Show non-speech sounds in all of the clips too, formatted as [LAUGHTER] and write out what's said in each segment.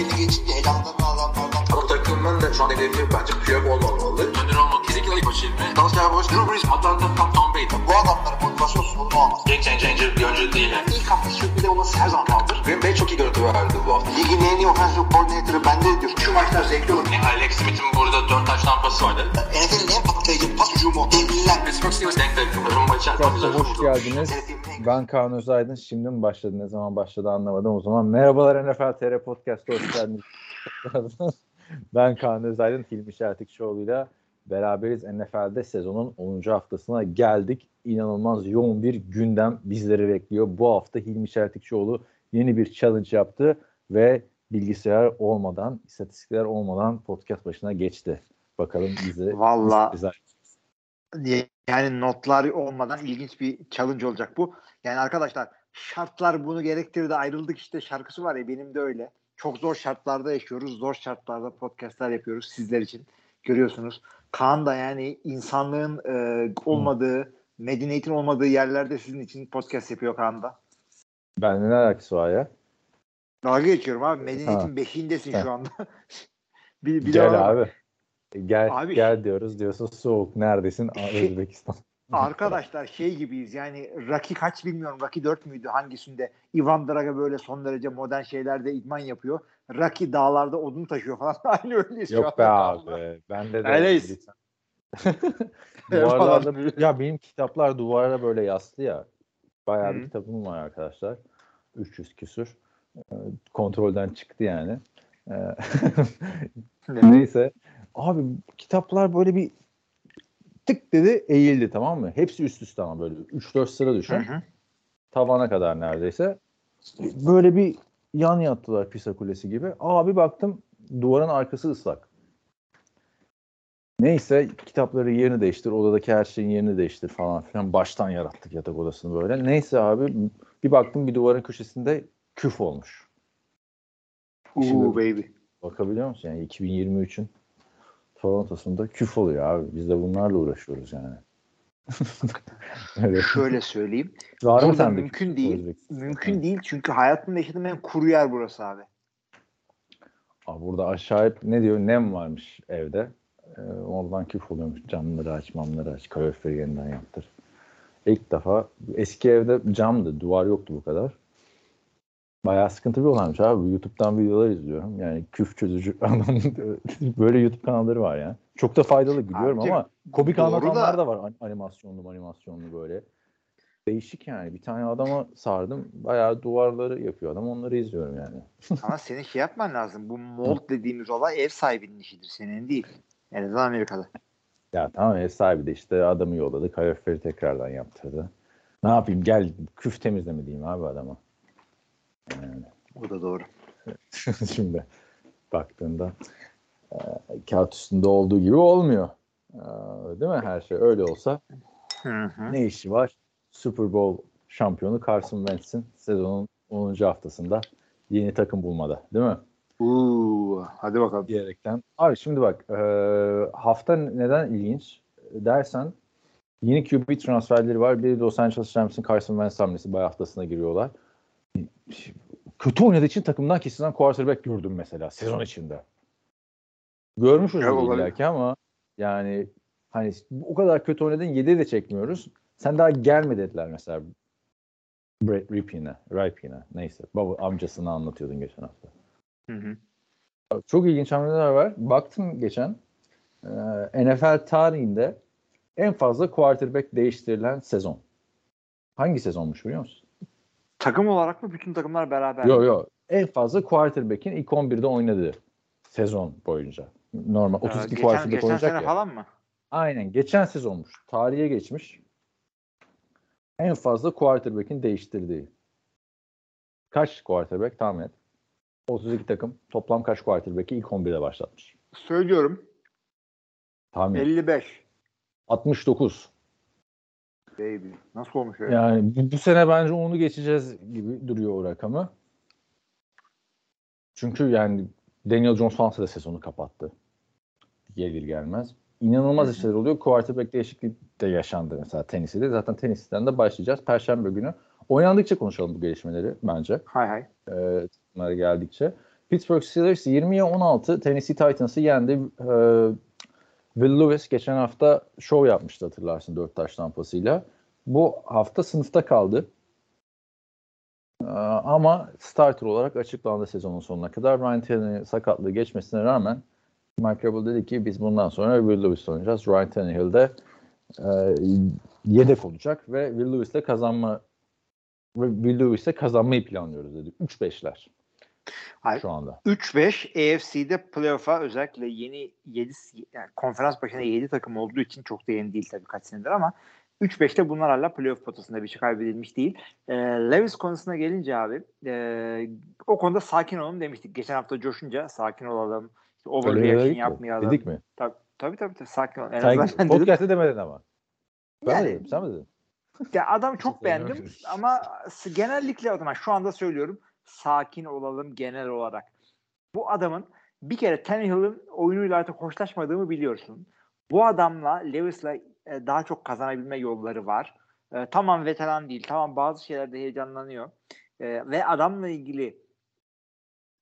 belli geçince elamdan adamlardan. Ama takımın da şu an hedefi bence Piyok olmamalı. Önder olmak kesinlikle ilk başı ilmi. Dalsya Boş, Drew Brees, Atlanta, Tom, Tom Brady. Bu adamların motivasyon sorunu olmaz. Game changer bir oyuncu değil. Yani. İlk hafta sürpriz olması her zaman kaldır. Green Bay çok iyi görüntü verdi bu hafta. Ligin en iyi offensive coordinator'ı bende diyor. Şu maçlar zevkli olur. Yani Alex Smith'in burada 4 taş tampası vardı. NFL'in en patlayıcı pas hücumu. Devliler. Pittsburgh Steelers denk denk. Rumba içer. Hoş geldiniz. Ben Kaan Özaydın. Şimdi mi başladı? Ne zaman başladı anlamadım. O zaman merhabalar NFL TR Podcast'a hoş geldiniz. [LAUGHS] ben Kaan Özaydın. Hilmi Şertikçioğlu'yla beraberiz. NFL'de sezonun 10. haftasına geldik. İnanılmaz yoğun bir gündem bizleri bekliyor. Bu hafta Hilmi Şertikçioğlu yeni bir challenge yaptı ve bilgisayar olmadan, istatistikler olmadan podcast başına geçti. Bakalım bizi Valla yani notlar olmadan ilginç bir challenge olacak bu. Yani arkadaşlar şartlar bunu gerektirdi ayrıldık işte şarkısı var ya benim de öyle. Çok zor şartlarda yaşıyoruz. Zor şartlarda podcastler yapıyoruz sizler için. Görüyorsunuz. Kaan da yani insanlığın e, olmadığı, medeniyetin olmadığı yerlerde sizin için podcast yapıyor Kaan da. Ben ne alakası var ya? Dalga geçiyorum abi. Medeniyetin Ha. beşiğindesin Ha. şu anda. [LAUGHS] bir, bir Gel bak. abi. Gel Abi- gel diyoruz diyorsun soğuk neredesin Aa, Şey- Özbekistan. Arkadaşlar şey gibiyiz yani Rocky kaç bilmiyorum Rocky 4 müydü hangisinde Ivan Drago böyle son derece modern şeylerde idman yapıyor. Rocky dağlarda odun taşıyor falan [LAUGHS] aynı öyleyiz Yok be abi. Bende de Öyleyiz. duvarlarda [LAUGHS] ya benim kitaplar duvara böyle yaslı ya. Bayağı bir Hı. kitabım var arkadaşlar. 300 küsür. Ee, Kontrolden çıktı yani. Ee, [LAUGHS] Neyse. Abi kitaplar böyle bir tık dedi eğildi tamam mı? Hepsi üst üste ama böyle 3-4 sıra düşün. Hı hı. tavana kadar neredeyse. Böyle bir yan yattılar Pisa Kulesi gibi. Abi baktım duvarın arkası ıslak. Neyse kitapları yerini değiştir, odadaki her şeyin yerini değiştir falan filan. Baştan yarattık yatak odasını böyle. Neyse abi bir baktım bir duvarın köşesinde küf olmuş. Uuu baby. Bakabiliyor musun? Yani 2023'ün Toronto'sunda küf oluyor abi. Biz de bunlarla uğraşıyoruz yani. [LAUGHS] Öyle. Şöyle söyleyeyim. Var mı sende mümkün değil. Mümkün değil çünkü hayatımda yaşadığım en kuru yer burası abi. Abi burada aşağı hep ne diyor nem varmış evde. Ee, oradan küf oluyormuş. Camları aç, mamları aç. Kaloriferi yeniden yaptır. İlk defa eski evde camdı. Duvar yoktu bu kadar. Bayağı sıkıntı bir olaymış abi. YouTube'dan videolar izliyorum. Yani küf çözücü [LAUGHS] böyle YouTube kanalları var ya. Çok da faydalı Abicim, ama komik anlatanlar da- da var. An- Animasyonlu animasyonlu böyle. Değişik yani. Bir tane adama sardım. Bayağı duvarları yapıyor adam. Onları izliyorum yani. [LAUGHS] Ama senin şey yapman lazım. Bu mold dediğimiz olay ev sahibinin işidir. Senin değil. En azından Amerika'da. Ya tamam ev sahibi de işte adamı yolladı. Kaloriferi tekrardan yaptırdı. Ne yapayım gel küf temizleme diyeyim abi adama. Yani O da doğru. [LAUGHS] şimdi baktığında e, kağıt üstünde olduğu gibi olmuyor. E, değil mi her şey? Öyle olsa Hı hı. ne işi var? Super Bowl şampiyonu Carson Wentz'in sezonun 10. haftasında yeni takım bulmada. Değil mi? Uuu, hadi bakalım. diyerekten. Abi şimdi bak e, hafta neden ilginç dersen yeni QB transferleri var. Bir Los Angeles Rams'in Carson Wentz hamlesi bay haftasına giriyorlar. Kötü oynadığı için takımdan kesilen quarterback gördüm mesela sezon içinde. Görmüşüz Ya olabilir. illaki ama yani hani o kadar kötü oynadın 7'yi de çekmiyoruz. Sen daha gelme dediler mesela Brett Ripken'e, Ripken'e neyse. Baba amcasını anlatıyordun geçen hafta. Hı hı. Çok ilginç hamleler var. Baktım geçen e, NFL tarihinde en fazla quarterback değiştirilen sezon. Hangi sezonmuş biliyor musun? Takım olarak mı bütün takımlar beraber? Yok yok. En fazla quarterback'in ilk 11'de oynadığı sezon boyunca. Normal Ee, 32 geçen, quarterback geçen oynayacak sene ya. falan mı? Aynen. Geçen sezonmuş. Tarihe geçmiş. En fazla quarterback'in değiştirdiği. Kaç quarterback tahmin et. 32 takım toplam kaç quarterback'i ilk 11'de başlatmış. Söylüyorum. Tahmin et. 55. 69. Baby. Nasıl olmuş öyle? Yani bu, bu sene bence onu geçeceğiz gibi duruyor o rakamı. Çünkü yani Daniel Jones falan da sezonu kapattı. Gelir gelmez. İnanılmaz işler oluyor. Quarterback değişikliği de yaşandı mesela Tennessee'de. Zaten Tennessee'den de başlayacağız. Perşembe günü. Oynandıkça konuşalım bu gelişmeleri bence. Hay hay. Ee, geldikçe. Pittsburgh Steelers 20'ye 16 Tennessee Titans'ı yendi. Ee, Will Lewis geçen hafta show yapmıştı hatırlarsın 4 taş tampasıyla. Bu hafta sınıfta kaldı. Ee, ama starter olarak açıklandı sezonun sonuna kadar. Ryan Tannehill'in sakatlığı geçmesine rağmen Mike Rabel dedi ki biz bundan sonra Will Lewis oynayacağız. Ryan Tannehill de e, yedek olacak ve Will Lewis'le kazanma Will Lewis'le kazanmayı planlıyoruz dedi. 3-5'ler Hayır. şu anda. 3-5 AFC'de playoff'a özellikle yeni 7 yani konferans başına 7 takım olduğu için çok da yeni değil tabii kaç senedir ama 3-5'te bunlar hala playoff potasında bir şey kaybedilmiş değil. E, Levis konusuna gelince abi e, o konuda sakin olun demiştik. Geçen hafta coşunca sakin olalım. Overreaction yapmayalım. Dedik mi? Tabii tabii, tabii, tabii sakin ol. En Sen [LAUGHS] podcast'te demedin ama. Ben Yani- dedim, sen mi dedin? Ya adam çok beğendim ama genellikle o zaman şu anda söylüyorum sakin olalım genel olarak. Bu adamın bir kere Tannehill'in oyunuyla artık hoşlaşmadığımı biliyorsun. Bu adamla Lewis'le e, daha çok kazanabilme yolları var. E, tamam veteran değil. Tamam bazı şeylerde heyecanlanıyor. E, ve adamla ilgili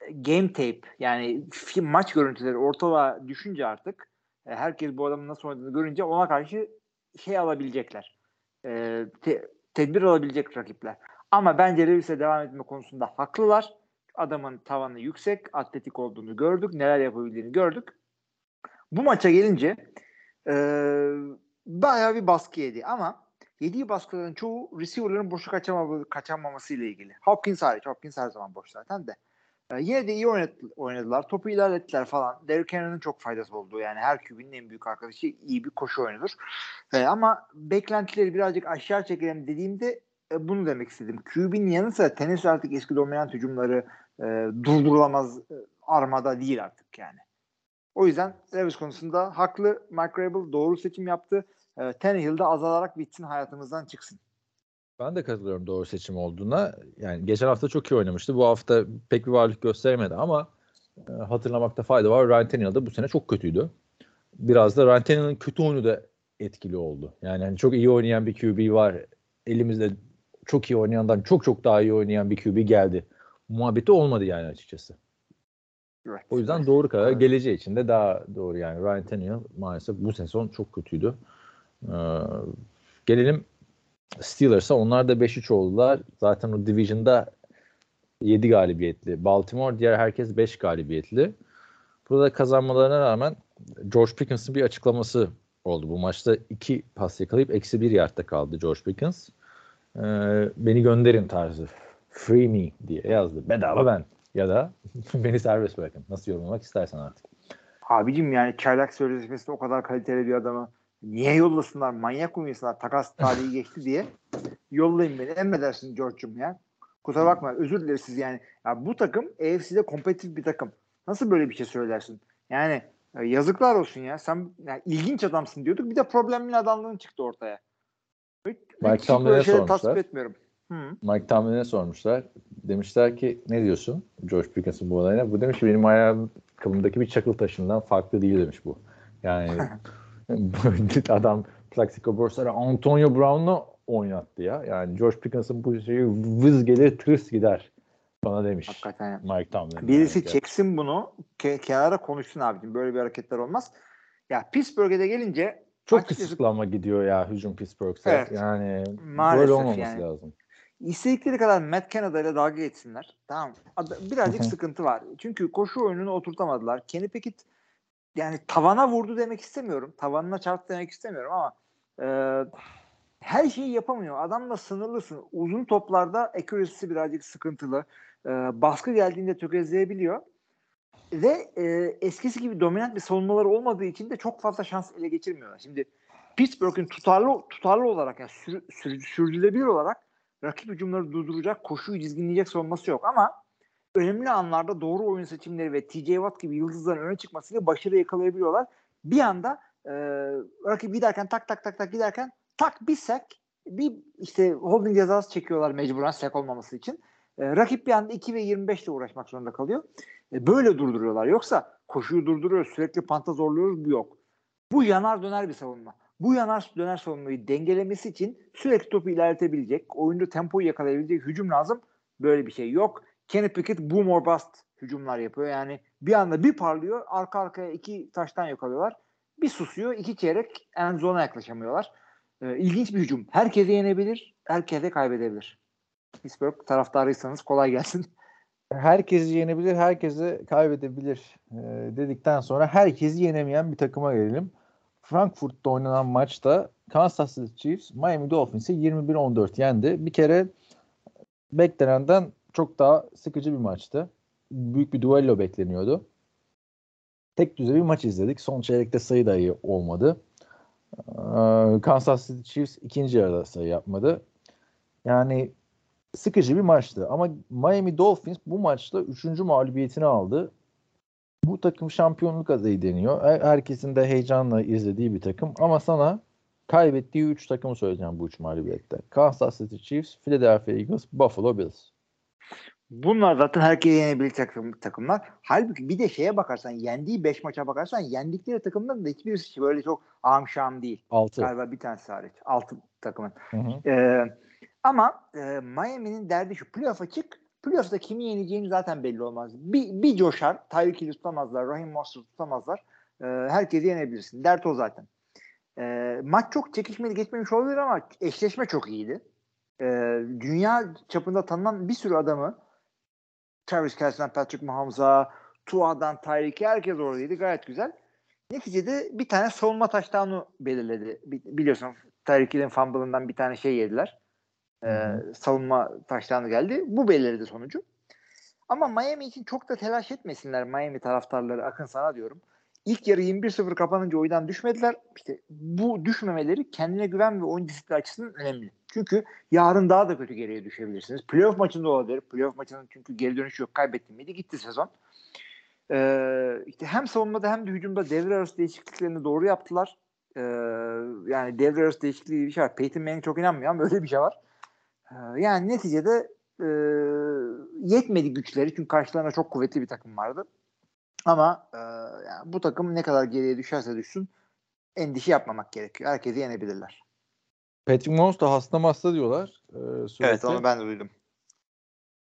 e, game tape yani maç görüntüleri ortalığa düşünce artık e, herkes bu adamın nasıl oynadığını görünce ona karşı şey alabilecekler. E, te- tedbir alabilecek rakipler. Ama bence Lewis'e devam etme konusunda haklılar. Adamın tavanı yüksek, atletik olduğunu gördük, neler yapabildiğini gördük. Bu maça gelince e, bayağı bir baskı yedi ama yediği baskıların çoğu receiver'ların boşu kaçamama, kaçamaması ile ilgili. Hopkins hariç. Hopkins her zaman boş zaten de. E, yine de iyi oynadı- oynadılar. Topu ilerlettiler falan. Derrick Henry'nin çok faydası oldu. Yani her QB'nin en büyük arkadaşı iyi bir koşu oyunudur. E, ama beklentileri birazcık aşağı çekelim dediğimde e, bunu demek istedim. QB'nin yanı sıra Tennessee artık eski dominant hücumları e, durdurulamaz e, armada değil artık yani. O yüzden Levis konusunda haklı. Mike Rabel doğru seçim yaptı. E, Tannehill de azalarak bitsin hayatımızdan çıksın. Ben de katılıyorum doğru seçim olduğuna. Yani geçen hafta çok iyi oynamıştı. Bu hafta pek bir varlık gösteremedi ama e, hatırlamakta fayda var. Ryan Tannehill bu sene çok kötüydü. Biraz da Ryan Tannehill'in kötü oyunu da etkili oldu. Yani hani çok iyi oynayan bir QB var. Elimizde çok iyi oynayandan çok çok daha iyi oynayan bir QB geldi. Muhabbeti olmadı yani açıkçası. Evet. O yüzden doğru karar. Evet. Geleceği için de daha doğru yani. Ryan Tannehill maalesef bu sezon çok kötüydü. Ee, gelelim Steelers'a. Onlar da 5-3 oldular. Zaten o division'da 7 galibiyetli. Baltimore diğer herkes 5 galibiyetli. Burada kazanmalarına rağmen George Pickens'ın bir açıklaması oldu. Bu maçta 2 pas yakalayıp eksi 1 yardta kaldı George Pickens. Ee, beni gönderin tarzı. Free me diye yazdı. Bedava ben. Ya da [LAUGHS] beni serbest bırakın. Nasıl yorumlamak istersen artık. Abicim yani çaylak sözleşmesinde o kadar kaliteli bir adamı niye yollasınlar? Manyak mı insanlar? Takas tarihi geçti diye. Yollayın beni. Emredersin George'cum ya. Kusura bakma. Özür dileriz siz yani. Ya bu takım AFC'de kompetitif bir takım. Nasıl böyle bir şey söylersin? Yani e, yazıklar olsun ya. Sen yani ilginç adamsın diyorduk. Bir de problemli adamlığın çıktı ortaya. Mike Tomlin'e sormuşlar. etmiyorum. Hı. Mike Tomlin'e sormuşlar. Demişler ki ne diyorsun George Pickens'ın bu olayına? Bu demiş ki benim ayağım kılımdaki bir çakıl taşından farklı değil demiş bu. Yani [LAUGHS] adam Plaxico Burress'ları Antonio Brown'la oynattı ya. Yani George Pickens'ın bu şeyi vız gelir tırs gider bana demiş Hakikaten. Mike Tomlin. Birisi Yani. çeksin bunu ke- kenara konuşsun abicim. Böyle bir hareketler olmaz. Ya Pittsburgh'e de gelince Çok açıkçası kısıtlanma gidiyor ya hücum Pittsburgh'se. Evet. Yani Maalesef böyle olmaması yani. lazım. istedikleri kadar Matt Canada ile dalga geçsinler. Tamam. Birazcık sıkıntı var. Çünkü koşu oyununu oturtamadılar. Kenny Pickett yani tavana vurdu demek istemiyorum. Tavanına çarptı demek istemiyorum ama e, her şeyi yapamıyor. Adamla sınırlısın. Uzun toplarda accuracy'si birazcık sıkıntılı. E, baskı geldiğinde tökezleyebiliyor. Ve e, eskisi gibi dominant bir savunmaları olmadığı için de çok fazla şans ele geçirmiyorlar. Şimdi Pittsburgh'ün tutarlı tutarlı olarak yani sür, sür, sürdürülebilir olarak rakip hücumları durduracak, koşuyu dizginleyecek savunması yok ama önemli anlarda doğru oyun seçimleri ve TJ Watt gibi yıldızların öne çıkmasıyla başarı yakalayabiliyorlar. Bir anda e, rakip giderken tak tak tak tak giderken tak bir sek bir işte holding cezası çekiyorlar mecburen sek olmaması için. E, rakip bir anda 2 ve 25 ile uğraşmak zorunda kalıyor. E, böyle durduruyorlar. Yoksa koşuyu durduruyoruz, sürekli panta zorluyoruz bu yok. Bu yanar döner bir savunma. Bu yanar döner savunmayı dengelemesi için sürekli topu ilerletebilecek, oyunda tempoyu yakalayabilecek hücum lazım. Böyle bir şey yok. Kenny Pickett boom or bust hücumlar yapıyor. Yani bir anda bir parlıyor arka arkaya iki taştan yakalıyorlar. Bir susuyor iki çeyrek en zona yaklaşamıyorlar. Ee, ilginç bir hücum. Herkese yenebilir, herkese kaybedebilir. Pittsburgh taraftarıysanız kolay gelsin. [LAUGHS] Herkesi yenebilir, herkesi kaybedebilir e, dedikten sonra herkesi yenemeyen bir takıma gelelim. Frankfurt'ta oynanan maçta Kansas City Chiefs Miami Dolphins'i 21-14 yendi. Bir kere beklenenden çok daha sıkıcı bir maçtı. Büyük bir duello bekleniyordu. Tek düze bir maç izledik. Son çeyrekte sayı da iyi olmadı. Kansas City Chiefs ikinci yarıda sayı yapmadı. Yani sıkıcı bir maçtı. Ama Miami Dolphins bu maçta üçüncü mağlubiyetini aldı. Bu takım şampiyonluk adayı deniyor. Herkesin de heyecanla izlediği bir takım. Ama sana kaybettiği üç takımı söyleyeceğim bu üç mağlubiyette. Kansas City Chiefs, Philadelphia Eagles, Buffalo Bills. Bunlar zaten herkese yenebilir takım, takımlar. Halbuki bir de şeye bakarsan, yendiği 5 maça bakarsan yendikleri takımların da hiçbirisi böyle çok amşam değil. 6. Galiba bir tanesi hariç. 6 takımın. Hı hı. Ee, ama e, Miami'nin derdi şu. Playoff'a çık. Playoff'ta kimi yeneceğini zaten belli olmaz. Bir, bir coşar. Tyreek Hill tutamazlar. Rahim Mostert tutamazlar. Ee, herkesi yenebilirsin. Dert o zaten. Ee, maç çok çekişmeli geçmemiş olabilir ama eşleşme çok iyiydi. Ee, dünya çapında tanınan bir sürü adamı Travis Kelsey'den Patrick Mahomes'a, Tua'dan Tyreek'e herkes oradaydı. Gayet güzel. Neticede bir tane savunma taştanı belirledi. Biliyorsun Tyreek Hill'in fumble'ından bir tane şey yediler. Ee, savunma taştanı geldi. Bu belirledi sonucu. Ama Miami için çok da telaş etmesinler Miami taraftarları. Akın sana diyorum. İlk yarı 21-0 kapanınca oyundan düşmediler. İşte bu düşmemeleri kendine güven ve oyun disiplini açısından önemli. Çünkü yarın daha da kötü geriye düşebilirsiniz. Playoff maçında olabilir. Playoff maçının çünkü geri dönüşü yok. Kaybettin miydi? Gitti sezon. Ee, işte hem savunmada hem de hücumda devre arası değişikliklerini doğru yaptılar. Ee, yani devre arası değişikliği bir şey var. Peyton Manning çok inanmıyor ama öyle bir şey var. Ee, yani neticede e, yetmedi güçleri çünkü karşılarında çok kuvvetli bir takım vardı. Ama e, yani bu takım ne kadar geriye düşerse düşsün endişe yapmamak gerekiyor. Herkesi yenebilirler. Patrick Mahomes da hasta hasta diyorlar. E, evet onu ben de duydum.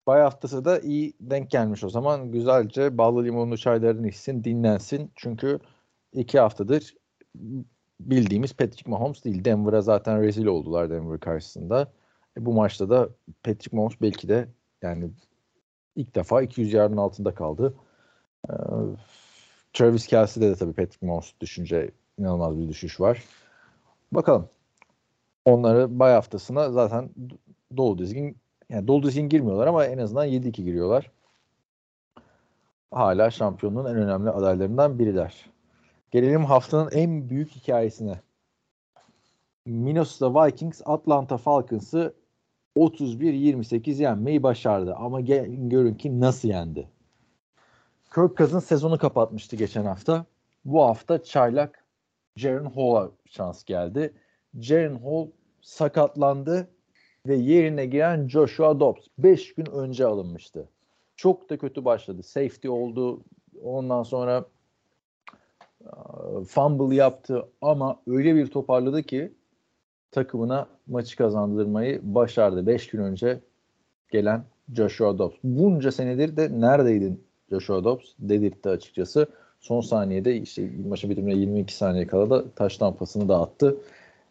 Bay haftası da iyi denk gelmiş o zaman. Güzelce ballı limonlu çaylarını içsin, dinlensin. Çünkü iki haftadır bildiğimiz Patrick Mahomes değil. Denver'a zaten rezil oldular Denver karşısında. E, bu maçta da Patrick Mahomes belki de yani ilk defa 200 yardın altında kaldı. Ee, Travis Kelsey'de de tabii Patrick Mahomes düşünce inanılmaz bir düşüş var. Bakalım. Onları bay haftasına zaten dolu dizgin yani dolu dizgin girmiyorlar ama en azından 7-2 giriyorlar. Hala şampiyonluğun en önemli adaylarından biriler. Gelelim haftanın en büyük hikayesine. Minnesota Vikings Atlanta Falcons'ı 31-28 yenmeyi başardı. Ama gelin görün ki nasıl yendi. Kirk sezonu kapatmıştı geçen hafta. Bu hafta çaylak Jaren Hall'a şans geldi. Jaren Hall sakatlandı ve yerine giren Joshua Dobbs 5 gün önce alınmıştı. Çok da kötü başladı. Safety oldu. Ondan sonra fumble yaptı ama öyle bir toparladı ki takımına maçı kazandırmayı başardı. 5 gün önce gelen Joshua Dobbs. Bunca senedir de neredeydin Joshua Dobbs dedirtti açıkçası. Son saniyede işte maçı bitimine 22 saniye kala da taş pasını da attı.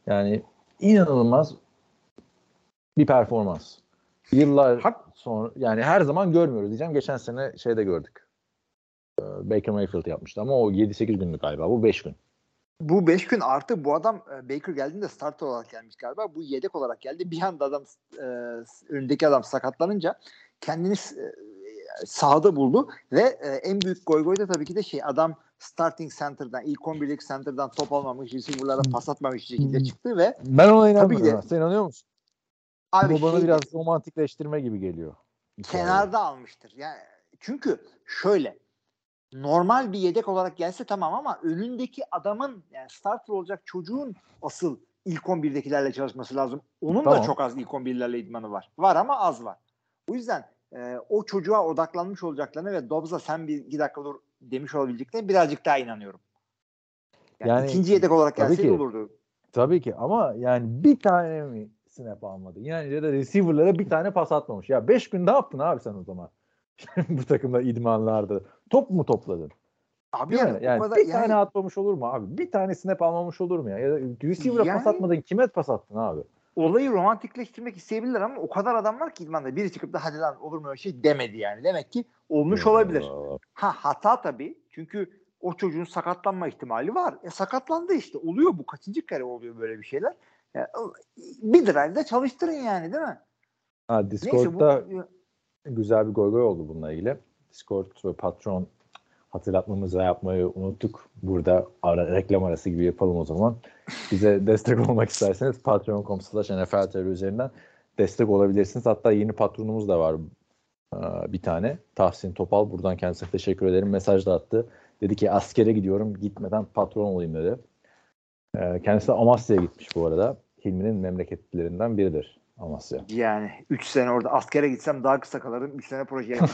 Yani inanılmaz bir performans. Yıllar Hak. sonra yani her zaman görmüyoruz diyeceğim. Geçen sene şeyde gördük. Baker Mayfield yapmıştı ama o 7-8 günlük galiba. Bu 5 gün. Bu 5 gün artı bu adam Baker geldiğinde starter olarak gelmiş galiba. Bu yedek olarak geldi. Bir anda adam e, önündeki adam sakatlanınca kendini e, sahada buldu ve e, en büyük goy goy da tabii ki de şey adam starting center'dan ilk 11'lik center'dan top almamış, receiver'lara pas atmamış şekilde hmm. çıktı ve ben ona inanmıyorum. De, Sen inanıyor musun? Abi Bu bana şey, biraz romantikleştirme gibi geliyor. Kenarda almıştır. Yani çünkü şöyle normal bir yedek olarak gelse tamam ama önündeki adamın yani starter olacak çocuğun asıl ilk 11'dekilerle çalışması lazım. Onun tamam. da çok az ilk 11'lerle idmanı var. Var ama az var. O yüzden e, o çocuğa odaklanmış olacaklarına ve Dobbs'a sen bir iki dakika dur demiş olabileceklerine birazcık daha inanıyorum. Yani, yani ikinci yedek olarak gelseydi olurdu. Tabii ki ama yani bir tane mi snap almadı? Yani ya da receiver'lara bir tane pas atmamış. Ya beş gün ne yaptın abi sen o zaman? [LAUGHS] bu takımda idmanlarda. Top mu topladın? Abi yani? Yani kadar, bir yani, tane atmamış olur mu abi? Bir tane snap almamış olur mu ya? Ya da receiver'a Yani- pas atmadın kime pas attın abi? olayı romantikleştirmek isteyebilirler ama o kadar adam var ki idmanda biri çıkıp da hadi lan olur mu öyle şey demedi yani. Demek ki olmuş olabilir. Ha hata tabii. Çünkü o çocuğun sakatlanma ihtimali var. E sakatlandı işte. Oluyor bu. Kaçıncı kere oluyor böyle bir şeyler. Ya, bir drive'da çalıştırın yani değil mi? Ha, Neyse Discord'da bu güzel bir goy oldu bununla ilgili. Discord ve patron hatırlatmamızı yapmayı unuttuk. Burada ara, reklam arası gibi yapalım o zaman. Bize [LAUGHS] destek olmak isterseniz patreon.com slash NFL üzerinden destek olabilirsiniz. Hatta yeni patronumuz da var ee, bir tane. Tahsin Topal. Buradan kendisine teşekkür ederim. Mesaj da attı. Dedi ki askere gidiyorum. Gitmeden patron olayım dedi. Ee, kendisi de Amasya'ya gitmiş bu arada. Hilmi'nin memleketlerinden biridir Amasya. yani 3 sene orada askere gitsem daha kısa kalırım. 3 sene projeye [LAUGHS]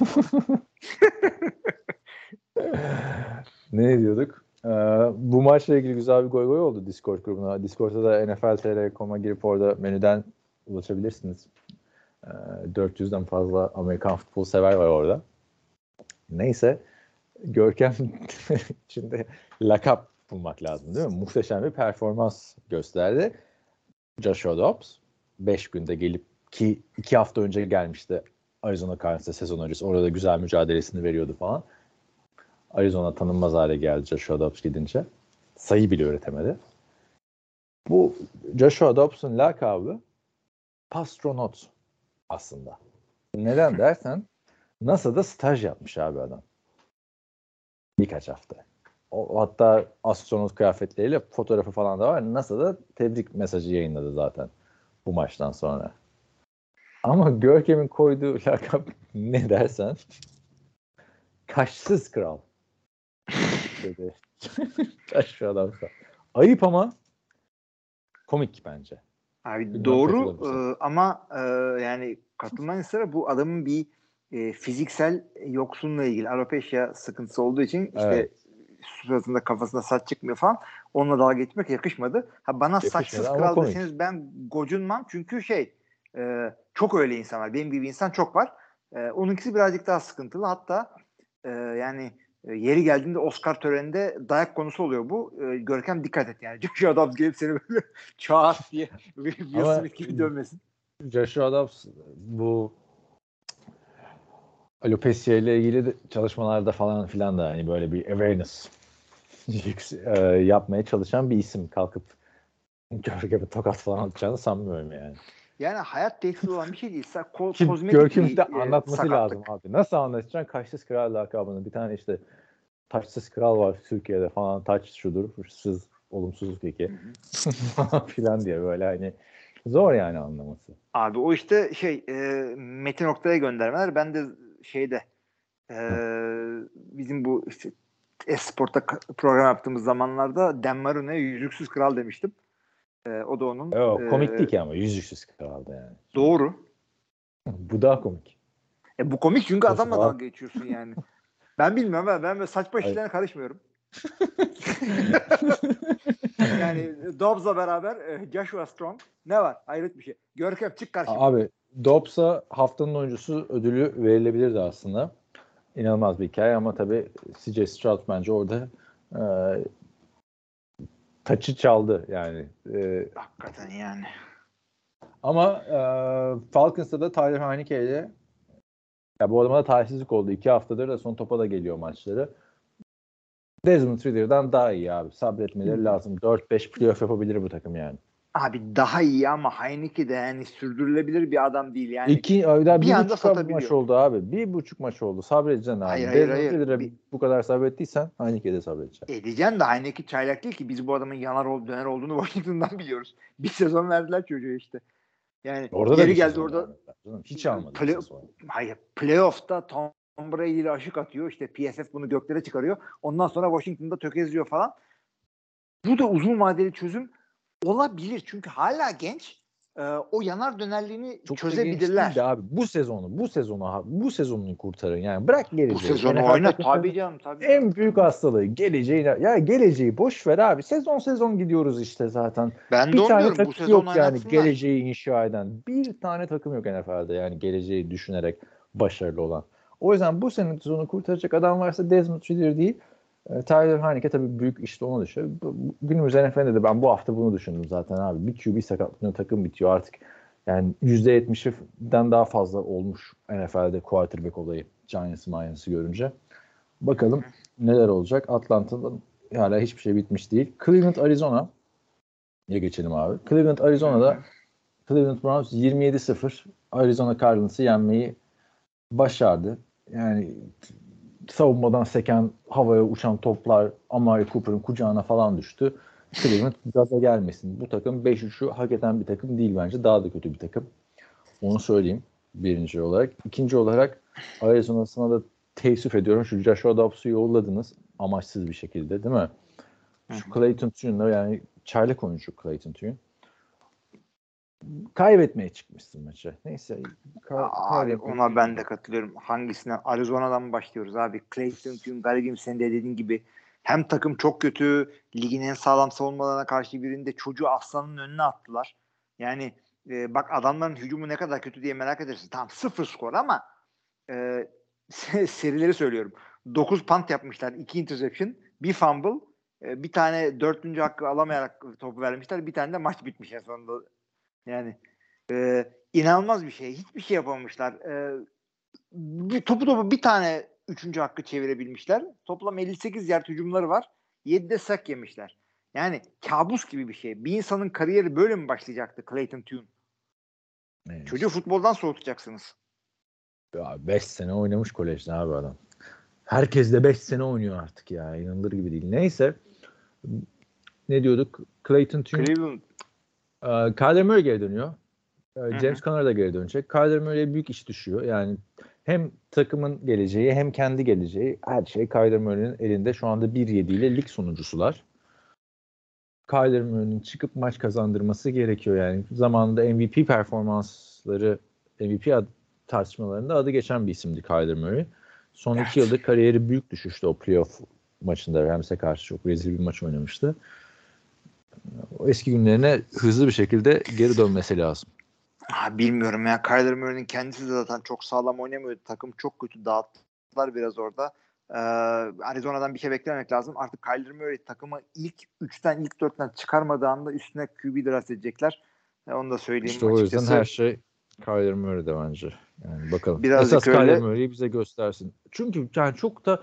[LAUGHS] ne diyorduk? Ee, bu maçla ilgili güzel bir goy goy oldu Discord grubuna. Discord'da da NFL.com.'a girip orada menüden ulaşabilirsiniz. Ee, 400'den fazla Amerikan futbol sever var orada. Neyse. Görkem [LAUGHS] şimdi lakap bulmak lazım değil mi? Muhteşem bir performans gösterdi. Joshua Dobbs 5 günde gelip ki 2 hafta önce gelmişti Arizona Cardinals'ta sezon öncesi. Orada da güzel mücadelesini veriyordu falan. Arizona tanınmaz hale geldi Joshua Dobbs gidince. Sayı bile öğretemedi. Bu Joshua Dobbs'un lakabı Pastronot aslında. Neden [LAUGHS] dersen NASA'da staj yapmış abi adam. Birkaç hafta. O, hatta astronot kıyafetleriyle fotoğrafı falan da var. NASA'da tebrik mesajı yayınladı zaten bu maçtan sonra. Ama Görkem'in koyduğu lakap [LAUGHS] ne dersen kaşsız kral dedi. [LAUGHS] Şu adamsa. Ayıp ama komik bence. Abi Bilmem doğru e, ama e, yani katılmanın sıra bu adamın bir e, fiziksel yoksunla ilgili alopecia sıkıntısı olduğu için işte Evet. Suratında kafasında saç çıkmıyor falan. Onunla dalga geçmek yakışmadı. Ha bana Yakışmadı saçsız kral komik. deseniz ben gocunmam çünkü şey e, çok öyle insan var. Benim gibi insan çok var. E, onunkisi birazcık daha sıkıntılı. Hatta e, yani e, yeri geldiğinde Oscar töreninde dayak konusu oluyor bu. E, Görkem dikkat et yani. [LAUGHS] Joshua Dobbs gelip seni böyle [LAUGHS] çağat diye Will Smith gibi dönmesin. Joshua Dobbs bu alopecia ile ilgili de çalışmalarda falan filan da hani böyle bir awareness [LAUGHS] e, yapmaya çalışan bir isim kalkıp Görkem'e tokat falan atacağını sanmıyorum yani. Yani hayat tehdidi olan bir şey değil. Ko- Ki kozmetik Görkem'in de e, anlatması sakatlık. lazım abi. Nasıl anlatacaksın kaşsız kral lakabını? Bir tane işte taçsız kral var Türkiye'de falan. Taç şudur, hırsız, olumsuz peki. falan [LAUGHS] filan diye böyle hani zor yani anlaması. Abi o işte şey e, Metin Oktay'a göndermeler. Ben de şeyde e, bizim bu işte Esport'ta program yaptığımız zamanlarda Dan Marino'ya yüzüksüz kral demiştim. E, o da onun. Yok e, komik değil ki ama yüzüksüz kraldı yani. Doğru. Bu daha komik. E, bu komik çünkü adamla dalga geçiyorsun yani. ben bilmiyorum ben, ben böyle saçma işlerine karışmıyorum. [LAUGHS] yani Dobbs'la beraber e, Joshua Strong ne var? Hayret bir şey. Görkem çık karşıma. Abi Dobbs'a haftanın oyuncusu ödülü verilebilirdi aslında. İnanılmaz bir hikaye ama tabii CJ Stroud bence orada e, taçı çaldı yani. E, Hakikaten yani. ama e, Falcons'ta da Tyler Heineke ile ya bu adama da talihsizlik oldu. İki haftadır da son topa da geliyor maçları. Desmond Ridder'dan daha iyi abi. Sabretmeleri lazım. 4-5 playoff yapabilir bu takım yani. Abi daha iyi ama Heineke de yani sürdürülebilir bir adam değil yani. İki, bir bir, anda buçuk satabiliyor. maç oldu abi. Bir buçuk maç oldu. Sabredeceksin abi. Hayır, hayır, hayır. Bir- bu kadar sabrettiysen Heineke'de sabredeceksin. Edeceksin de Heineke çaylak değil ki biz bu adamın yanar ol, döner olduğunu [LAUGHS] Washington'dan biliyoruz. Bir sezon verdiler çocuğa işte. Yani Orada da geri geldi orada. canım. Hiç almadı. Play-. Hayır playoff'ta Tom Brady ile aşık atıyor. İşte PFF bunu göklere çıkarıyor. Ondan sonra Washington'da tökezliyor falan. Bu da uzun vadeli çözüm olabilir. Çünkü hala genç. Ee, o yanar dönerliğini Çok çözebilirler. de abi bu sezonu bu sezonu bu sezonunu kurtarın yani bırak geleceği. Bu sezonu NFL oyna takımının tabii canım tabii. En büyük hastalığı geleceği ya geleceği boş ver abi sezon sezon gidiyoruz işte zaten. ben de Bir onu tane diyorum. Bu takım sezon yok yani geleceği inşa eden. Bir tane takım yok NFL'de yani geleceği düşünerek başarılı olan. O yüzden bu sene sezonu kurtaracak adam varsa Desmond Ridder değil. E, Tyler Heineke tabii büyük işte ona düşüyor. Günümüz NFL'de de ben bu hafta bunu düşündüm zaten abi. Bir QB sakatlığında takım bitiyor artık. Yani %70'den daha fazla olmuş NFL'de quarterback olayı Giants Giants'ı görünce. Bakalım neler olacak. Atlanta'dan hala hiçbir şey bitmiş değil. Cleveland Arizona ya geçelim abi. Cleveland Arizona'da Cleveland Browns 27-0 Arizona Cardinals'ı yenmeyi başardı. Yani savunmadan seken havaya uçan toplar Amari Cooper'ın kucağına falan düştü. Cleveland gaza gelmesin. Bu takım 5-3'ü hak eden bir takım değil bence. Daha da kötü bir takım. Onu söyleyeyim birinci olarak. İkinci olarak Arizona'sına da teessüf ediyorum. Şu Joshua Dobbs'u yolladınız amaçsız bir şekilde değil mi? Şu Clayton Tune'la yani çaylak oyuncu Clayton Tune. Kaybetmeye çıkmışsın maçı. Neyse. Ka- abi ona ben de katılıyorum. Hangisinden? Arizona'dan mı başlıyoruz abi? Clayton Tune garibim sen de dediğin gibi hem takım çok kötü, ligin en sağlam savunmalarına karşı birinde çocuğu aslanın önüne attılar. Yani e, bak adamların hücumu ne kadar kötü diye merak edersin. Tamam sıfır skor ama e, [LAUGHS] serileri söylüyorum. 9 punt yapmışlar. 2 interception, bir fumble, e, bir tane dördüncü hakkı alamayarak topu vermişler. Bir tane de maç bitmiş en sonunda. Yani e, inanılmaz bir şey. Hiçbir şey yapamamışlar. E, bir, topu topu bir tane üçüncü hakkı çevirebilmişler. Toplam 58 yard hücumları var. 7'de sak yemişler. Yani kabus gibi bir şey. Bir insanın kariyeri böyle mi başlayacaktı Clayton Tune? Evet. Çocuğu futboldan soğutacaksınız. 5 sene oynamış kolejde abi adam. Herkes de 5 sene oynuyor artık ya. İnanılır gibi değil. Neyse. Ne diyorduk? Clayton Tune. Cleveland. Uh, Kyler Murray geri dönüyor. Uh, James Conner da geri dönecek. Kyler Murray'e büyük iş düşüyor. Yani hem takımın geleceği hem kendi geleceği her şey Kyler Murray'nin elinde. Şu anda 1-7 ile lig sonuncusular. Kyler Murray'nin çıkıp maç kazandırması gerekiyor yani. Zamanında MVP performansları MVP tartışmalarında adı geçen bir isimdi Kyler Murray. Son evet. iki yılda kariyeri büyük düşüştü o playoff maçında Rams'e karşı çok rezil bir maç oynamıştı. O eski günlerine hızlı bir şekilde geri dönmesi lazım. Ha, bilmiyorum ya. Kyler Murray'nin kendisi de zaten çok sağlam oynamıyordu. Takım çok kötü dağıttılar biraz orada. Ee, Arizona'dan bir şey beklememek lazım. Artık Kyler Murray takımı ilk 3'ten ilk 4'ten çıkarmadığı anda üstüne QB draft edecekler. E, onu da söyleyeyim İşte o yüzden her şey Kyler Murray'de bence. Yani bakalım. Biraz Esas öyle. Kyler Murray'i bize göstersin. Çünkü yani çok da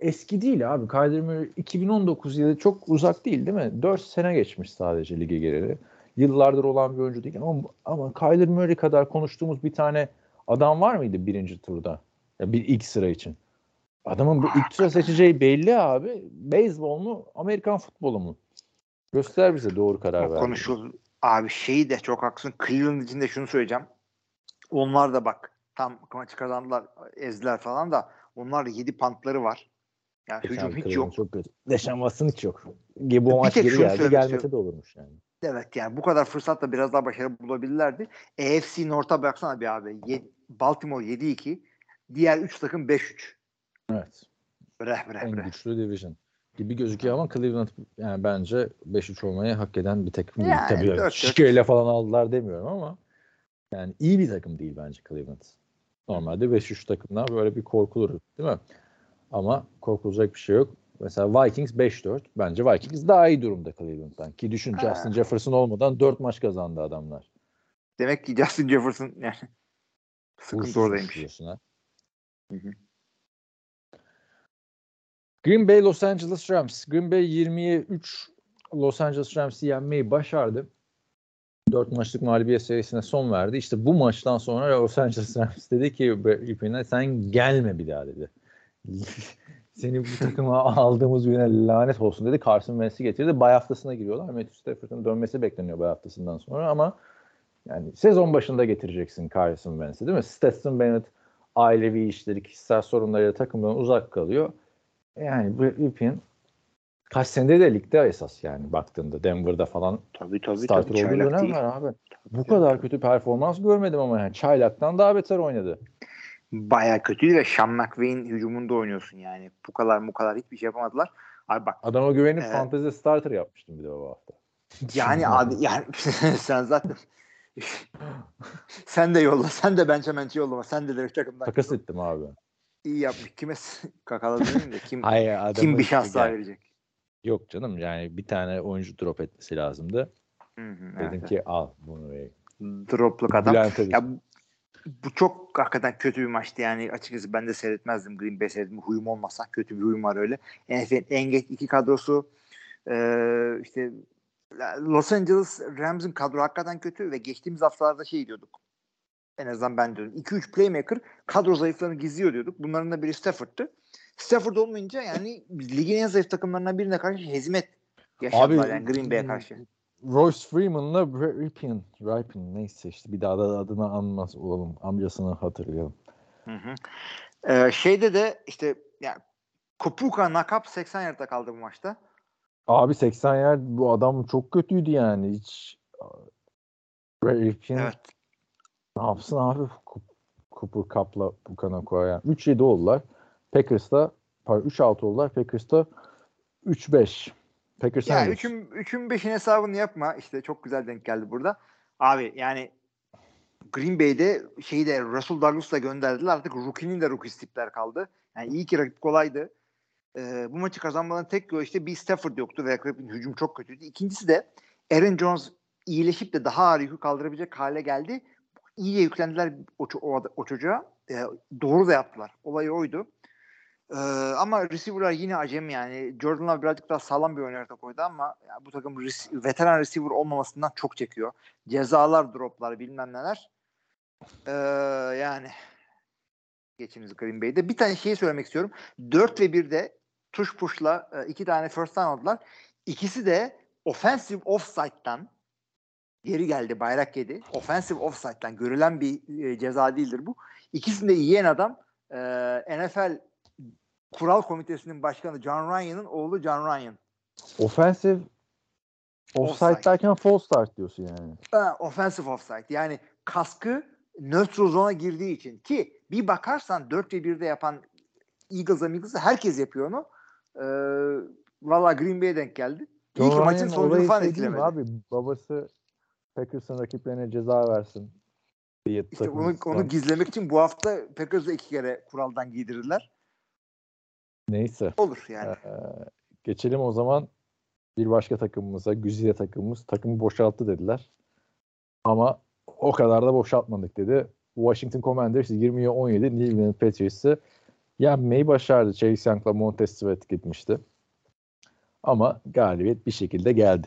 eski değil abi. Kyler Murray 2019 yılı çok uzak değil değil mi? 4 sene geçmiş sadece lige geleli. Yıllardır olan bir oyuncu değil ama, ama Kyler Murray kadar konuştuğumuz bir tane adam var mıydı birinci turda? Ya bir ilk sıra için. Adamın bu ilk sıra seçeceği belli abi. Beyzbol mu, Amerikan futbolu mu? Göster bize doğru karar ver. Konuşul. Abi şeyi de çok haklısın. Cleveland için de şunu söyleyeceğim. Onlar da bak tam maçı kazandılar, ezdiler falan da onlar da 7 pantları var. Yani Geçen hücum hiç yok. Çok kötü. Deşan Watson hiç yok. Bu maç geri geldi. Gelmese de olurmuş yani. Evet yani bu kadar fırsatla biraz daha başarı bulabilirlerdi. AFC North'a baksana bir abi. Ye, Baltimore 7-2. Diğer 3 takım 5-3. Evet. Breh breh en breh. güçlü division gibi gözüküyor ama Cleveland yani bence 5-3 olmayı hak eden bir takım değil. Yani, Tabii şikeyle falan aldılar demiyorum ama yani iyi bir takım değil bence Cleveland. Normalde 5-3 takımdan böyle bir korkulur değil mi? Ama korkulacak bir şey yok. Mesela Vikings 5-4. Bence Vikings daha iyi durumda Cleveland'dan. Ki düşün ha. Justin Jefferson olmadan 4 maç kazandı adamlar. Demek ki Justin Jefferson yani sıkıntı oradaymış. Ha. Hı hı. Green Bay Los Angeles Rams. Green Bay 20'ye 3 Los Angeles Rams'i yenmeyi başardı. 4 maçlık mağlubiyet serisine son verdi. İşte bu maçtan sonra Los Angeles Rams dedi ki Ripin'e sen gelme bir daha dedi. Seni bu takıma aldığımız güne lanet olsun dedi. Carson Wentz'i getirdi. Bay haftasına giriyorlar. Matthew Stafford'ın dönmesi bekleniyor bay haftasından sonra ama yani sezon başında getireceksin Carson Wentz'i değil mi? Stetson Bennett ailevi işleri, kişisel sorunlarıyla takımdan uzak kalıyor. Yani bu Ripien kaç senede de ligde esas yani baktığında Denver'da falan tabii, tabii, starter tabii, olduğu dönem var abi. Tabii, bu tabii. kadar kötü performans görmedim ama yani Çaylak'tan daha beter oynadı. Baya kötüydü ve Sean McVay'in hücumunda oynuyorsun yani. Bu kadar bu kadar hiçbir şey yapamadılar. Abi bak. Adama güvenip e, fantezi starter yapmıştım bir de o hafta. [LAUGHS] Yani abi yani [LAUGHS] sen zaten [LAUGHS] sen de yolla. Sen de Benjamin'i yollama. Sen de direkt takımdan. Takas ettim abi. İyi yapmış. Kime s- kakaladı demeyeyim de kim, Hayır, kim bir şans daha verecek? Yok canım yani bir tane oyuncu drop etmesi lazımdı. Hı hı, Dedim evet, ki al bunu. Dropluk adam. Bülent'e Ya bu, çok hakikaten kötü bir maçtı yani açıkçası ben de seyretmezdim Green Bay seyretme huyum olmasa kötü bir huyum var öyle. NFL'in en geç iki kadrosu eee, işte Los Angeles Rams'ın kadro hakikaten kötü ve geçtiğimiz haftalarda şey diyorduk. En azından ben diyordum. 2-3 playmaker kadro zayıflarını gizliyor diyorduk. Bunların da biri Stafford'tı. Stafford olmayınca yani ligin en zayıf takımlarından birine karşı hezimet yaşadılar yani Green Bay'e karşı. Royce Freeman'la Ripien, Ripien neyse işte bir daha da adını anmaz olalım. Amcasını hatırlayalım. Hı hı. Ee, şeyde de işte yani Kupuka nakap 80 yardta kaldı bu maçta. Abi 80 yer bu adam çok kötüydü yani. Hiç Ripien Evet. ne yapsın abi Cooper Cup'la bu kana koyan. 3-7 oldular. Packers'ta pardon 3-6 oldular. Packers'ta 3-5. Packers'a Ya ne 3'ün diyorsun? 3'ün 5'in hesabını yapma. İşte çok güzel denk geldi burada. Abi yani Green Bay'de şeyi de Russell Douglas'la gönderdiler. Artık rookie'nin de rookie tipler kaldı. Yani iyi ki rakip kolaydı. Ee, bu maçı kazanmanın tek yolu işte bir Stafford yoktu ve rakibin hücum çok kötüydü. İkincisi de Aaron Jones iyileşip de daha ağır yükü kaldırabilecek hale geldi. İyice yüklendiler o, o, o çocuğa. Ee, doğru da yaptılar. Olay oydu. Ee, ama receiver'lar yine acemi yani. Jordan Love birazcık daha sağlam bir oynar koydu ama ya bu takım rec- veteran receiver olmamasından çok çekiyor. Cezalar, droplar bilmem neler. Ee, yani geçiniz Green Bay'de. Bir tane şey söylemek istiyorum. 4 ve 1'de tuş push'la e, iki tane first down aldılar. İkisi de offensive offside'dan geri geldi. Bayrak yedi. Offensive offside'dan görülen bir ceza değildir bu. İkisini de yiyen adam NFL Kural Komitesi'nin başkanı John Ryan'ın oğlu John Ryan. Offensive offside Offside. derken false start diyorsun yani. Ha, offensive offside. Yani kaskı neutral zona girdiği için ki bir bakarsan 4 ve 1'de yapan Eagles'a Eagles'a herkes yapıyor onu. Ee, Valla Green Bay'e denk geldi. İyi ki John maçın Ryan sonucunu olayı falan şey etkilemedi. Abi babası Packers'ın rakiplerine ceza versin diye İşte onu, onu gizlemek için bu hafta Packers'ı iki kere kuraldan giydirirler. Neyse. Olur yani. Ee, geçelim o zaman bir başka takımımıza. Güzide takımımız. Takımı boşalttı dediler. Ama o kadar da boşaltmadık dedi. Washington Commanders 20'ye 17 New England Patriots'ı yenmeyi başardı. Chase Young'la Montez Sweat gitmişti. Ama galibiyet bir şekilde geldi.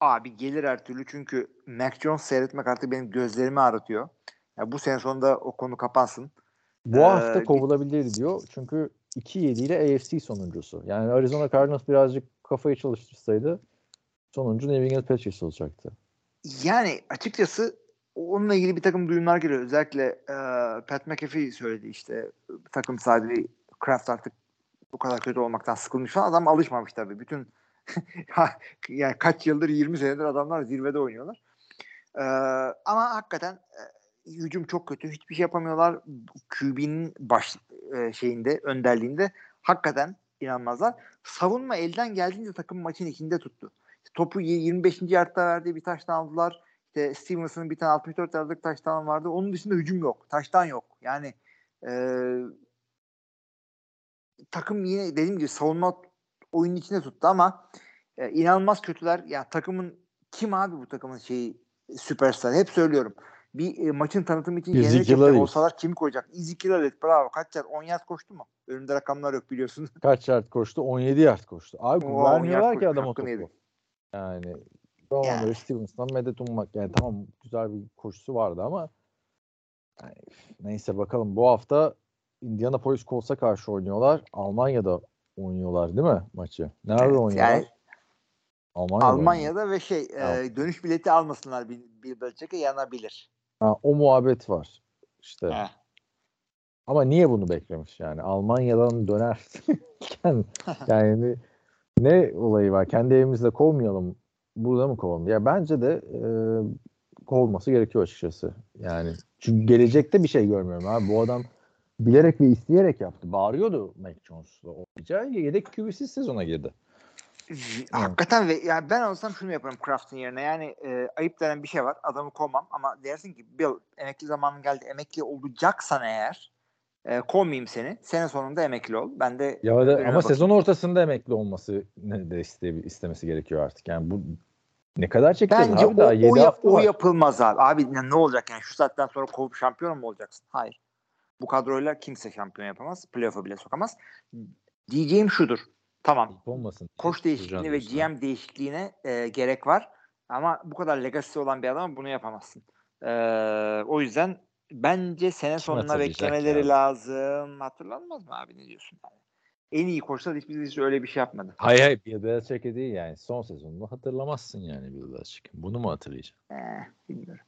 Abi gelir her türlü çünkü Mac Jones seyretmek artık benim gözlerimi ağrıtıyor. Ya bu sene sonunda o konu kapansın. Bu Ee, hafta kovulabilir diyor. Çünkü 2-7 ile AFC sonuncusu. Yani Arizona Cardinals birazcık kafayı çalıştırsaydı sonuncu New England Patriots olacaktı. Yani açıkçası onunla ilgili bir takım duyumlar geliyor. Özellikle e, Pat McAfee söyledi işte takım sahibi Kraft artık bu kadar kötü olmaktan sıkılmış falan. Adam alışmamış tabii. Bütün [LAUGHS] yani kaç yıldır 20 senedir adamlar zirvede oynuyorlar. E, ama hakikaten e, hücum çok kötü. Hiçbir şey yapamıyorlar. QB'nin baş e, şeyinde önderliğinde hakikaten inanmazlar. Savunma elden geldiğince takım maçın içinde tuttu. Topu y- 25. yardta verdiği bir taştan aldılar. İşte Stevenson'ın bir tane 64 yardlık taştan vardı. Onun dışında hücum yok. Taştan yok. Yani e, takım yine dediğim gibi savunma oyunun içinde tuttu ama e, inanılmaz kötüler. Yani takımın kim abi bu takımın şeyi süperstar? Hep söylüyorum. Bir e, maçın tanıtımı için yenilecek Elliott. olsalar kimi koyacak? Ezekiel Elliott bravo. Kaç yard? 10 yard koştu mu? Önümde rakamlar yok biliyorsun. [LAUGHS] Kaç yard koştu? 17 yard koştu. Abi Oo, vermiyorlar ki adama topu. yedi. Yani Roman Yani. Stevenson'dan medet ummak. Yani tamam güzel bir koşusu vardı ama yani, neyse bakalım. Bu hafta Indianapolis Colts'a karşı oynuyorlar. Almanya'da oynuyorlar değil mi maçı? Nerede Evet, oynuyorlar? yani Almanya'da. Almanya'da ve şey e, dönüş bileti almasınlar bir, bir Belichick'e yanabilir. Ha, o muhabbet var. İşte. He. Ama niye bunu beklemiş yani? Almanya'dan dönerken [LAUGHS] yani ne olayı var? Kendi evimizde kovmayalım. Burada mı kovalım? Ya bence de e, kovulması gerekiyor açıkçası. Yani çünkü gelecekte bir şey görmüyorum abi. Bu adam bilerek ve isteyerek yaptı. Bağırıyordu Mac Jones'la olacağı. Yedek QB'siz sezona girdi. Hakikaten ve yani ben olsam şunu yaparım Kraft'ın yerine. Yani e, ayıp denen bir şey var. Adamı kovmam ama dersin ki Bill emekli zamanın geldi. Emekli olacaksan eğer e, kovmayayım seni. Sene sonunda emekli ol. Ben de Ya da ama bakayım. sezon ortasında emekli olması ne de iste, istemesi gerekiyor artık. Yani bu ne kadar çekeceğiz Bence abi daha o, 7 o, yap- hafta o yapılmaz abi. Abi ne, ne olacak yani şu saatten sonra kovup şampiyon mu olacaksın? Hayır. Bu kadroyla kimse şampiyon yapamaz. Playoff'a bile sokamaz. Diyeceğim şudur. Tamam. Olmasın. Koç değişikliğine ve GM değişikliğine e, gerek var. Ama bu kadar legacy olan bir adam bunu yapamazsın. E, o yüzden bence sene sonuna beklemeleri ya? lazım. Hatırlanmaz mı abi ne diyorsun? Yani? En iyi koçlar hiçbir hiç öyle bir şey yapmadı. Hayır hayır Bill Belichick'e değil yani. Son sezonunu hatırlamazsın yani Bill Belichick'in. Bunu mu hatırlayacaksın? Eh, bilmiyorum.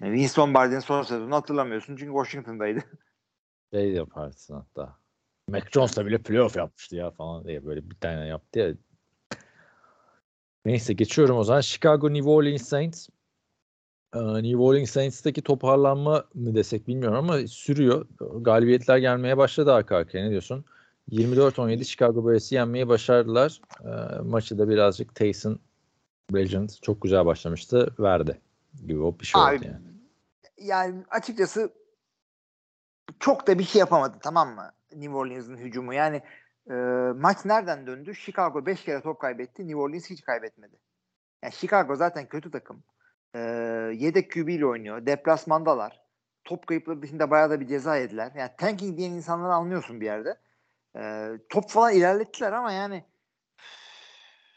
Yani Vince Lombardi'nin son sezonunu hatırlamıyorsun çünkü Washington'daydı. Şey yaparsın hatta. Mac Jones'la bile playoff yapmıştı ya falan diye böyle bir tane yaptı ya. Neyse geçiyorum o zaman. Chicago New Orleans Saints. Ee, New Orleans Saints'teki toparlanma mı desek bilmiyorum ama sürüyor. Galibiyetler gelmeye başladı arka arkaya. Ne diyorsun? 24-17 Chicago Bears'i yenmeyi başardılar. Ee, maçı da birazcık Taysom Legend çok güzel başlamıştı. Verdi. Gibi bir şey oldu Abi, yani. Yani açıkçası çok da bir şey yapamadı tamam mı? New Orleans'ın hücumu. Yani e, maç nereden döndü? Chicago 5 kere top kaybetti. New Orleans hiç kaybetmedi. Yani Chicago zaten kötü takım. E, yedek QB ile oynuyor. Deplasmandalar. Top kayıpları dışında bayağı da bir ceza yediler. Yani tanking diyen insanları anlıyorsun bir yerde. E, top falan ilerlettiler ama yani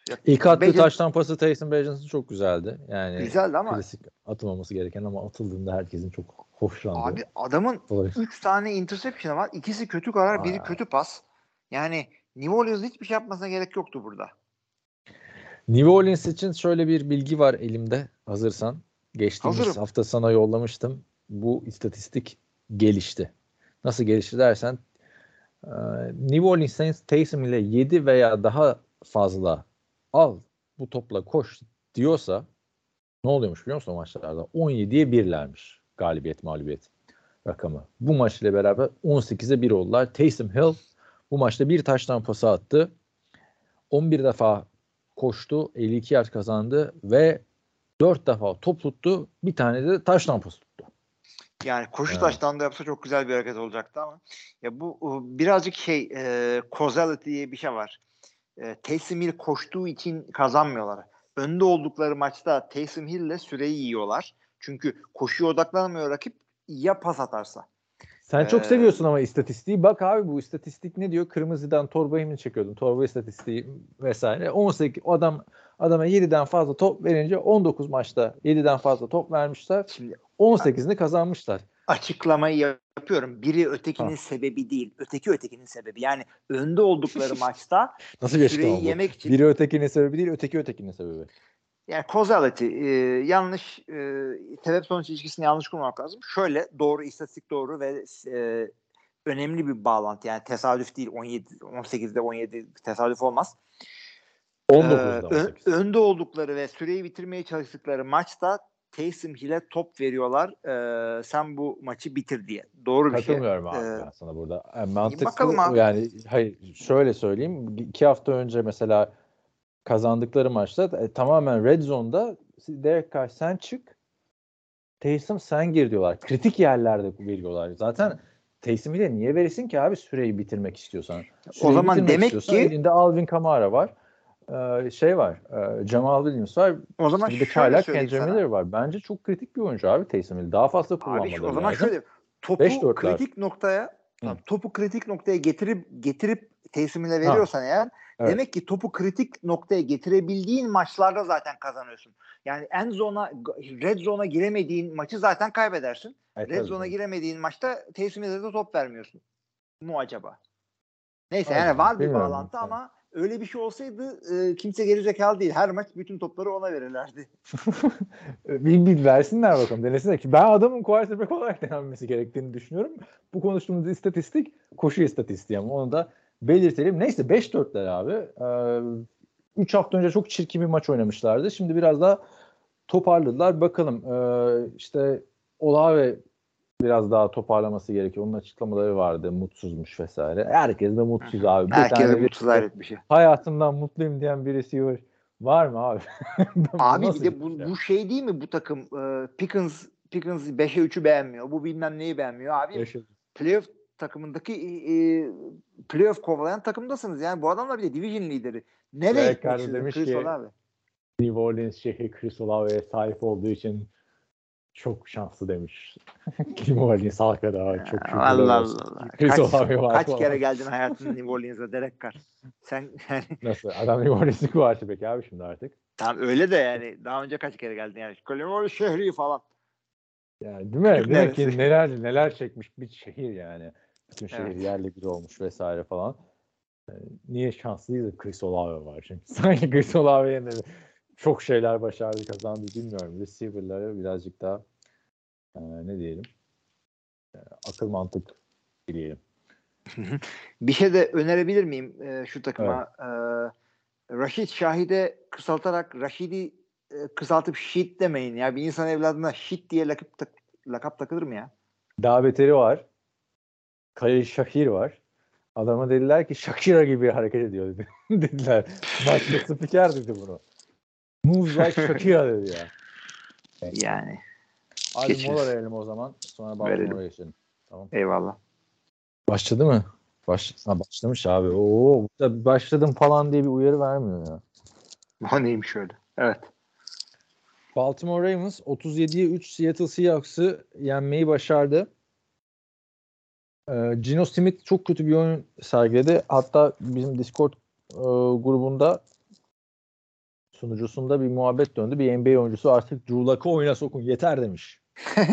Ya, İlk attığı Beckham- taş tampası Taysom Bears'ın çok güzeldi. Yani Güzeldi ama klasik atılmaması gereken ama atıldığında herkesin çok hoşlandığı. abi adamın olay. 3 tane interception var. İkisi kötü karar, biri Aa. kötü pas. Yani New Orleans hiçbir şey yapmasına gerek yoktu burada. New Orleans için şöyle bir bilgi var elimde hazırsan. Geçtiğimiz Hazırım. hafta sana yollamıştım. Bu istatistik gelişti. Nasıl gelişti dersen e, New Orleans Saints Taysom ile 7 veya daha fazla al bu topla koş diyorsa ne oluyormuş biliyor musun maçlarda? 17'ye 1'lermiş galibiyet mağlubiyet rakamı. Bu maç ile beraber 18'e 1 oldular. Taysom Hill bu maçta bir taştan pası attı. 11 defa koştu. 52 yard kazandı ve 4 defa top tuttu. Bir tane de taş tampası tuttu. Yani koşu Evet. taştan da yapsa çok güzel bir hareket olacaktı ama ya bu birazcık şey e, causality diye bir şey var. E, Taysom Hill koştuğu için kazanmıyorlar. Önde oldukları maçta Taysom Hill ile süreyi yiyorlar. Çünkü koşuya odaklanmıyor rakip ya pas atarsa. Sen çok Ee, seviyorsun ama istatistiği. Bak abi bu istatistik ne diyor? Kırmızıdan torbayı mı çekiyordun? Torba istatistiği vesaire. 18 o adam adama 7'den fazla top verince 19 maçta 7'den fazla top vermişler. Şimdi 18'ini kazanmışlar. açıklamayı yapıyorum. Biri ötekinin Ha. sebebi değil. Öteki ötekinin sebebi. Yani önde oldukları [LAUGHS] maçta Nasıl süreyi bu? yemek için Biri ötekinin sebebi değil, öteki ötekinin sebebi. Yani causality e, yanlış e, sebep sonuç ilişkisini yanlış kurmak lazım. Şöyle doğru istatistik doğru ve e, önemli bir bağlantı. Yani tesadüf değil 17 18'de 17 tesadüf olmaz. 19'da Ee, ö- 18. önde oldukları ve süreyi bitirmeye çalıştıkları maçta Taysom Hill'e top veriyorlar. Ee, sen bu maçı bitir diye. Doğru bir şey. Katılmıyorum abi Ee, ben sana burada. Yani mantıklı bakalım abi. yani hayır şöyle söyleyeyim. iki hafta önce mesela kazandıkları maçta e, tamamen red zone'da Derek Carr sen çık Taysom sen gir diyorlar. Kritik yerlerde veriyorlar. Zaten Taysom'u da niye verirsin ki abi süreyi bitirmek istiyorsan? Süreyi zaman bitirmek demek istiyorsan ki- elinde Alvin Kamara var. Ee, şey var. e, Jamal Williams var. O zaman Bir de Çaylak. Miller var. Bence çok kritik bir oyuncu abi Taysom. Daha fazla Abi kullanmaları şu- o zaman lazım. şöyle topu kritik noktaya Hı. topu kritik noktaya getirip getirip Hill'e veriyorsan eğer Evet. demek ki topu kritik noktaya getirebildiğin maçlarda zaten kazanıyorsun. Yani en zona red zone'a giremediğin maçı zaten kaybedersin. Evet, Red zone'a giremediğin maçta Hill'e de top vermiyorsun. Mu acaba? Neyse Aynen, yani var bir bilmiyorum. bağlantı Evet. ama öyle bir şey olsaydı e, kimse gerizekalı değil. Her maç bütün topları ona verirlerdi. [LAUGHS] bir, bir versinler bakalım denesinler ki ben adamın quarterback olarak denenmesi gerektiğini düşünüyorum. Bu konuştuğumuz istatistik koşu istatistiği ama onu da belirtelim. Neyse 5-4'ler abi. 3 hafta önce çok çirkin bir maç oynamışlardı. Şimdi biraz daha toparladılar. Bakalım ee, işte Olave biraz daha toparlaması gerekiyor. Onun açıklamaları vardı. Mutsuzmuş vesaire. Herkes de mutsuz abi. Bir Herkes tane de mutsuz bir şey. Hayatımdan mutluyum diyen birisi var. Var mı abi? [LAUGHS] Abi bir de bu, şey? bu şey değil mi bu takım e, Pickens Pickens 5'e 3'ü beğenmiyor. Bu bilmem neyi beğenmiyor. Abi Yaşadım. playoff takımındaki e, playoff kovalayan takımdasınız. Yani bu adamlar bir de division lideri. Nereye Carter istiyor demiş Chris ki- abi? New Orleans şehri Chris Olave'ye sahip olduğu için çok şanslı demiş. [LAUGHS] New Orleans halkı da çok şükürler Allah. Allah. Chris Kaç, Olave var kaç falan. kere geldin hayatında New Orleans'a Derek Carr? Sen yani [LAUGHS] Nasıl? Adam New Orleans'in quarterback abi şimdi artık. tam öyle de yani daha önce kaç kere geldin yani. New şehri falan. Yani değil mi? Demek ki neler neler çekmiş bir şehir yani. Bütün şehir Evet. yerle bir olmuş vesaire falan. Ee, niye şanslıyız da Chris Olave var çünkü. [LAUGHS] Sanki Chris Olave yerine çok şeyler başardı kazandı bilmiyorum. Receiver'ları birazcık daha e, ne diyelim e, akıl mantık diyelim. Bir şey de önerebilir miyim e, şu takıma? E, Raşit Şahid'e kısaltarak Raşid'i e, kısaltıp Şit demeyin ya. Bir insan evladına Şit diye lakap, tak, lakap takılır mı ya? Daha beteri var. Khalil Şakir var. Adama dediler ki Shakira gibi hareket ediyor dedi. [LAUGHS] dediler. Maçta spiker dedi bunu. Moves like Shakira dedi ya. Yani Hadi mola verelim o zaman. Sonra. Baltimore'a geçelim. Tamam. eyvallah. Başladı mı? Baş ha, başlamış abi. Oo, başladım falan diye bir uyarı vermiyor ya. O neymiş öyle? Evet. Baltimore Ravens 37'ye 3 Seattle Seahawks'ı yenmeyi başardı. Ee, Gino Smith çok kötü bir oyun sergiledi. Hatta bizim Discord e, grubunda sunucusunda bir muhabbet döndü. Bir NBA oyuncusu artık Drew Luck'ı oyuna sokun yeter demiş.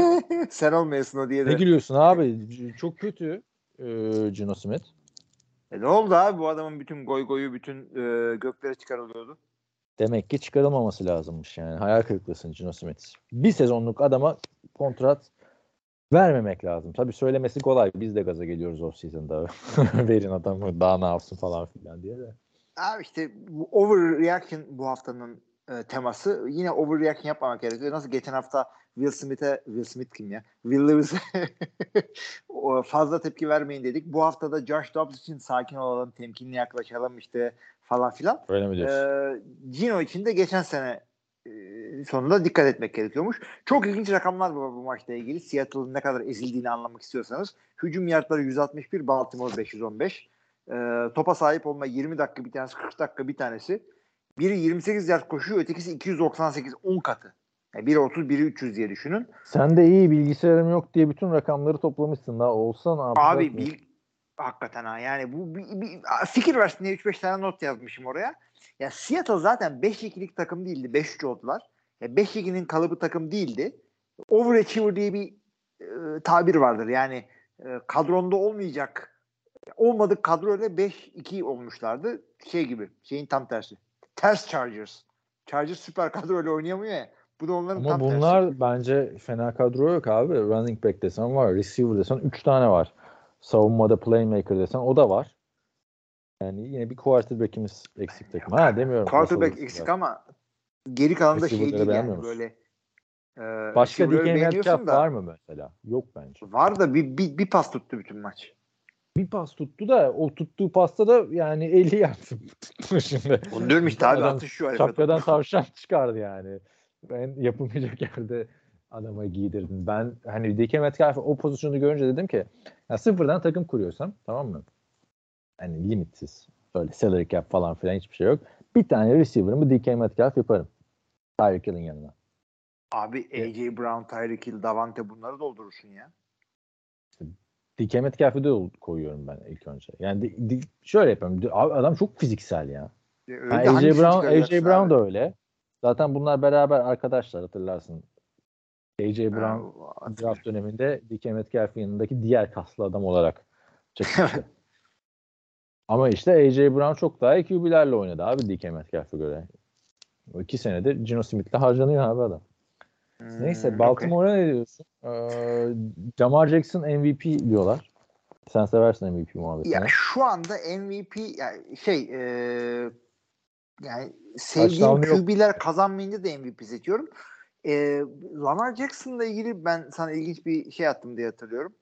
[LAUGHS] Sen olmayasın o diye Ne de. gülüyorsun abi? Çok kötü e, Gino Smith. E ne oldu abi bu adamın bütün goy goyu bütün e, göklere çıkarılıyordu. Demek ki çıkarılmaması lazımmış yani. Hayal kırıklığısın Gino Smith. Bir sezonluk adama kontrat vermemek lazım. Tabii söylemesi kolay. Biz de gaza geliyoruz off season'da. [LAUGHS] Verin adamı daha ne yapsın falan filan diye de. Abi işte overreaction bu haftanın e, teması. Yine overreaction yapmamak gerekiyor. Nasıl geçen hafta Will Smith'e Will Smith kim ya? Will Lewis'e [LAUGHS] fazla tepki vermeyin dedik. Bu hafta da Josh Dobbs için sakin olalım, temkinli yaklaşalım işte falan filan. Öyle mi diyorsun? Ee, Gino için de geçen sene sonunda dikkat etmek gerekiyormuş. Çok ilginç rakamlar var bu maçla ilgili. Seattle'ın ne kadar ezildiğini anlamak istiyorsanız. Hücum yardları 161, Baltimore 515. Ee, topa sahip olma 20 dakika bir tanesi, 40 dakika bir tanesi. Biri 28 yard koşuyor, ötekisi 298, 10 katı. Yani biri 30, biri 300 diye düşünün. Sen de iyi bilgisayarım yok diye bütün rakamları toplamışsın daha olsan abi. Abi bil, hakikaten ha yani bu bir, bir- fikir versin diye 3-5 tane not yazmışım oraya. Ya Seattle zaten 5-2'lik takım değildi. 5-3 oldular. Ya 5-2'nin kalıbı takım değildi. Overachiever diye bir e, tabir vardır. Yani e, kadronda olmayacak olmadık kadroyla 5-2 olmuşlardı. Şey gibi. Şeyin tam tersi. Ters Chargers. Chargers süper kadroyla oynayamıyor ya. Bu da onların Ama tam tersi. bunlar bence fena kadro yok abi. Running back desen var. Receiver desen 3 tane var. Savunmada playmaker desen o da var. Yani yine bir quarterback'imiz eksik takım. Ha demiyorum. Quarterback eksik var. ama geri kalan da şey değil yani böyle. E, Başka DK Metcalf var mı mesela? Yok bence. Var da bir, bir, bir pas tuttu bütün maç. Bir pas tuttu da o tuttuğu pasta da yani [LAUGHS] 50 yaptı şimdi. Onu diyorum işte abi atış şu. Şapkadan tavşan [LAUGHS] çıkardı yani. Ben yapılmayacak yerde adama giydirdim. Ben hani DK Metcalf o pozisyonu görünce dedim ki ya sıfırdan takım kuruyorsam tamam mı? Hani limitsiz. Öyle salary cap falan filan hiçbir şey yok. Bir tane receiver'ımı DK Metcalf yaparım. Tyreek Hill'in yanına. Abi AJ Brown, Tyreek Hill, Davante bunları doldurursun ya. DK Metcalf'i de koyuyorum ben ilk önce. Yani di- di- şöyle yapıyorum. Abi adam çok fiziksel ya. Ha, de AJ Brown, AJ Brown abi? da öyle. Zaten bunlar beraber arkadaşlar hatırlarsın. AJ Brown Ha, draft döneminde DK Metcalf'in yanındaki diğer kaslı adam olarak [LAUGHS] çekilmişti. Ama işte AJ Brown çok daha iyi QB'lerle oynadı abi DK Metcalf'e göre. O iki senedir Gino Smith'le harcanıyor abi adam. Hmm, Neyse. Baltimore'a ne diyorsun? Ee, Jamar Jackson MVP diyorlar. Sen seversin MVP muhabbetini. Ya şu anda MVP yani şey e, yani sevdiğim. QB'ler kazanmayınca da MVP seçiyorum. E, Lamar Jackson'la ilgili ben sana ilginç bir şey attım diye hatırlıyorum.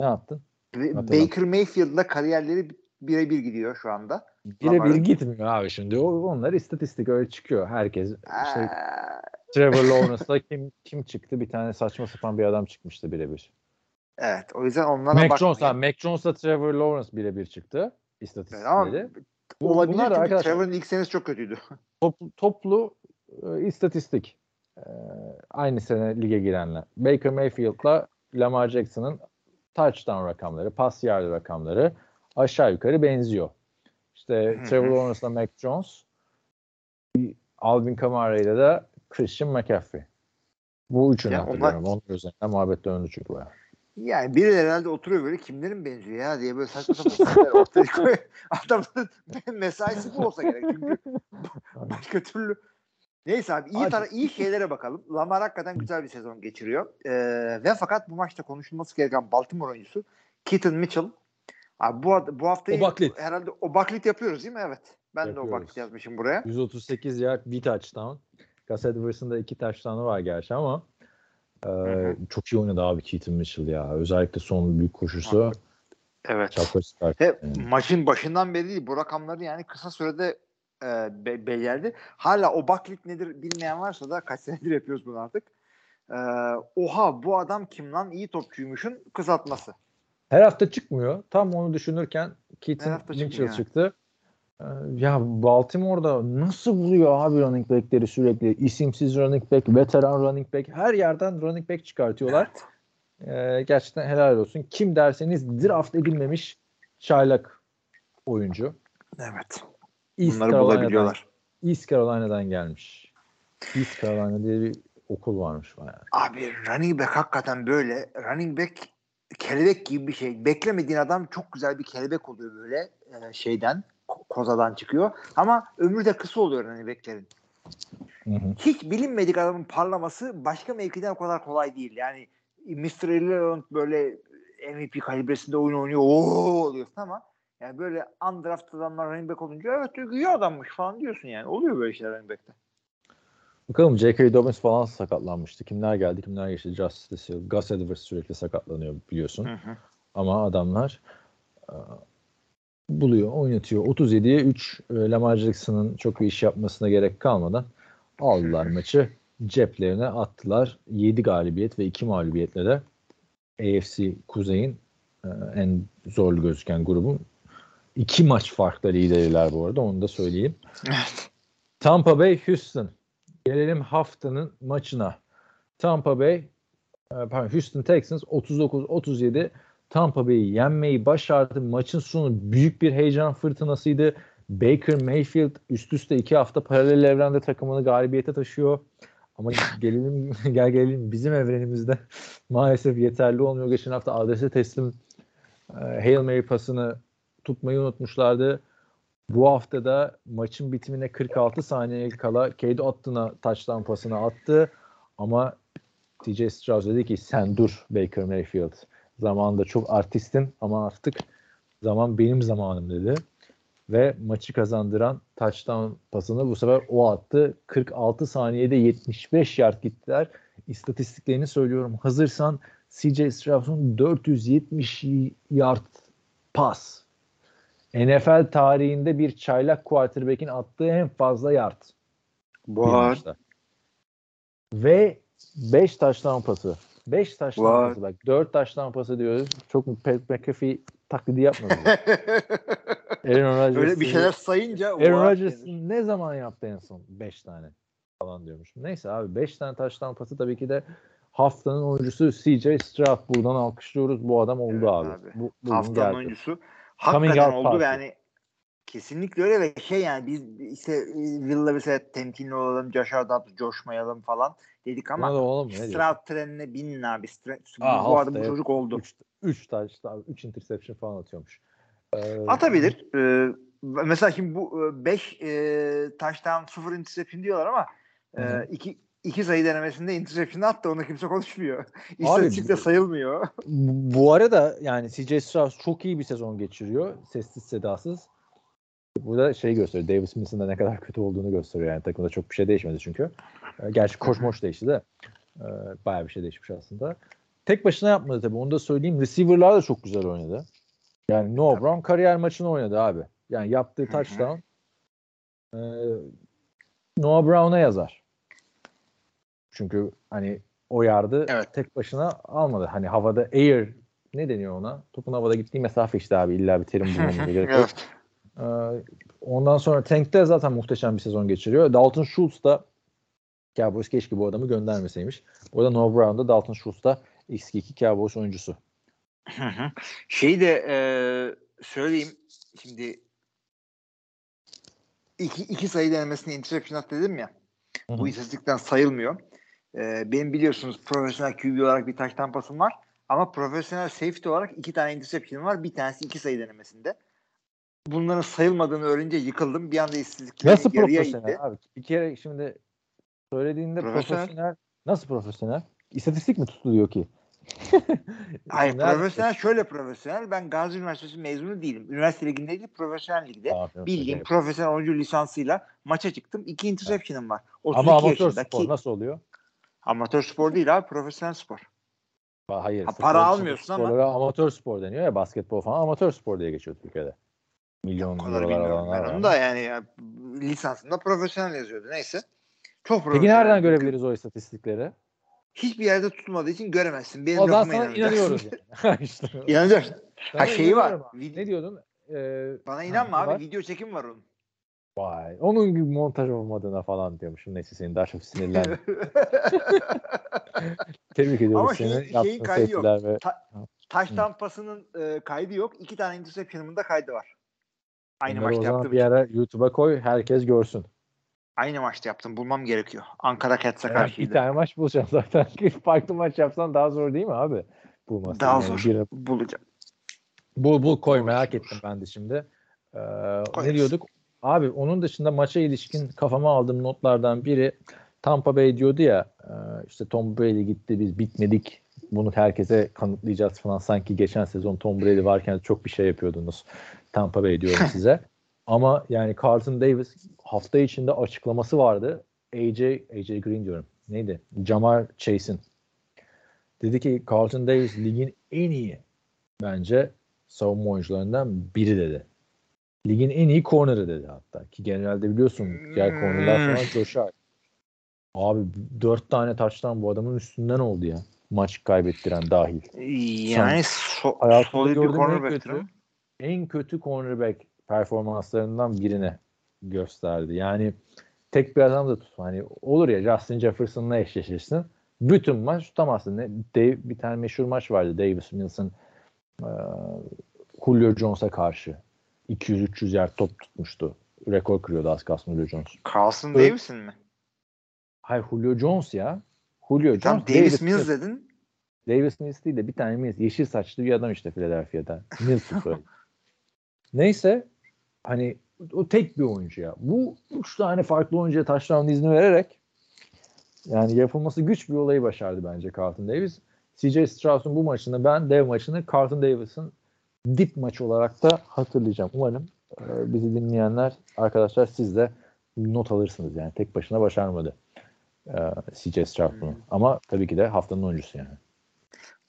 Ne yaptın? Ve Hatırlam. Baker Mayfield'la kariyerleri birebir gidiyor şu anda. Birebir gitmiyor abi şimdi. O, onlar istatistik öyle çıkıyor. Herkes şey, Ee, Trevor Lawrence'la kim kim çıktı? Bir tane saçma sapan bir adam çıkmıştı birebir. evet o yüzden onlara Mac bakmayın. Jones, ha, Mac Jones'la Trevor Lawrence birebir çıktı Evet, istatistikleri. ama Bu- olabilir bunlar çünkü arkadaşlar- Trevor'ın ilk senesi çok kötüydü. [LAUGHS] Toplu, toplu e, istatistik. E, aynı sene lige girenler. Baker Mayfield'la Lamar Jackson'ın touchdown rakamları, pas yardı rakamları aşağı yukarı benziyor. İşte. Trevor Lawrence'la Mac Jones, Alvin Kamara ile de Christian McCaffrey. Bu üçünü Ya hatırlıyorum. Onun üzerinden muhabbet döndü çünkü bayağı. Yani biri herhalde oturuyor böyle kimlerin benziyor ya diye böyle saçma sapan ortaya koyuyor. [LAUGHS] Adamın mesaisi bu olsa gerek. Çünkü [LAUGHS] başka türlü Neyse abi iyi, tara- iyi şeylere bakalım. Lamar hakikaten güzel bir sezon geçiriyor. Ee, ve fakat bu maçta konuşulması gereken Baltimore oyuncusu Keaton Mitchell. Abi bu, bu haftayı Obaklit. herhalde Obaklit yapıyoruz değil mi? Evet. Ben de Yapıyoruz. Obaklit yazmışım buraya. 138 yard bir touchdown. Gus Edwards'ın da iki touchdown'ı var gerçi ama e, çok iyi oynadı abi Keaton Mitchell ya. Özellikle son büyük koşusu Evet. çıkarttı. Ve Yani. maçın başından beri değil bu rakamları yani kısa sürede e, be- belirledi. Hala o baklit nedir bilmeyen varsa da kaç senedir yapıyoruz bunu artık. E, oha bu adam kim lan iyi topçuymuşun kısaltması. Her hafta çıkmıyor. Tam onu düşünürken Keaton Mitchell çıkmıyor. çıktı. E, ya Baltimore'da nasıl buluyor abi running back'leri sürekli? İsimsiz running back, veteran running back. Her yerden running back çıkartıyorlar. E, gerçekten helal olsun. Kim derseniz draft edilmemiş çaylak oyuncu. Evet. East Bunları Carolina'dan- bulabiliyorlar. East Carolina'dan gelmiş. East Carolina diye bir okul varmış bayağı. Abi running back hakikaten böyle. Running back kelebek gibi bir şey. Beklemediğin adam çok güzel bir kelebek oluyor böyle e, şeyden ko- kozadan çıkıyor. Ama ömrü de kısa oluyor. Hı hı. hiç bilinmedik adamın parlaması başka mevkiden o kadar kolay değil. Yani Mr. Irrelevant böyle MVP kalibresinde oyun oynuyor. Oo oluyorsun ama yani böyle undrafted adamlar running back olunca evet iyi adammış falan diyorsun yani. Oluyor böyle şeyler running back'te. Bakalım J.K. Dobbins falan sakatlanmıştı. Kimler geldi kimler geçti. Justice Hill, Gus Edwards sürekli sakatlanıyor biliyorsun. Ama adamlar e, buluyor, oynatıyor. 37'ye 3 e, Lamar Jackson'ın çok bir iş yapmasına gerek kalmadan aldılar maçı. Ceplerine attılar. 7 galibiyet ve 2 mağlubiyetle de AFC Kuzey'in e, en zorlu gözüken grubun iki maç farklı lideriler bu arada onu da söyleyeyim. Evet. Tampa Bay Houston. Gelelim haftanın maçına. Tampa Bay e, pardon, Houston Texans 39-37 Tampa Bay'i yenmeyi başardı. Maçın sonu büyük bir heyecan fırtınasıydı. Baker Mayfield üst üste iki hafta paralel evrende takımını galibiyete taşıyor. Ama gelelim [LAUGHS] gel gelelim bizim evrenimizde [LAUGHS] maalesef yeterli olmuyor. Geçen hafta adrese teslim e, Hail Mary pasını tutmayı unutmuşlardı. Bu hafta da maçın bitimine 46 saniye kala Cade Otton'a touchdown pasını attı. Ama TJ Strauss dedi ki sen dur Baker Mayfield. Zamanında çok artistin ama artık zaman benim zamanım dedi. Ve maçı kazandıran touchdown pasını bu sefer o attı. 46 saniyede 75 yard gittiler. İstatistiklerini söylüyorum. Hazırsan CJ Strauss'un 470 yard pas. NFL tarihinde bir çaylak quarterback'in attığı en fazla yard. Var. Ve 5 taştan pası. 5 taştan Var. pası bak. 4 taştan pası diyoruz. Çok Pat McAfee taklidi yapmadı. [LAUGHS] Aaron Rodgers. Öyle bir şeyler sayınca Aaron Rodgers ne zaman yaptı en son? 5 tane falan diyormuş. Neyse abi 5 tane taştan pası tabii ki de haftanın oyuncusu CJ Stroud. Buradan alkışlıyoruz. Bu adam oldu Evet abi. abi. Bu, haftanın geldi. oyuncusu. Hakikaten oldu party. ve yani kesinlikle öyle ve şey yani biz işte e, Will Levis'e temkinli olalım, Josh Adams coşmayalım falan dedik ama oğlum? Stroud trenine binin abi. Stroud, Aa, bu adam bu çocuk oldu. 3 3 taştan 3 interception falan atıyormuş. Ee, Atabilir. Ee, mesela şimdi bu 5 e, taştan 0 interception diyorlar ama Hı hı. e, iki, iki sayı denemesinde interception attı. Onu kimse konuşmuyor. [LAUGHS] İstatistikte sayılmıyor. Bu arada yani CJ Strauss çok iyi bir sezon geçiriyor. Sessiz sedasız. Bu da şey gösteriyor. Davis Smith'in de ne kadar kötü olduğunu gösteriyor. Yani takımda çok bir şey değişmedi çünkü. E, gerçi koç değişti de e, bayağı bir şey değişmiş aslında. Tek başına yapmadı tabii. Onu da söyleyeyim. Receiver'lar da çok güzel oynadı. Yani Noah Brown kariyer maçını oynadı abi. Yani yaptığı touchdown e, Noah Brown'a yazar. Çünkü hani o yardı Evet. tek başına almadı. Hani havada air ne deniyor ona? Topun havada gittiği mesafe işte abi. İlla bir terim bulmamıza [LAUGHS] gerek yok. Evet. Ee, ondan sonra Tank'te zaten muhteşem bir sezon geçiriyor. Dalton Schultz da Cowboys keşke bu adamı göndermeseymiş. O da Noah Brown da Dalton Schultz da X2 Cowboys oyuncusu. Şeyi de e, söyleyeyim. Şimdi iki, iki sayı denemesine interception attı dedim ya. Hı hı. Bu istatistikten sayılmıyor. E, benim biliyorsunuz profesyonel QB olarak bir taş tampasım var. Ama profesyonel safety olarak iki tane interception var. Bir tanesi iki sayı denemesinde. Bunların sayılmadığını öğrenince yıkıldım. Bir anda istatistiklerim Nasıl profesyonel gitti. abi? Bir kere şimdi söylediğinde Profesyonel. profesyonel. nasıl profesyonel? İstatistik mi tutuluyor ki? [LAUGHS] Hayır Nerede? profesyonel şöyle profesyonel. Ben Gazi Üniversitesi mezunu değilim. Üniversite liginde değil profesyonel ligde. Bildiğim profesyonel oyuncu lisansıyla maça çıktım. İki interception'ım var. 32 Ama amatör spor nasıl oluyor? Amatör spor değil abi profesyonel spor. Ha, Hayır. Ha, para almıyorsun ama- amatör spor deniyor ya basketbol falan amatör spor diye geçiyor Türkiye'de. Milyon bilmiyorum alanlar ben onu da yani ya, lisansında profesyonel yazıyordu. Neyse. Çok Peki profesyonel. nereden görebiliriz o istatistikleri? Hiçbir yerde tutulmadığı için göremezsin. Benim O zaman lafıma sana inanıyoruz. [LAUGHS] Yani. [LAUGHS] İşte. İnanacaksın. Ha, şeyi var. Vid- Ne diyordun? Ee, Bana inanma abi. var. Video çekim var onun. Vay. Onun gibi montaj olmadığına falan diyormuşum. Neyse seni daha çok sinirlendim. [LAUGHS] Tebrik ediyoruz Ama seni. Yaptığın şeyin kaydı yok. ve Taş Hı. tampasının e, kaydı yok. İki tane interception'ımın da kaydı var. Aynı Bunları maçta yaptım. bir ara YouTube'a koy. Herkes görsün. Aynı maçta yaptım. Bulmam gerekiyor. Ankara Cats'a bir karşıydı. tane maç bulacaksın [LAUGHS] zaten. Farklı maç yapsan daha zor değil mi abi? Bulması. Daha Yani zor. bir- Bulacağım. Bul bul koy merak ettim ben de şimdi. Ee, ne diyorduk? Abi onun dışında maça ilişkin kafama aldığım notlardan biri Tampa Bay diyordu ya e, işte Tom Brady gitti biz bitmedik bunu herkese kanıtlayacağız falan sanki geçen sezon Tom Brady varken çok bir şey yapıyordunuz Tampa Bay diyorum [LAUGHS] size. Ama yani Carlton Davis hafta içinde açıklaması vardı. AJ AJ Green diyorum. Neydi? Jamar Chase'in. Dedi ki Carlton Davis ligin en iyi bence savunma oyuncularından biri dedi. Ligin en iyi corner'ı dedi hatta. Ki genelde biliyorsun diğer corner'lar falan Hmm. coşar. Abi dört tane taçtan bu adamın üstünden oldu ya. Maç kaybettiren dahil. Yani so solid bir gördüğüm en kötü, en kötü cornerback performanslarından birine gösterdi. Yani tek bir adam da tut. Hani olur ya Justin Jefferson'la eşleşirsin. Bütün maç tutamazsın. Ne, Dave, bir tane meşhur maç vardı. Davis Milson e, Julio Jones'a karşı. 200-300 yer top tutmuştu. Rekor kırıyordu az kalsın Julio Jones. Carlson Evet. Davis'in mi? Hayır Julio Jones ya. Julio Jones. Tam Davis Mills dedin. Davis Mills değil de bir tane Mills. Yeşil saçlı bir adam işte Philadelphia'da. Mills [LAUGHS] soyadı. Neyse hani o tek bir oyuncu ya. Bu üç tane farklı oyuncuya taşların izni vererek yani yapılması güç bir olayı başardı bence Carlton Davis. CJ Stroud'un bu maçını ben dev maçını Carlton Davis'in dip maç olarak da hatırlayacağım. Umarım e, bizi dinleyenler arkadaşlar siz de not alırsınız yani. Tek başına başarmadı e, CJ Stroud bunu. Ama tabii ki de haftanın oyuncusu yani.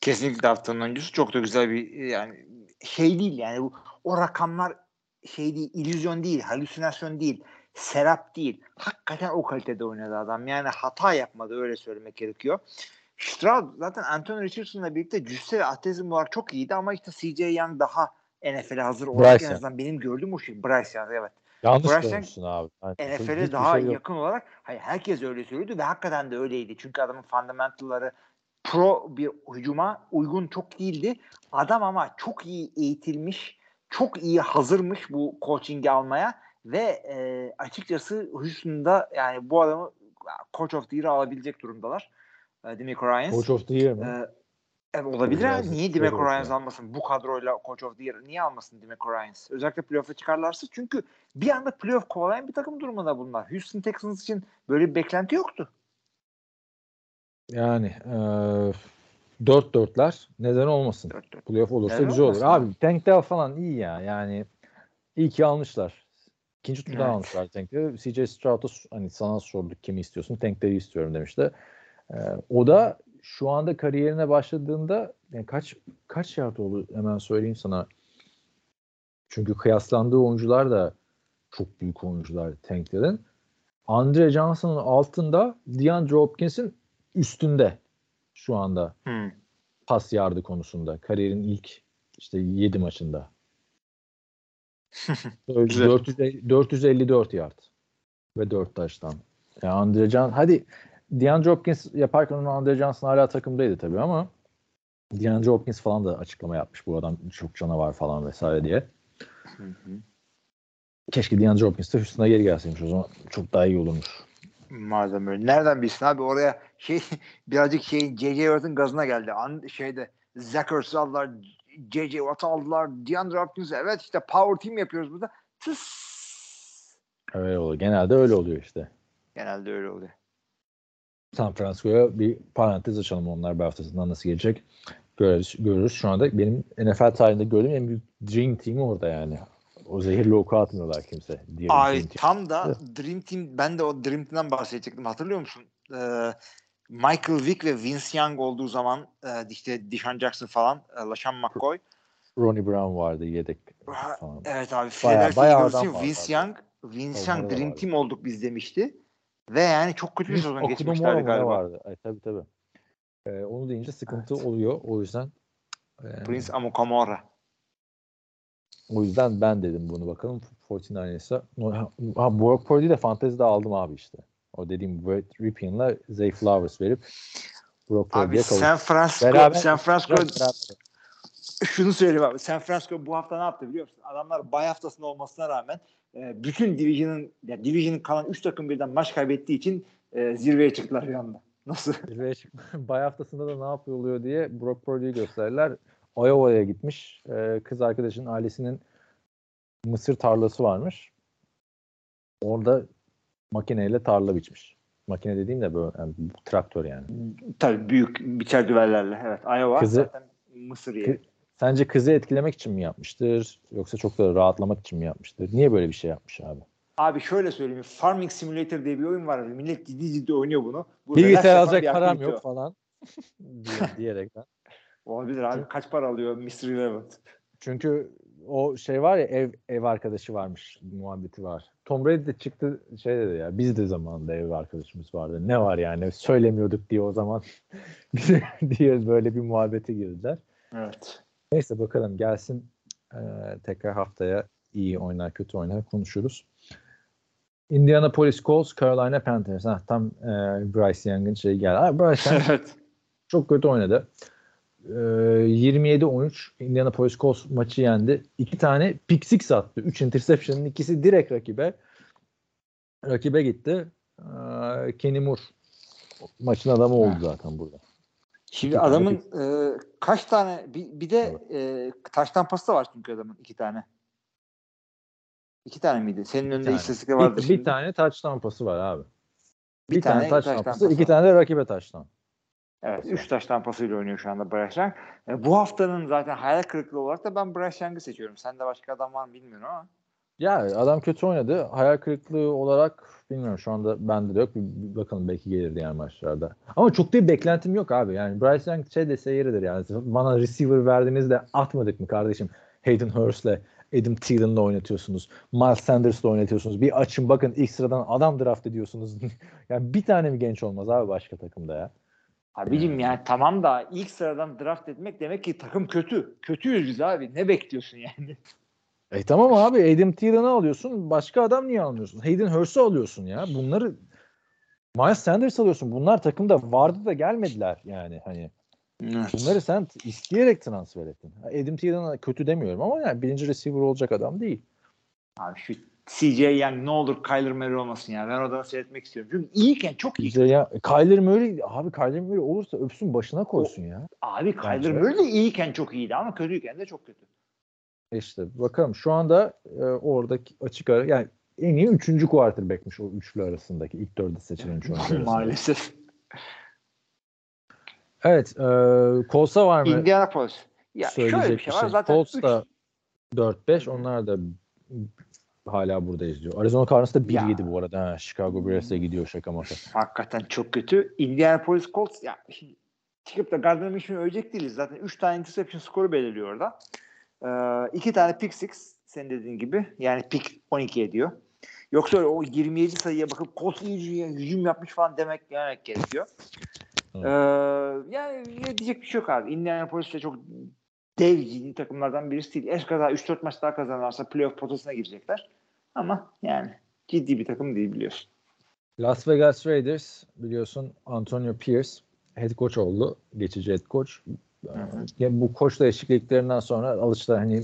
Kesinlikle haftanın oyuncusu. Çok da güzel bir yani şey değil yani bu, o rakamlar şey değil, illüzyon değil, halüsinasyon değil, serap değil. Hakikaten o kalitede oynadı adam. Yani hata yapmadı öyle söylemek gerekiyor. Stroud zaten Anthony Richardson'la birlikte cüsse ve atletizm olarak çok iyiydi ama işte CJ Young daha NFL'e hazır olarak Bryce en azından benim gördüğüm o şey. Bryce Young evet. Yanlış Bryce görmüşsün abi. Yani NFL'e daha şey yok. yakın olarak hayır herkes öyle söylüyordu ve hakikaten de öyleydi. Çünkü adamın fundamentalları pro bir hücuma uygun çok değildi. Adam ama çok iyi eğitilmiş, çok iyi hazırmış bu coaching'i almaya ve e, açıkçası Houston'da yani bu adamı Coach of the Year'ı alabilecek durumdalar. E, Demico Ryans. Coach of the Year mi? E, evet, olabilir ha. Niye Demico olur Ryans ya. almasın? Bu kadroyla Coach of the Year niye almasın Demico Ryans? Özellikle playoff'a çıkarlarsa çünkü bir anda playoff kovalayan bir takım durumunda bunlar. Houston Texans için böyle bir beklenti yoktu. Yani e, dört dörtler neden olmasın? 4-4. Playoff olursa Neden güzel olur. olmasın Abi Tank Dell falan iyi ya. Yani iyi ki almışlar. İkinci turdan Evet. almışlar Tank'leri. CJ Stroud'a hani sana sorduk kimi istiyorsun? Tank'leri istiyorum demişti. Ee, o da şu anda kariyerine başladığında yani kaç kaç yard oldu hemen söyleyeyim sana. Çünkü kıyaslandığı oyuncular da çok büyük oyuncular Tank'lerin. Andre Johnson'ın altında DeAndre Hopkins'in üstünde şu anda Hmm. pas yardı konusunda. Kariyerin ilk işte 7 maçında. [LAUGHS] Güzel. 450 454 yard ve 4 taştan. Yani Andre Johnson hadi DeAndre Hopkins yaparken onun Andre Johnson hala takımdaydı tabii ama DeAndre Hopkins falan da açıklama yapmış bu adam çok canavar falan vesaire diye. Hı hı. Keşke DeAndre Hopkins de Houston'a geri gelseymiş o zaman çok daha iyi olurmuş. Madem öyle. Nereden bilsin abi oraya şey [LAUGHS] birazcık şeyin J.J. Watt'ın gazına geldi. An, şeyde Zach Ertz'i aldılar. J.J. Watt'ı aldılar. DeAndre Hopkins evet işte power team yapıyoruz burada. Tıs. Öyle oluyor. Genelde öyle oluyor işte. Genelde öyle oluyor. San Francisco'ya bir parantez açalım onlar bir haftasından nasıl gelecek görürüz. görürüz. Şu anda benim NFL tarihinde gördüğüm en büyük Dream Team orada yani. O zehirli oku atmıyorlar kimse. Diğer Ay tam da Dream Team ben de o Dream Team'den bahsedecektim. Hatırlıyor musun? Ee, Michael Vick ve Vince Young olduğu zaman e, işte Deshaun Jackson falan, e, LaShawn McCoy. Ronnie Brown vardı yedek falan. Evet abi. Bayağı- bayağı adam Vince zaten. Young, Vince Young Dream vardı. Team olduk biz demişti. Ve yani çok kötü bir sezon geçmişlerdi galiba. vardı. Ay, tabii tabii. Ee, onu deyince sıkıntı oluyor. O yüzden e, Prince Amukamara. o yüzden ben dedim bunu bakalım 49ers'a. Ha, Purdy'yi de fantezide aldım abi işte. O dediğim Brett Rippion'la Zay Flowers verip Brock Abi. San Francisco, Beraber- San Francisco Beraber- şunu söyleyeyim abi. San Francisco bu hafta ne yaptı biliyor musun? Adamlar bay haftasında olmasına rağmen e, bütün Division'ın ya Division'ın kalan 3 takım birden maç kaybettiği için e, zirveye çıktılar bir anda. Nasıl? [LAUGHS] Zirveye çıkma. [LAUGHS] Bay haftasında da ne yapıyor oluyor diye Brock Purdy'yi gösterdiler. Iowa'ya gitmiş. Ee, kız arkadaşının ailesinin mısır tarlası varmış. Orada makineyle tarla biçmiş. Makine dediğim de böyle yani traktör yani. Tabii büyük biçer düvellerle. Evet. Iowa Kızı- zaten Mısır yeri. Sence kızı etkilemek için mi yapmıştır? Yoksa çok da rahatlamak için mi yapmıştır? Niye böyle bir şey yapmış abi? Abi şöyle söyleyeyim. Farming Simulator diye bir oyun var. Millet ciddi ciddi oynuyor bunu. Bu Bilgisayar alacak bir param yok falan. [LAUGHS] diye- diyerekten. Olabilir abi. Kaç para alıyor Mr. Eleven? Çünkü o şey var ya ev ev arkadaşı varmış muhabbeti var. Tom Brady de çıktı şey dedi ya biz de zamanında ev arkadaşımız vardı. Ne var yani söylemiyorduk diye o zaman [LAUGHS] diye böyle bir muhabbete girdiler. Evet. Neyse bakalım gelsin Ee, tekrar haftaya iyi oynar kötü oynar konuşuruz. Indianapolis Colts, Carolina Panthers. Ha, tam e, Bryce Young'ın şeyi geldi. Ha, Bryce Young [LAUGHS] evet. çok kötü oynadı. Ee, 27-13 Indianapolis Colts maçı yendi. İki tane pick six attı. Üç interception'ın ikisi direkt rakibe. Rakibe gitti. Ee, Kenny Moore maçın adamı oldu zaten burada. Şimdi İki tane adamın e, kaç tane bir, bir de e, taştan pasta var çünkü adamın iki tane. İki tane miydi? Senin önünde tane. istatistikte vardır Bir, şimdi. bir tane touchdown pası var abi. Bir, Bir tane, tane pası, pası iki tane de rakibe touchdown. Evet. Üç taştan pasıyla oynuyor şu anda Bryce Young. E, bu haftanın zaten hayal kırıklığı olarak da ben Bryce Young'ı seçiyorum. Sen de başka adam var mı bilmiyorum ama. Ya adam kötü oynadı. Hayal kırıklığı olarak bilmiyorum şu anda bende de yok. Bir, bakalım belki gelir diğer maçlarda. Ama çok da bir beklentim yok abi. Yani Bryce Young şey dese yeridir yani. Bana receiver verdiniz de atmadık mı kardeşim? Hayden Hurst'le Adam Thielen'la oynatıyorsunuz. Miles Sanders'la oynatıyorsunuz. Bir açın bakın ilk sıradan adam draft ediyorsunuz. [LAUGHS] yani bir tane mi genç olmaz abi başka takımda ya? Abicim yani tamam da ilk sıradan draft etmek demek ki takım kötü. Kötüyüz biz abi. Ne bekliyorsun yani? E tamam abi Adam Thielen'ı alıyorsun. Başka adam niye almıyorsun? Hayden Hurst'u alıyorsun ya. Bunları Miles Sanders alıyorsun. Bunlar takımda vardı da gelmediler yani hani. Bunları sen isteyerek transfer ettin. Adam Thielen'a kötü demiyorum ama yani birinci receiver olacak adam değil. Abi şu CJ Young ne olur Kyler Murray olmasın ya. Ben oradan seyretmek istiyorum. Çünkü iyiyken çok iyi. Ya Kyler Murray abi Kyler Murray olursa öpsün başına koysun ya. Abi Kyler. Murray de iyiyken çok iyiydi ama kötüyken de çok kötü. İşte bakalım şu anda e, oradaki açık ara yani en iyi üçüncü quarterback'miş o üçlü arasındaki ilk dörde seçilen üç oyuncu arasında. Maalesef. Evet. E, Colts'a var mı? Indianapolis. Ya şöyle söyleyecek bir şey var. şey. Zaten Colts da 4-5 onlar da hala burada izliyor. Arizona Cardinals da 1-7 Ya. bu arada. Ha, Chicago Bears'e gidiyor şaka maka. Hakikaten çok kötü. Indianapolis Colts ya şimdi çıkıp da Gardner Minshew'u övecek değiliz. Zaten 3 tane interception skoru belirliyor orada. Ee, iki tane pick six senin dediğin gibi. Yani pick 12 ediyor. Yoksa öyle o 27 sayıya bakıp Colts hücum yapmış falan demek yemek gerekiyor. Ee, yani diyecek bir şey yok abi. Indianapolis de çok dev takımlardan birisi değil. Eş kadar 3-4 maç daha kazanırlarsa playoff potasına girecekler. Ama yani ciddi bir takım değil biliyorsun. Las Vegas Raiders biliyorsun Antonio Pierce head coach oldu. Geçici head coach. Ya bu koç değişikliklerinden sonra alıştılar hani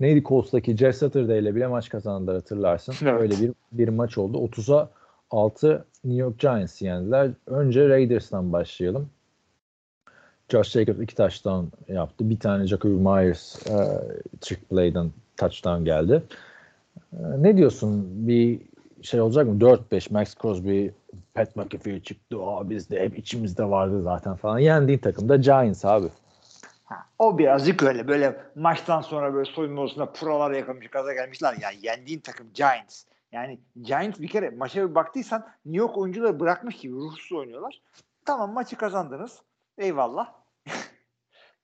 neydi Colts'taki Jeff Saturday ile bile maç kazandılar hatırlarsın. [LAUGHS] Evet. Öyle bir bir maç oldu. 30'a 6 New York Giants yendiler. Önce Raiders'tan başlayalım. Josh Jacobs iki touchdown yaptı. Bir tane Jacoby Myers e, trick play'den touchdown geldi. E, ne diyorsun? Bir şey olacak mı? 4-5 Max Crosby, Pat McAfee çıktı. Aa, biz de hep içimizde vardı zaten falan. Yendiğin takım da Giants abi. Ha, o birazcık öyle böyle maçtan sonra böyle soyunma odasında puralar yakalamış gaza gelmişler. Yani yendiğin takım Giants. Yani Giants bir kere maça bir baktıysan New York oyuncuları bırakmış gibi ruhsuz oynuyorlar. Tamam maçı kazandınız. Eyvallah. [LAUGHS]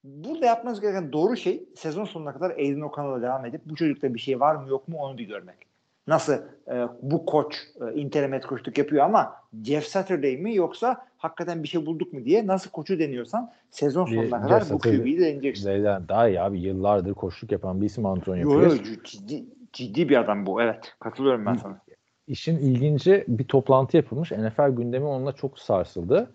Burada yapmanız gereken doğru şey sezon sonuna kadar Aiden O'Connell'a devam edip bu çocukta bir şey var mı yok mu onu bir görmek. Nasıl e, bu koç e, interim head coachluk yapıyor ama Jeff Saturday mi yoksa hakikaten bir şey bulduk mu diye nasıl koçu deniyorsan sezon sonuna Jeff kadar bu Saturday- QB'yi deneyeceksin. Zeyden daha iyi abi. Yıllardır koşluk yapan bir isim Antonio Yo, yo, Pierce. ciddi, ciddi bir adam bu. Evet. Katılıyorum ben sana. İşin ilginci bir toplantı yapılmış. NFL gündemi onunla çok sarsıldı.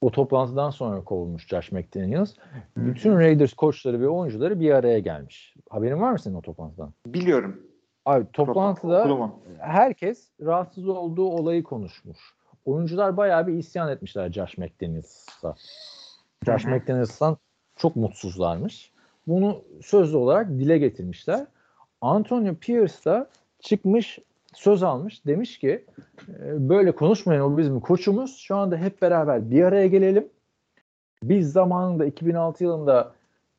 O toplantıdan sonra kovulmuş Josh McDaniels. Bütün Raiders koçları ve oyuncuları bir araya gelmiş. Haberin var mı senin o toplantıdan? Biliyorum. Abi toplantıda herkes rahatsız olduğu olayı konuşmuş. Oyuncular bayağı bir isyan etmişler Josh McDaniels'a. Josh. McDaniels'tan çok mutsuzlarmış. Bunu sözlü olarak dile getirmişler. Antonio Pierce da çıkmış söz almış. Demiş ki "E, böyle konuşmayın o bizim koçumuz. Şu anda hep beraber bir araya gelelim. Biz zamanında 2006 yılında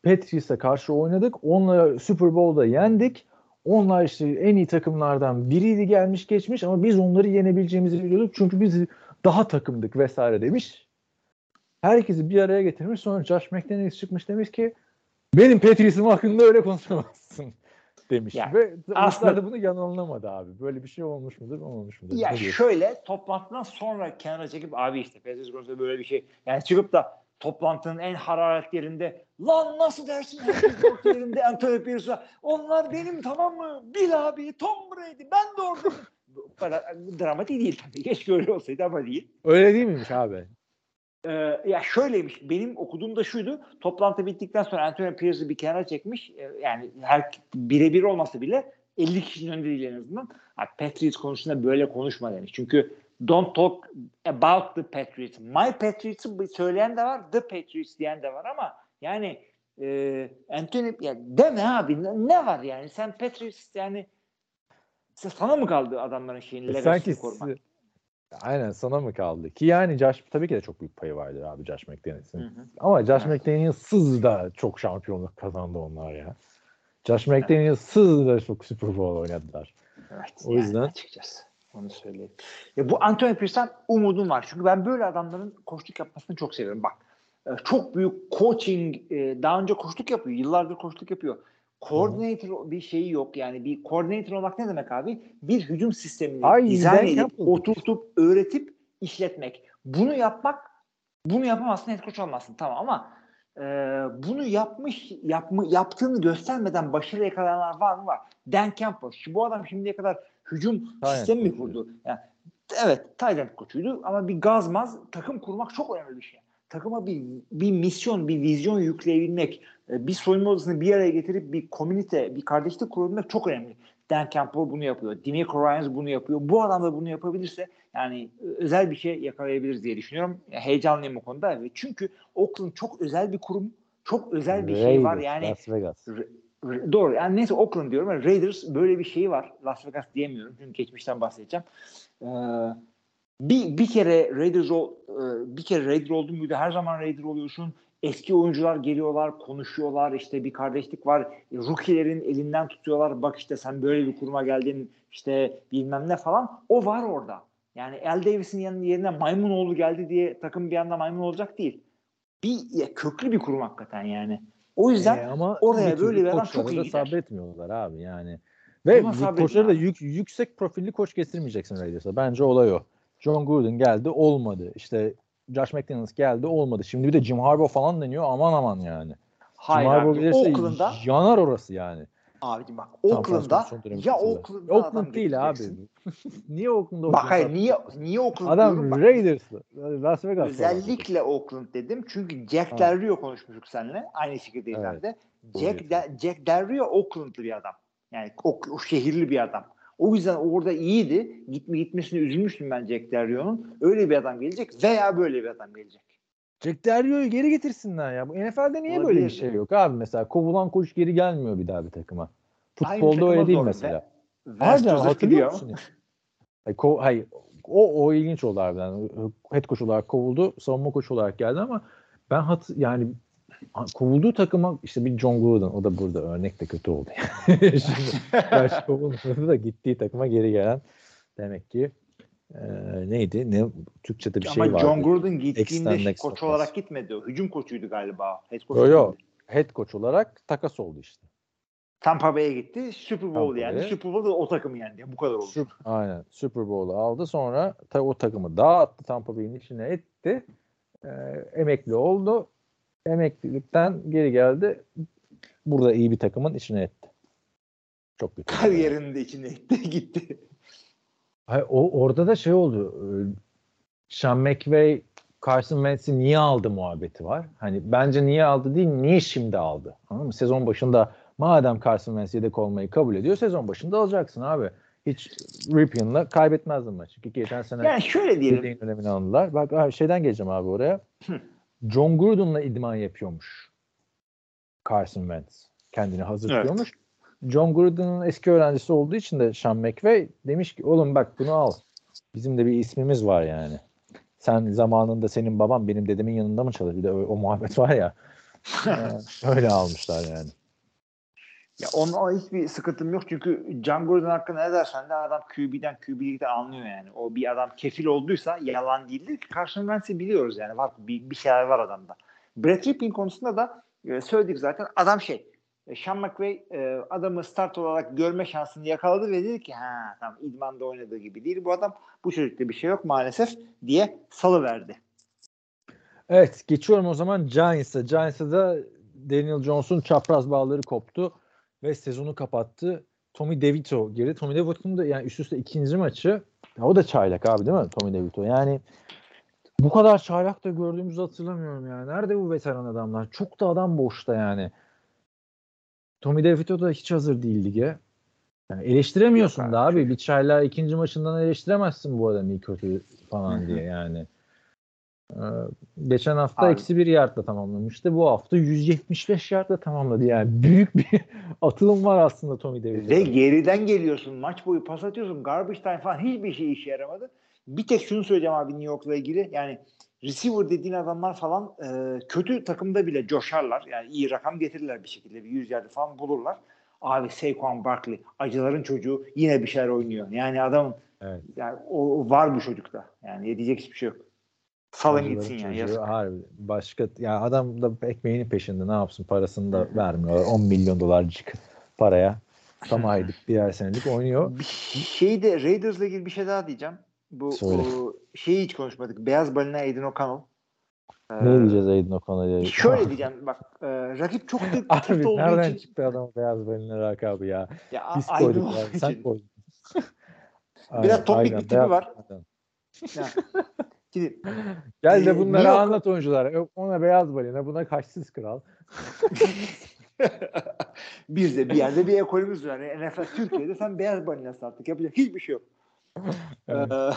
Patriots'a karşı oynadık. Onları Super Bowl'da yendik. Onlar işte en iyi takımlardan biriydi gelmiş geçmiş ama biz onları yenebileceğimizi biliyorduk. Çünkü biz daha takımdık vesaire demiş. Herkesi bir araya getirmiş. Sonra Josh McDaniels çıkmış demiş ki benim Patriots'ım hakkında öyle konuşamazsın [LAUGHS] demiş. Ya, Ve aslında- da bunu yanılamadı abi. Böyle bir şey olmuş mudur olmamış mudur? Ya şöyle toplantıdan sonra kenara çekip abi işte Patriots konusunda böyle bir şey. Yani çıkıp da toplantının en hararetli yerinde lan nasıl dersin herkes [LAUGHS] yerinde Antonio Pierce'a onlar benim tamam mı? Bill abi, Tom Brady ben de oradayım. Bu kadar dramatik değil tabii. Keşke öyle olsaydı ama değil. Öyle değil miymiş abi? Ee, ya şöyleymiş. Benim okuduğum da şuydu. Toplantı bittikten sonra Antonio Pierce'ı bir kenara çekmiş. Ee, yani her birebir olmasa bile 50 kişinin önünde değil en azından. Ha, Patriots konusunda böyle konuşma demiş. Çünkü don't talk about the Patriots. My Patriots'ı söyleyen de var. The Patriots diyen de var ama yani e, Anthony ya deme abi ne, ne var yani sen Patriots yani sana mı kaldı adamların şeyini E sanki korumak? aynen sana mı kaldı? Ki yani Josh tabii ki de çok büyük payı vardır abi Josh McDaniels'in. Ama Josh Evet. McDaniels'sız da çok şampiyonluk kazandı onlar ya. Josh McDaniels'sız da çok Super Bowl oynadılar. Evet. O yani yüzden- açıkçası onu söyleyeyim. Ya bu Antonio Pierce'ten umudum var. Çünkü ben böyle adamların koçluk yapmasını çok seviyorum. Bak e, çok büyük coaching e, daha önce koçluk yapıyor. Yıllardır koçluk yapıyor. Coordinator bir şeyi yok. Yani bir coordinator olmak ne demek abi? Bir hücum sistemini Ay, dizayn edip, oturtup, öğretip işletmek. Bunu yapmak bunu yapamazsın head coach olmazsın tamam ama e, bunu yapmış yapma, yaptığını göstermeden başarı yakalayanlar var mı var. Dan Campbell. Şu, bu adam şimdiye kadar hücum Aynen. sistemi mi kurdu? Yani, evet Tayland koçuydu ama bir gazmaz takım kurmak çok önemli bir şey. Takıma bir, bir misyon, bir vizyon yükleyebilmek, e, bir soyunma odasını bir araya getirip bir komünite, bir kardeşlik kurabilmek çok önemli. Dan Campbell bunu yapıyor. Demico Ryans bunu yapıyor. Bu adam da bunu yapabilirse yani özel bir şey yakalayabiliriz diye düşünüyorum. Heyecanlıyım o konuda. Çünkü Oakland çok özel bir kurum. Çok özel bir şey var. Raiders, Yani Las Vegas. Doğru. Yani neyse Oakland diyorum. ama Raiders böyle bir şeyi var. Las Vegas diyemiyorum. Çünkü geçmişten bahsedeceğim. Ee, bir, bir kere Raiders ol, e, bir kere Raider oldun muydu her zaman Raider oluyorsun. eski oyuncular geliyorlar, konuşuyorlar. işte bir kardeşlik var. Rookie'lerin elinden tutuyorlar. Bak işte sen böyle bir kuruma geldin. işte bilmem ne falan. O var orada. Yani El Davis'in yerine Maymunoğlu geldi diye takım bir anda maymun olacak değil. Bir ya, köklü bir kurum hakikaten yani. O yüzden Ee, ama oraya böyle koçlara çok iyi gider. sabretmiyorlar abi yani. Ve koçları da yük, yüksek profilli koç getirmeyeceksin Raiders'a. Bence olay o. John Gruden geldi olmadı. İşte Josh McDaniels geldi olmadı. Şimdi bir de Jim Harbaugh falan deniyor aman aman yani. Hayır Jim Harbaugh gelirse Oakland'da yanar orası yani. Abicim bak Oakland'da ya. Oakland'da Oakland değil abi. [LAUGHS] niye Oakland'da Bak hayır niye niye Oakland Adam? Bak, Raiders'lı. Las Vegas. Özellikle Oakland dedim çünkü Jack Ha. Del Rio konuşmuştuk seninle. Aynı fikirdeyiz Evet. de. Jack. De- Jack Del Rio Oakland'lı bir adam. Yani o, o şehirli bir adam. O yüzden orada iyiydi. Gitme gitmesine üzülmüştüm ben Jack Del Rio'nun. Öyle bir adam gelecek veya böyle bir adam gelecek. Jack Del geri getirsinler ya. Bu NFL'de niye böyle Olabilir. bir şey yok abi mesela? Kovulan koç geri gelmiyor bir daha bir takıma. Aynı Futbolda takıma öyle değil mesela. Joseph hatırlıyor musun? Hayır, ko- hayır, o, o ilginç oldu harbiden. Head coach olarak kovuldu. Savunma koçu olarak geldi ama ben hat yani kovulduğu takıma işte bir John Gruden o da burada örnek de kötü oldu. Yani. [LAUGHS] Şimdi kovulmadı da gittiği takıma geri gelen demek ki e, neydi? Ne Türkçe'de bir şey Ama vardı. John Gruden gittiğinde Extend next koç olarak gitmedi. o. Hücum koçuydu galiba. Head coach Yo, yo. değildi. Head coach olarak takas oldu işte. Tampa Bay'e gitti. Super Bowl. Bay'e. Super Bowl'da o takımı yendi. Bu kadar oldu. Süp- aynen Super Bowl'u aldı. Sonra ta, o takımı dağıttı Tampa Bay'in içine etti. Ee, emekli oldu. Emeklilikten geri geldi. Burada iyi bir takımın içine etti. Çok kötü. Kariyerinin de içine etti [LAUGHS] gitti. Hayır, o orada da şey oldu. e, Sean McVay Carson Wentz'i niye aldı muhabbeti var. Hani bence niye aldı değil, niye şimdi aldı? Anladın mı? Sezon başında madem Carson Wentz yedek olmayı kabul ediyor, sezon başında alacaksın abi. Hiç Ripian'la kaybetmezdin maçı. Çünkü geçen sene Yani şöyle diyelim. önemini aldılar. Bak abi şeyden geleceğim abi oraya. John Gruden'la idman yapıyormuş. Carson Wentz. Kendini hazır Evet. John Gruden'ın eski öğrencisi olduğu için de Sean McVay demiş ki oğlum bak bunu al. Bizim de bir ismimiz var yani. Sen zamanında senin baban benim dedemin yanında mı çalışıyor? Bir de o, o muhabbet var ya. [LAUGHS] Öyle almışlar yani. Ya onun hiçbir sıkıntım yok çünkü John Gordon hakkında ne dersen de adam QB'den QB'likten anlıyor yani. O bir adam kefil olduysa yalan değildir ki Wentz'i biliyoruz yani. Var bir, bir şeyler var adamda. Brett Rippin konusunda da e, söyledik zaten. Adam şey Sean McVay e, adamı start olarak görme şansını yakaladı ve dedi ki ha tamam idmanda oynadığı gibi değil bu adam. Bu çocukta bir şey yok maalesef diye salıverdi. Evet geçiyorum o zaman Giants'a. Giants'a da Daniel Jones'un çapraz bağları koptu ve sezonu kapattı. Tommy DeVito girdi. Tommy DeVito'nun da yani üst üste ikinci maçı. Ya o da çaylak abi değil mi Tommy DeVito? Yani bu kadar çaylak da gördüğümüzü hatırlamıyorum yani. Nerede bu veteran adamlar? Çok da adam boşta yani. Tommy DeVito da hiç hazır değil lige. Yani eleştiremiyorsun Yok da abi, abi. Bir çaylağı ikinci maçından eleştiremezsin bu adamı iyi kötü falan diye yani. Ee, geçen hafta eksi bir yardla tamamlamıştı. Bu hafta 175 yardla tamamladı. Yani [LAUGHS] büyük bir atılım var aslında Tommy Ve DeVito'da. geriden geliyorsun. Maç boyu pas atıyorsun. Garbage time falan hiçbir şey işe yaramadı. Bir tek şunu söyleyeceğim abi New York'la ilgili. Yani receiver dediğin adamlar falan e, kötü takımda bile coşarlar. Yani iyi rakam getirirler bir şekilde. Bir 100 yardı falan bulurlar. Abi Saquon Barkley acıların çocuğu yine bir şeyler oynuyor. Yani adam Evet. yani o, var bu çocukta. Yani diyecek hiçbir şey yok. Salın gitsin yani. çocuğu, Yazık. Harbi. Başka ya adam da ekmeğinin peşinde ne yapsın parasını da vermiyor. 10 milyon dolarcık paraya tam [LAUGHS] aylık birer senelik oynuyor. Bir şey de Raiders'la ilgili bir şey daha diyeceğim. Bu, Söyle. bu şeyi hiç konuşmadık. Beyaz balina Aiden O'Connell. Ne Ee, diyeceğiz Aydın O'Connell'a? Şöyle [LAUGHS] diyeceğim bak e, rakip çok da Abi olduğu nereden için çıktı adam beyaz balina rakabı ya? ya, Biz koyduk olduğu yani. Sen için. koydun. [LAUGHS] Biraz topik aynen, bir tipi var. balina. Ya. [LAUGHS] Şimdi, Gel de Ee, bunları York- anlat oyunculara. Yok, Ona beyaz balina, buna kaşsız kral. biz de bir yerde bir ekolümüz var. Yani NFL Türkiye'de sen beyaz balinası artık yapacak hiçbir şey yok. Evet. Ee,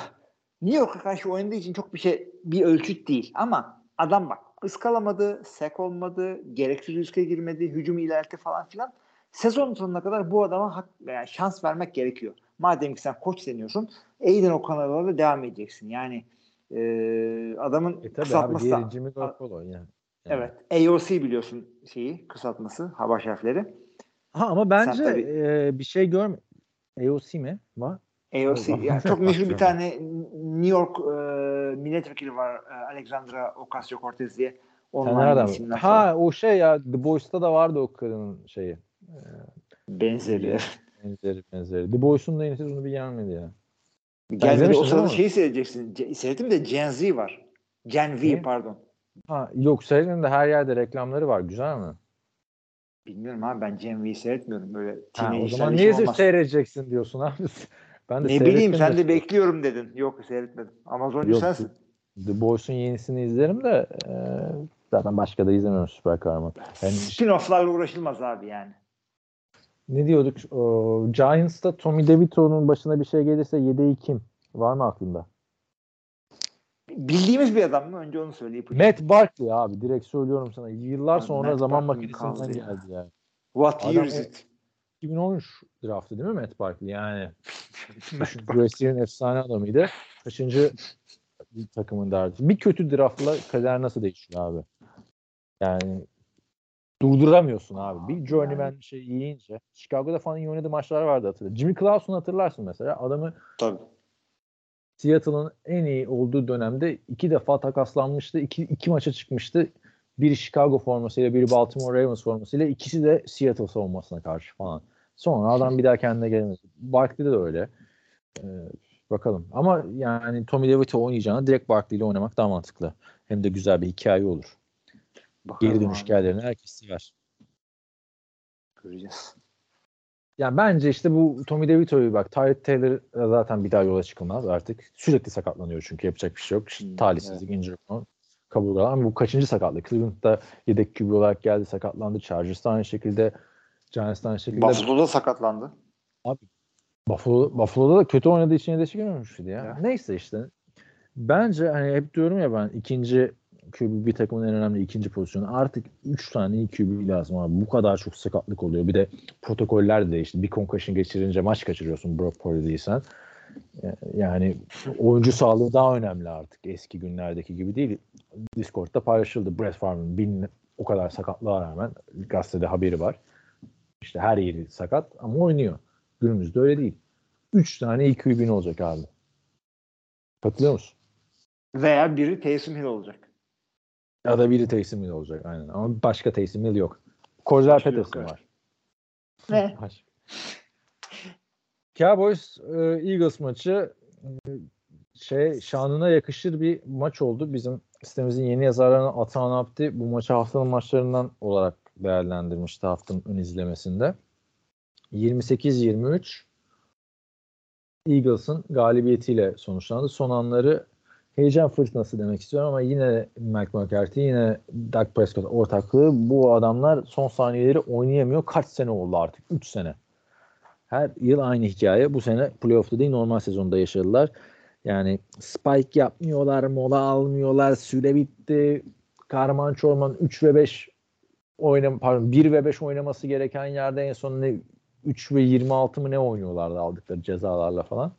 New York'a karşı oynadığı için çok bir şey bir ölçüt değil ama adam bak ıskalamadı, sek olmadı, gereksiz riske girmedi, hücumu ilerletti falan filan. Sezon sonuna kadar bu adama hak, yani şans vermek gerekiyor. Madem ki sen koç deniyorsun, Aiden O'Connell'la devam edeceksin. Yani e, adamın E tabii abi kısaltması da Garoppolo yani. Evet. AOC biliyorsun şeyi kısaltması hava harfleri. Ha ama bence tabii- e, bir şey görme. AOC mi? Var. AOC. Yani çok meşhur bir tane New York e, milletvekili var e, Alexandra Ocasio-Cortez diye. Nereden? isimler Ha o şey ya The Boys'ta da vardı o kadının şeyi. Benzeri. Benzeri benzeri. The Boys'un da yeni sezonu bir gelmedi ya. Gelmedi o sırada şeyi seyredeceksin. Ce- Seyrettim de Gen Z var. Gen V Ne? pardon. Ha yok Seren'in de her yerde reklamları var. Güzel mi? Bilmiyorum abi ben Gen V'yi seyretmiyorum. Böyle Ha, o zaman niye seyredeceksin diyorsun abi? Ben de Ne bileyim sen de bekliyorum dedin. Yok seyretmedim. Amazoncu Yok, sensin. The Boys'un yenisini izlerim de e, zaten başka da izlemiyorum süper kahraman. Yani Spin-off'larla uğraşılmaz abi yani. ne diyorduk? O, Giants'ta Tommy DeVito'nun başına bir şey gelirse yedeği kim? Var mı aklında? Bildiğimiz bir adam mı? Önce onu söyleyip. Matt Barkley abi direkt söylüyorum sana. Yıllar Abi sonra Matt zaman makinesinden geldi yani. What year is it? 2013 draftı değil mi Matt Barkley? Yani [LAUGHS] Grace'in efsane adamıydı. Kaçıncı takımın derdi. Bir kötü draftla kader nasıl değişiyor abi? Yani durduramıyorsun abi. Bir journeyman şey yiyince. Chicago'da falan iyi oynadığı maçlar vardı hatırla. Jimmy Clausen'ı hatırlarsın mesela. Adamı Tabii. Seattle'ın en iyi olduğu dönemde iki defa takaslanmıştı. İki, iki maça çıkmıştı. Biri Chicago formasıyla, biri Baltimore Ravens formasıyla. ikisi de Seattle savunmasına karşı falan. Sonra adam bir daha kendine gelemedi. Barkley'de de öyle. Ee, bakalım. Ama yani Tommy DeVito oynayacağına direkt Barkley ile oynamak daha mantıklı. Hem de güzel bir hikaye olur. Bakalım Geri dönüş hikayelerini herkes sever. Göreceğiz. Yani bence işte bu Tommy DeVito'yu bak Tyrod Taylor zaten bir daha yola çıkılmaz artık. Sürekli sakatlanıyor çünkü yapacak bir şey yok. Hmm, talihsizlik, injury kabul. Ama bu kaçıncı sakatlık? Cleveland'da yedek QB olarak geldi sakatlandı. Chargers'ta aynı şekilde Giants'ta aynı şekilde. Buffalo'da sakatlandı. Buffalo, Buffalo'da da kötü oynadığı için yedeşi görmemişti ya. Ya. Neyse işte. Bence hani hep diyorum ya ben ikinci QB bir takımın en önemli ikinci pozisyonu. Artık 3 tane iyi QB lazım abi. Bu kadar çok sakatlık oluyor. Bir de protokoller de değişti. Bir concussion geçirince maç kaçırıyorsun Brock Purdy değilsen. Yani oyuncu sağlığı daha önemli artık. Eski günlerdeki gibi değil. Discord'da paylaşıldı. Brett Favre'ın bin o kadar sakatlığa rağmen gazetede haberi var. İşte her yeri sakat ama oynuyor. Günümüzde öyle değil. 3 tane iyi QB'nin olacak abi. Katılıyor musun? Veya biri Taysom Hill olacak. Ya da biri Taysom Hill olacak aynen. Ama başka Taysom Hill yok. Cordell Patterson var. Ne? Cowboys e, Eagles maçı e, şey şanına yakışır bir maç oldu. Bizim sitemizin yeni yazarlarına Atan Abdi bu maçı haftanın maçlarından olarak değerlendirmişti haftanın ön izlemesinde. 28-23 Eagles'ın galibiyetiyle sonuçlandı. Son anları heyecan fırtınası demek istiyorum ama yine Mike McCarthy yine Dak Prescott ortaklığı bu adamlar son saniyeleri oynayamıyor. Kaç sene oldu artık? 3 sene. Her yıl aynı hikaye. Bu sene playoff'ta değil normal sezonda yaşadılar. Yani spike yapmıyorlar, mola almıyorlar, süre bitti. Kahraman Çorman 3 ve 5 oynam pardon 1 ve 5 oynaması gereken yerde en son ne 3 ve 26 mı ne oynuyorlardı aldıkları cezalarla falan.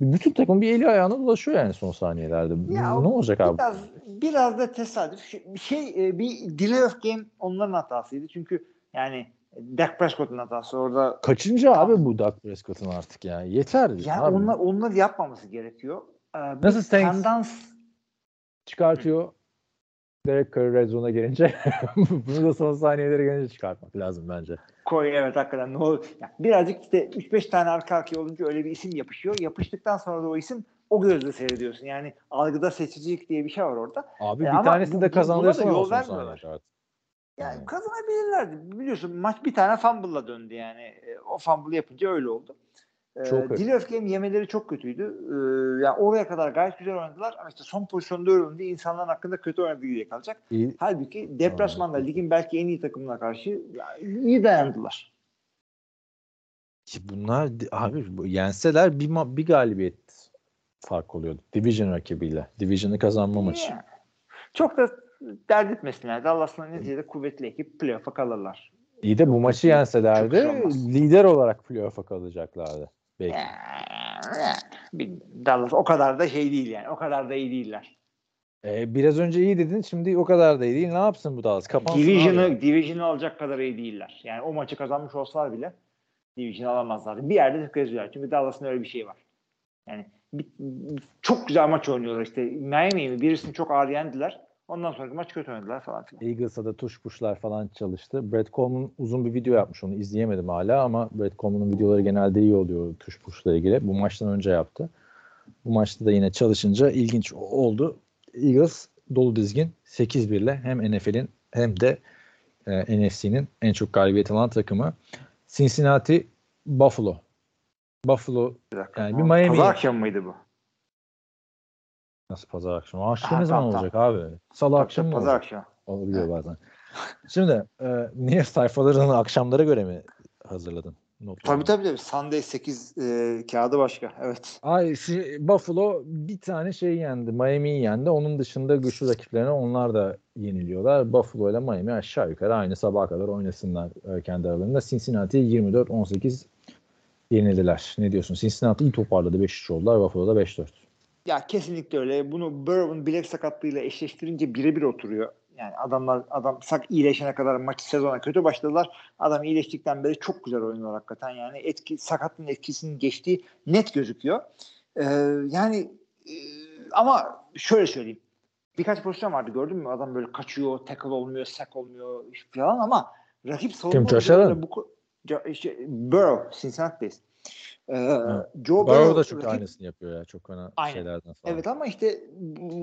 Bütün takım bir eli ayağına dolaşıyor yani son saniyelerde. Ya ne olacak abi? Biraz, biraz da tesadüf. Şey- Bir şey e, bir delay of game onların hatasıydı. Çünkü yani Dak Prescott'un hatası orada. Kaçıncı abi bu Dak Prescott'un artık ya? Yeter. Yani abi. onlar, onlar yapmaması gerekiyor. Ee, Nasıl Saints? tendans çıkartıyor. Derek Carr Red Zone'a gelince [LAUGHS] bunu da son saniyeleri gelince çıkartmak lazım bence. koy evet hakikaten ne olur. Yani birazcık işte 3-5 tane arka arkaya olunca öyle bir isim yapışıyor. Yapıştıktan sonra da o isim o gözle seyrediyorsun. Yani algıda seçicilik diye bir şey var orada. Abi E bir tanesini de buna da kazandırırsın yol vermiyorlar. artık. Yani Evet. kazanabilirlerdi. Biliyorsun maç bir tane fumble'la döndü yani. E, O fumble yapınca öyle oldu. Çok Çok. Delay of game yemeleri çok kötüydü. Ee, yani oraya kadar gayet güzel oynadılar ama işte son pozisyonda olunca insanların hakkında kötü oynadığı diye kalacak. İyi. Halbuki deplasmanda Evet. ligin belki en iyi takımına karşı yani iyi dayandılar. Ki Bunlar abi yenseler bir, bir galibiyet fark oluyordu. Division rakibiyle. Division'ı kazanma maçı. Yani. Çok da dert etmesinler. Dallas'la neticede kuvvetli ekip playoff'a kalırlar. İyi de bu maçı yenselerdi şey lider olarak playoff'a kalacaklardı. Belki. Yani, bilmiyorum. Dallas o kadar da şey değil yani. O kadar da iyi değiller. E, biraz önce iyi dedin şimdi o kadar da iyi değil. Ne yapsın bu Dallas? Kapansın Division'ı abi. Division'ı alacak kadar iyi değiller. Yani o maçı kazanmış olsalar bile Division'ı alamazlar. Bir yerde tıklayacaklar. Çünkü Dallas'ın öyle bir şeyi var. Yani bir, çok güzel maç oynuyorlar işte. Miami'yi mi birisini çok ağır yendiler. Ondan sonraki maç kötü oynadılar falan filan. Eagles'a da tuş puşlar falan çalıştı. Brett Coleman uzun bir video yapmış onu izleyemedim hala ama Brett Coleman'ın videoları genelde iyi oluyor tuş puşla ilgili. Bu maçtan önce yaptı. Bu maçta da yine çalışınca ilginç oldu. Eagles dolu dizgin 8-1 ile hem NFL'in hem de e, NFC'nin en çok galibiyet alan takımı. Cincinnati Buffalo. Buffalo Bir dakika. Yani bir Miami- Pazar akşamı mıydı bu? Nasıl pazar akşamı? Akşam Ha, ne zaman tamam, olacak abi? Salı akşamı mı Pazar akşamı. Olabiliyor bazen. Şimdi e, niye sayfalarını akşamlara göre mi hazırladın? Notlarını? Tabii tabii tabii. Sunday 8 e, kağıdı başka. Evet. Ay şey, Buffalo bir tane şey yendi. Miami'yi yendi. Onun dışında güçlü rakiplerine onlar da yeniliyorlar. Buffalo ile Miami aşağı yukarı aynı sabaha kadar oynasınlar e, kendi aralarında. Cincinnati'yi 24-18 yenildiler. Ne diyorsun? Cincinnati iyi toparladı. 5-3 oldular. Buffalo'da 5-4. Ya kesinlikle öyle. Bunu Burrow'un bilek sakatlığıyla eşleştirince birebir oturuyor. Yani adamlar adam sak iyileşene kadar maçı sezona kötü başladılar. Adam iyileştikten beri çok güzel oynuyor hakikaten. Yani etki sakatlığın etkisinin geçtiği net gözüküyor. Ee, yani e, ama şöyle söyleyeyim. Birkaç pozisyon vardı gördün mü? Adam böyle kaçıyor, tackle olmuyor, sack olmuyor falan ama rakip savunma bu işte, Burrow, Cincinnati'deyiz. Ee, Joe Burrow da çok rakip- aynısını yapıyor ya. Çok fena Aynen. şeylerden sonra. Evet ama işte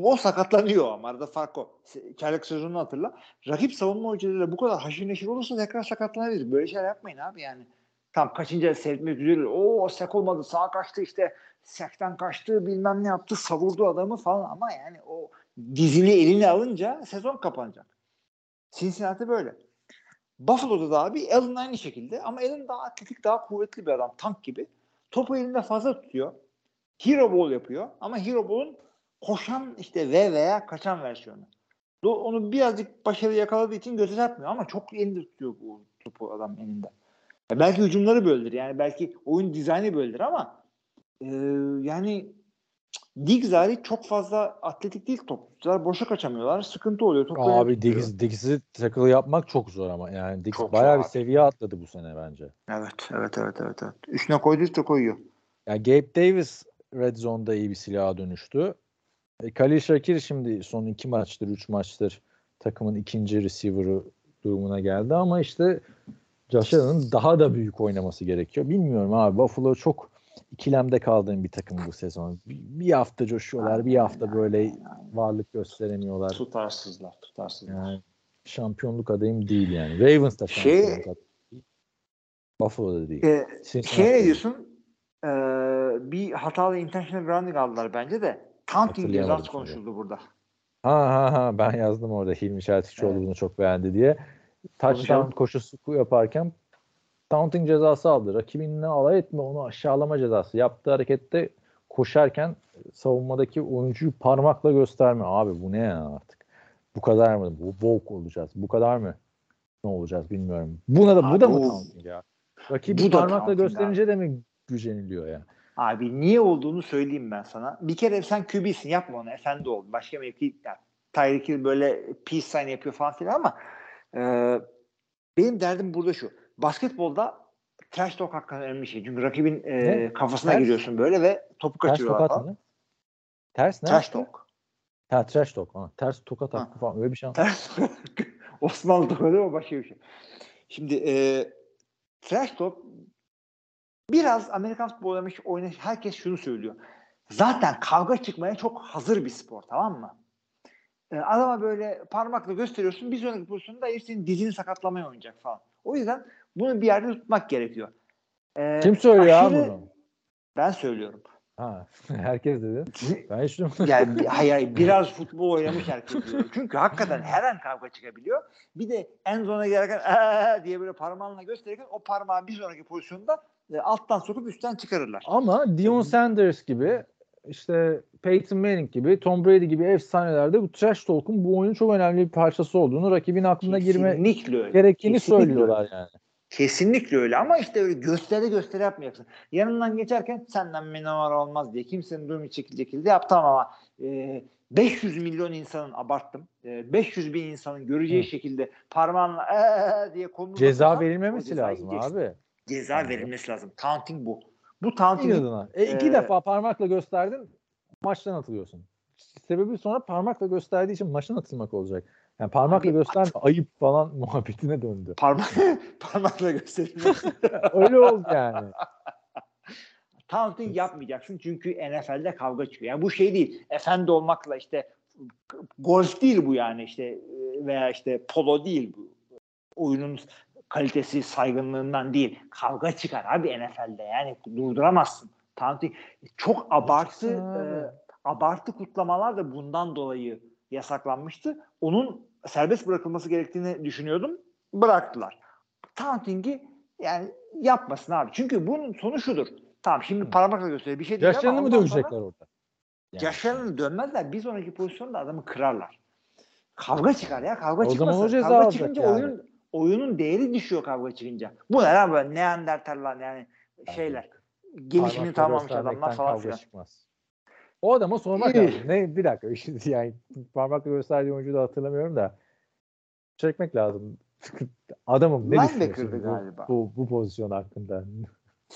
o sakatlanıyor ama arada fark o. Çaylak sezonunu hatırla. Rakip savunma oyuncularıyla bu kadar haşır neşir olursa tekrar sakatlanabilir. Böyle şeyler yapmayın abi yani. Tam kaçıncı seyretmek üzere. O sak olmadı. Sağa kaçtı işte. Sekten kaçtı bilmem ne yaptı. Savurdu adamı falan ama yani o dizini eline alınca sezon kapanacak. Cincinnati böyle. Buffalo'da da abi Allen aynı şekilde ama Allen daha atletik, daha kuvvetli bir adam. Tank gibi. Topu elinde fazla tutuyor. Hero ball yapıyor ama hero ball'un koşan işte ve veya kaçan versiyonu. Onu birazcık başarı yakaladığı için göze çarpmıyor ama çok elinde tutuyor bu topu adam elinde. Ya belki hücumları böyledir yani belki oyun dizaynı böyledir ama e, yani Diggs hariç çok fazla atletik değil topçular. Boşa kaçamıyorlar. Sıkıntı oluyor. Topu Abi. Diggs, Diggs'i tackle yapmak çok zor ama. Yani Diggs Çok bayağı zor bir abi. seviye atladı bu sene bence. Evet, evet, evet, evet, evet. Üstüne koyduysa koyuyor. Ya Gabe Davis Red Zone'da iyi bir silaha dönüştü. E, Khalil Shakir şimdi son iki maçtır, üç maçtır takımın ikinci receiver'ı durumuna geldi ama işte Josh Allen'ın daha da büyük oynaması gerekiyor. Bilmiyorum abi Buffalo çok ikilemde kaldığım bir takım bu sezon. Bir, hafta coşuyorlar, bir hafta böyle varlık gösteremiyorlar. Tutarsızlar, tutarsızlar. Yani şampiyonluk adayım değil yani. Ravens da Şey- şampiyonluk adayı değil. Buffalo'da değil. Cincinnati şey ne diyorsun? Ee, bir hatalı intentional grounding aldılar bence de. Hatırlayamadım cezası konuşuldu burada. Ha ha ha ben yazdım orada Hilmi Çeltikçioğlu Evet. bunu çok beğendi diye. Touchdown koşusu yaparken taunting cezası aldı. Rakibinle alay etme onu aşağılama cezası. Yaptığı harekette koşarken savunmadaki oyuncuyu parmakla gösterme. Abi bu ne ya artık? Bu kadar mı? Bu woke olacağız. Bu kadar mı? Ne olacağız bilmiyorum. Buna da bu Abi da mı taunting ya? Rakibi Bu parmakla gösterince de mi güceniliyor ya? Abi niye olduğunu söyleyeyim ben sana. Bir kere sen QB'sin yapma onu. Efendi ol. Başka mevki yani, Tyreek Hill böyle peace sign yapıyor falan filan ama e, benim derdim burada şu. Basketbolda trash talk hakkında önemli şey. Çünkü rakibin e, Ne? kafasına Ters? giriyorsun böyle ve topu Ters kaçırıyorlar tokat falan. Ters ne? Trash talk. Ha trash talk. Ha, ters tokat Ha. hakkı falan öyle bir şey. Ters [LAUGHS] Osmanlı tokadı o başka bir şey. Şimdi e, trash talk biraz Amerikan futbolu oynamış, oynamış herkes şunu söylüyor. Zaten kavga çıkmaya çok hazır bir spor tamam mı? E, adama böyle parmakla gösteriyorsun bir sonraki pozisyonda herif senin dizini sakatlamaya oynayacak falan. O yüzden bunu bir yerde tutmak gerekiyor. E, Kim söylüyor abi aşırı- bunu? Ben söylüyorum. Ha, [LAUGHS] herkes dedi. Ben hiç duymadım. Yani hayır, [LAUGHS] biraz futbol oynamış herkes diyor. Çünkü hakikaten her an kavga çıkabiliyor. Bir de en zona girerken diye böyle parmağınla gösterirken o parmağı bir sonraki pozisyonda e, alttan sokup üstten çıkarırlar. Ama Dion Sanders gibi işte Peyton Manning gibi Tom Brady gibi efsanelerde bu trash talk'un bu oyunun çok önemli bir parçası olduğunu rakibin aklına girme Kesinlikle öyle. gerektiğini Kesinlikle söylüyorlar yani. Kesinlikle öyle ama işte öyle göstere göstere yapmayacaksın. Yanından geçerken senden bir numara olmaz diye kimsenin duymayacak şekilde yap tamam ama e, 500 milyon insanın abarttım. E, 500 bin insanın göreceği Hı. şekilde parmağınla ee diye konulması Ceza falan, o verilmemesi lazım yiyeceksin. abi. Ceza Anladım. verilmesi lazım. Taunting bu. Bu taunting. E, iki Ee, defa parmakla gösterdin maçtan atılıyorsun. Sebebi sonra parmakla gösterdiği için maçtan atılmak olacak. Yani parmakla Abi, göster ayıp [LAUGHS] falan muhabbetine döndü. [LAUGHS] parmak parmakla gösterilmesi. [LAUGHS] Öyle oldu yani. Taunting yapmayacaksın çünkü NFL'de kavga çıkıyor. Yani bu şey değil. Efendi olmakla işte golf değil bu yani işte veya işte polo değil bu. Oyunun kalitesi saygınlığından değil. Kavga çıkar abi NFL'de yani durduramazsın. Taunting çok abartı e, abartı kutlamalar da bundan dolayı yasaklanmıştı. Onun serbest bırakılması gerektiğini düşünüyordum. Bıraktılar. Taunting'i yani yapmasın abi. Çünkü bunun sonu şudur. Tamam şimdi parmakla gösteriyor. Bir şey değil Yaşlarını mı ondan sonra dövecekler orada? Yani. Yaşlarını dönmezler. Bir sonraki pozisyonda adamı kırarlar. Kavga çıkar ya. Kavga O zaman çıkmasın. o ceza kavga çıkınca yani. oyun oyunun değeri düşüyor kavga çıkınca. Bu ne lan böyle neandertaller yani şeyler. Gelişimini tamamlamış adamlar falan kavga filan. çıkmaz. O adama sormak lazım. Ne bir dakika [LAUGHS] yani parmakla gösterdiği oyuncuyu da hatırlamıyorum da çekmek lazım. [LAUGHS] Adamım ne düşünüyorsun bu, galiba. bu, bu pozisyon hakkında?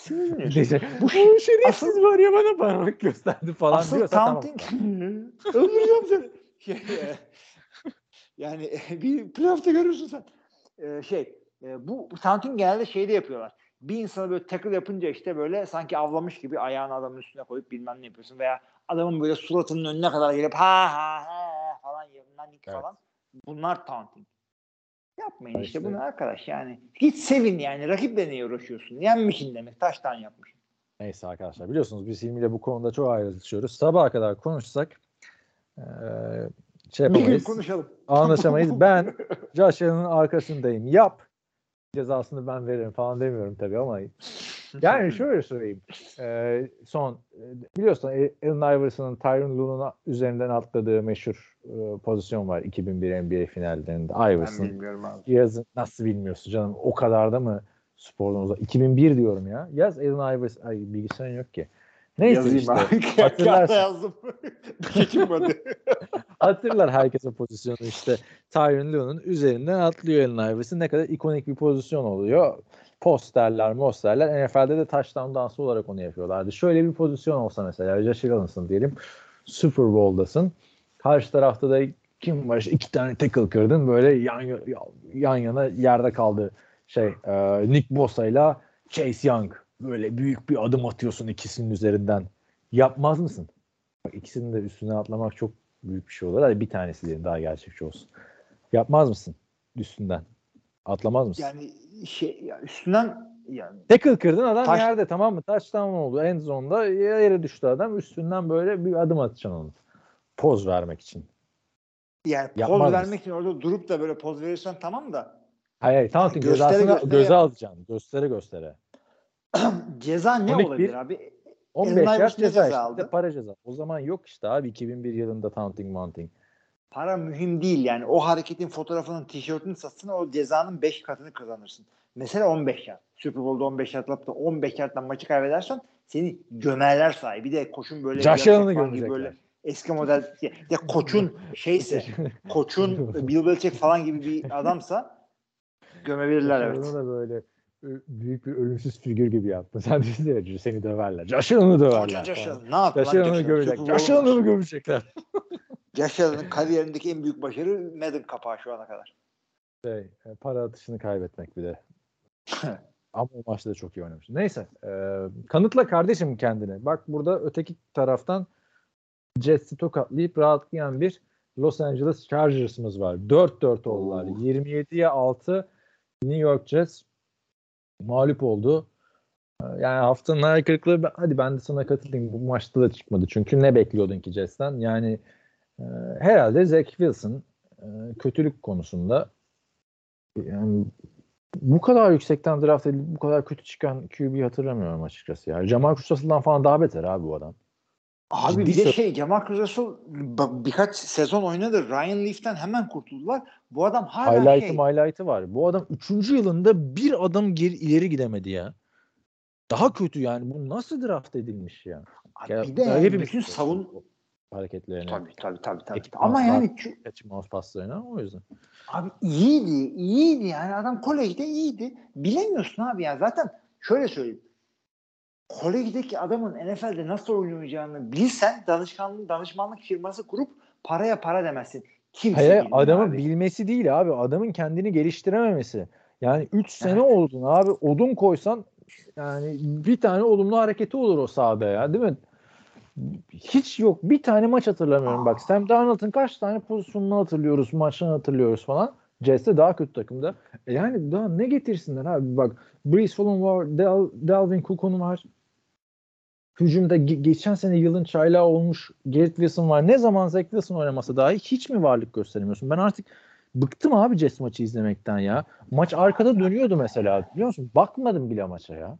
[LAUGHS] Diyecek, Bu şey- şerefsiz var ya bana parmak gösterdi falan Asıl diyorsa tamam. taunting öldüreceğim seni. Şey, e, yani e, bir playoff'ta görürsün sen. E, şey e, bu taunting genelde şeyde yapıyorlar. Bir insana böyle tackle yapınca işte böyle sanki avlamış gibi ayağını adamın üstüne koyup bilmem ne yapıyorsun veya adamın böyle suratının önüne kadar gelip ha ha ha falan nanik Evet. falan. Bunlar taunting. Yapmayın işte, işte. bunu arkadaş yani. Git sevin yani. Rakiple niye uğraşıyorsun? Yenmişin demek. Taştan yapmışsın. Neyse arkadaşlar biliyorsunuz biz Hilmi ile bu konuda çok ayrılışıyoruz. Sabaha kadar konuşsak eee şey Bir gün yapamayız. konuşalım. anlaşamayız. [LAUGHS] Ben Allen'ın arkasındayım. Yap. Cezasını ben veririm falan demiyorum tabii ama yani [LAUGHS] şöyle söyleyeyim. Ee, son biliyorsun e, Allen Iverson'ın Tyron Lue'nun üzerinden atladığı meşhur e, pozisyon var 2001 NBA finallerinde. Iverson yazın nasıl bilmiyorsun canım o kadar da mı spordan uzak? 2001 diyorum ya. Yaz Allen Iverson. Ay bilgisayarın yok ki. Neyse Yazayım işte. abi. [LAUGHS] hatırlarsın. Yazdım. [LAUGHS] Bir şey. Hatırlar herkese pozisyonu işte Tyron Lue'nun üzerinden atlıyor Allen Iverson. Ne kadar ikonik bir pozisyon oluyor. Posterler, mosterler. NFL'de de touchdown dansı olarak onu yapıyorlardı. Şöyle bir pozisyon olsa mesela Josh Allen'sın diyelim. Super Bowl'dasın. Karşı tarafta da kim var? İşte iki tane tackle kırdın. Böyle yan, yan yana yerde kaldı şey e, Nick Bosa'yla Chase Young. Böyle büyük bir adım atıyorsun ikisinin üzerinden. Yapmaz mısın? Bak ikisinin de üstüne atlamak çok büyük bir şey olur. Hadi bir tanesi diyelim daha gerçekçi olsun. Yapmaz mısın üstünden? Atlamaz mısın? Yani şey ya üstünden yani Tackle kırdın adam Taş- yerde tamam mı? Touchdown oldu. En zonda yere düştü adam. Üstünden böyle bir adım atacaksın onu. Poz vermek için. yani poz Yapmaz vermek mısın? için orada durup da böyle poz verirsen tamam da Hayır hayır. Tamam Göstere cezasını göstere göze yap. alacaksın. Göstere göstere. [CLEARS THROAT] ceza ne olabilir bir- abi? 15 Allen yaş ceza ceza işte. aldı? De para ceza. O zaman yok işte abi 2001 yılında taunting mounting. Para mühim değil yani. O hareketin fotoğrafının tişörtünü satsın o cezanın 5 katını kazanırsın. Mesela 15 yard. Super Bowl'da 15 yard da 15 yarddan maçı kaybedersen seni gömerler sahi. Bir de koşun böyle Josh Allen'ı gömecekler. böyle eski model ya, koçun şeyse [LAUGHS] koçun Bill Belichick falan gibi bir adamsa gömebilirler evet. Allen'ı da böyle ö- büyük bir ölümsüz figür gibi yaptın. [LAUGHS] Sen ya, seni döverler. Josh Allen'ı döverler. Josh. Allen. Ne yaptı Josh Allen'ı Josh Allen? gömecek. Super Josh Allen'ı gömecekler. Josh Allen'ın kariyerindeki en büyük başarı Madden kapağı şu ana kadar. Şey, e, para atışını kaybetmek bir de. [LAUGHS] Ama o maçta da çok iyi oynamış. Neyse. e, kanıtla kardeşim kendini. Bak burada öteki taraftan Jets'i tokatlayıp rahatlayan bir Los Angeles Chargers'ımız var. 4-4 oldular. Oo. 27'ye 6 New York Jets mağlup oldu. E, Yani haftanın hayal kırıklığı hadi ben de sana katılayım. Bu maçta da çıkmadı. Çünkü ne bekliyordun ki Jets'ten? Yani e, herhalde Zach Wilson e, kötülük konusunda yani bu kadar yüksekten draft edilip bu kadar kötü çıkan QB'yi hatırlamıyorum açıkçası ya. Jamal Russell'dan falan daha beter abi bu adam. Abi Ciddi bir de şey Jamal Russell birkaç sezon oynadı. Ryan Leaf'ten hemen kurtuldular. Bu adam hala Highlight'ı şey. highlight'ı var. Bu adam 3. yılında bir adım geri, ileri gidemedi ya. Daha kötü yani. Bu nasıl draft edilmiş ya? Abi Ya, bir de ya yani bütün savun hareketlerini. Tabii tabii tabii. tabii. Ama yani mouse paslarına o yüzden. Abi iyiydi, iyiydi yani adam kolejde iyiydi. Bilemiyorsun abi ya zaten şöyle söyleyeyim. Kolejdeki adamın NFL'de nasıl oynayacağını bilsen danışmanlık, danışmanlık firması kurup paraya para demezsin. Kimse Hayır adamın abi. bilmesi değil abi. Adamın kendini geliştirememesi. Yani 3 sene oldun abi. Odun koysan yani bir tane olumlu hareketi olur o sahada ya değil mi? Hiç yok. Bir tane maç hatırlamıyorum. Bak Sam Darnold'un kaç tane pozisyonunu hatırlıyoruz, maçını hatırlıyoruz falan. Jets'te daha kötü takımda. E yani daha ne getirsinler abi? Bak Breeze Fallon var, Del, Delvin Cook'un var. Hücumda ge- geçen sene yılın çaylağı olmuş Garrett Wilson var. Ne zaman Zach Wilson oynamasa dahi hiç mi varlık gösteremiyorsun? Ben artık bıktım abi Jets maçı izlemekten ya. Maç arkada dönüyordu mesela biliyor musun? Bakmadım bile maça ya.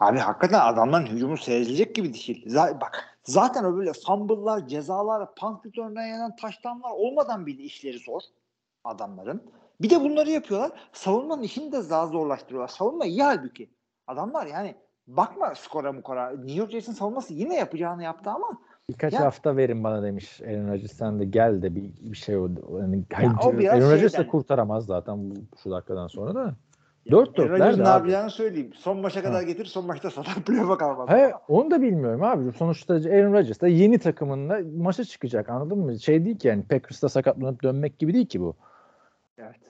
Abi hakikaten adamların hücumu seyredilecek gibi değil. Z- bak zaten o böyle fumble'lar, cezalar, punt return'dan yenen taştanlar olmadan bile işleri zor adamların. Bir de bunları yapıyorlar. Savunmanın işini de daha zorlaştırıyorlar. Savunma iyi halbuki. Adamlar yani bakma skora mukora. New York Jets'in savunması yine yapacağını yaptı ama Birkaç Ya- hafta verin bana demiş Aaron Rodgers sen de gel de bir, bir şey o. Yani, biraz Aaron Rodgers da kurtaramaz zaten bu, şu dakikadan sonra da. Aaron 4-4'ler Rodgers'ın ne yapacağını söyleyeyim. Son maça kadar getir, son maçta satar [LAUGHS] playoff'a kalmaz. He, onu da bilmiyorum abi. Sonuçta Aaron Rodgers da yeni takımınla maça çıkacak anladın mı? Şey değil ki yani Packers'ta sakatlanıp dönmek gibi değil ki bu. Evet.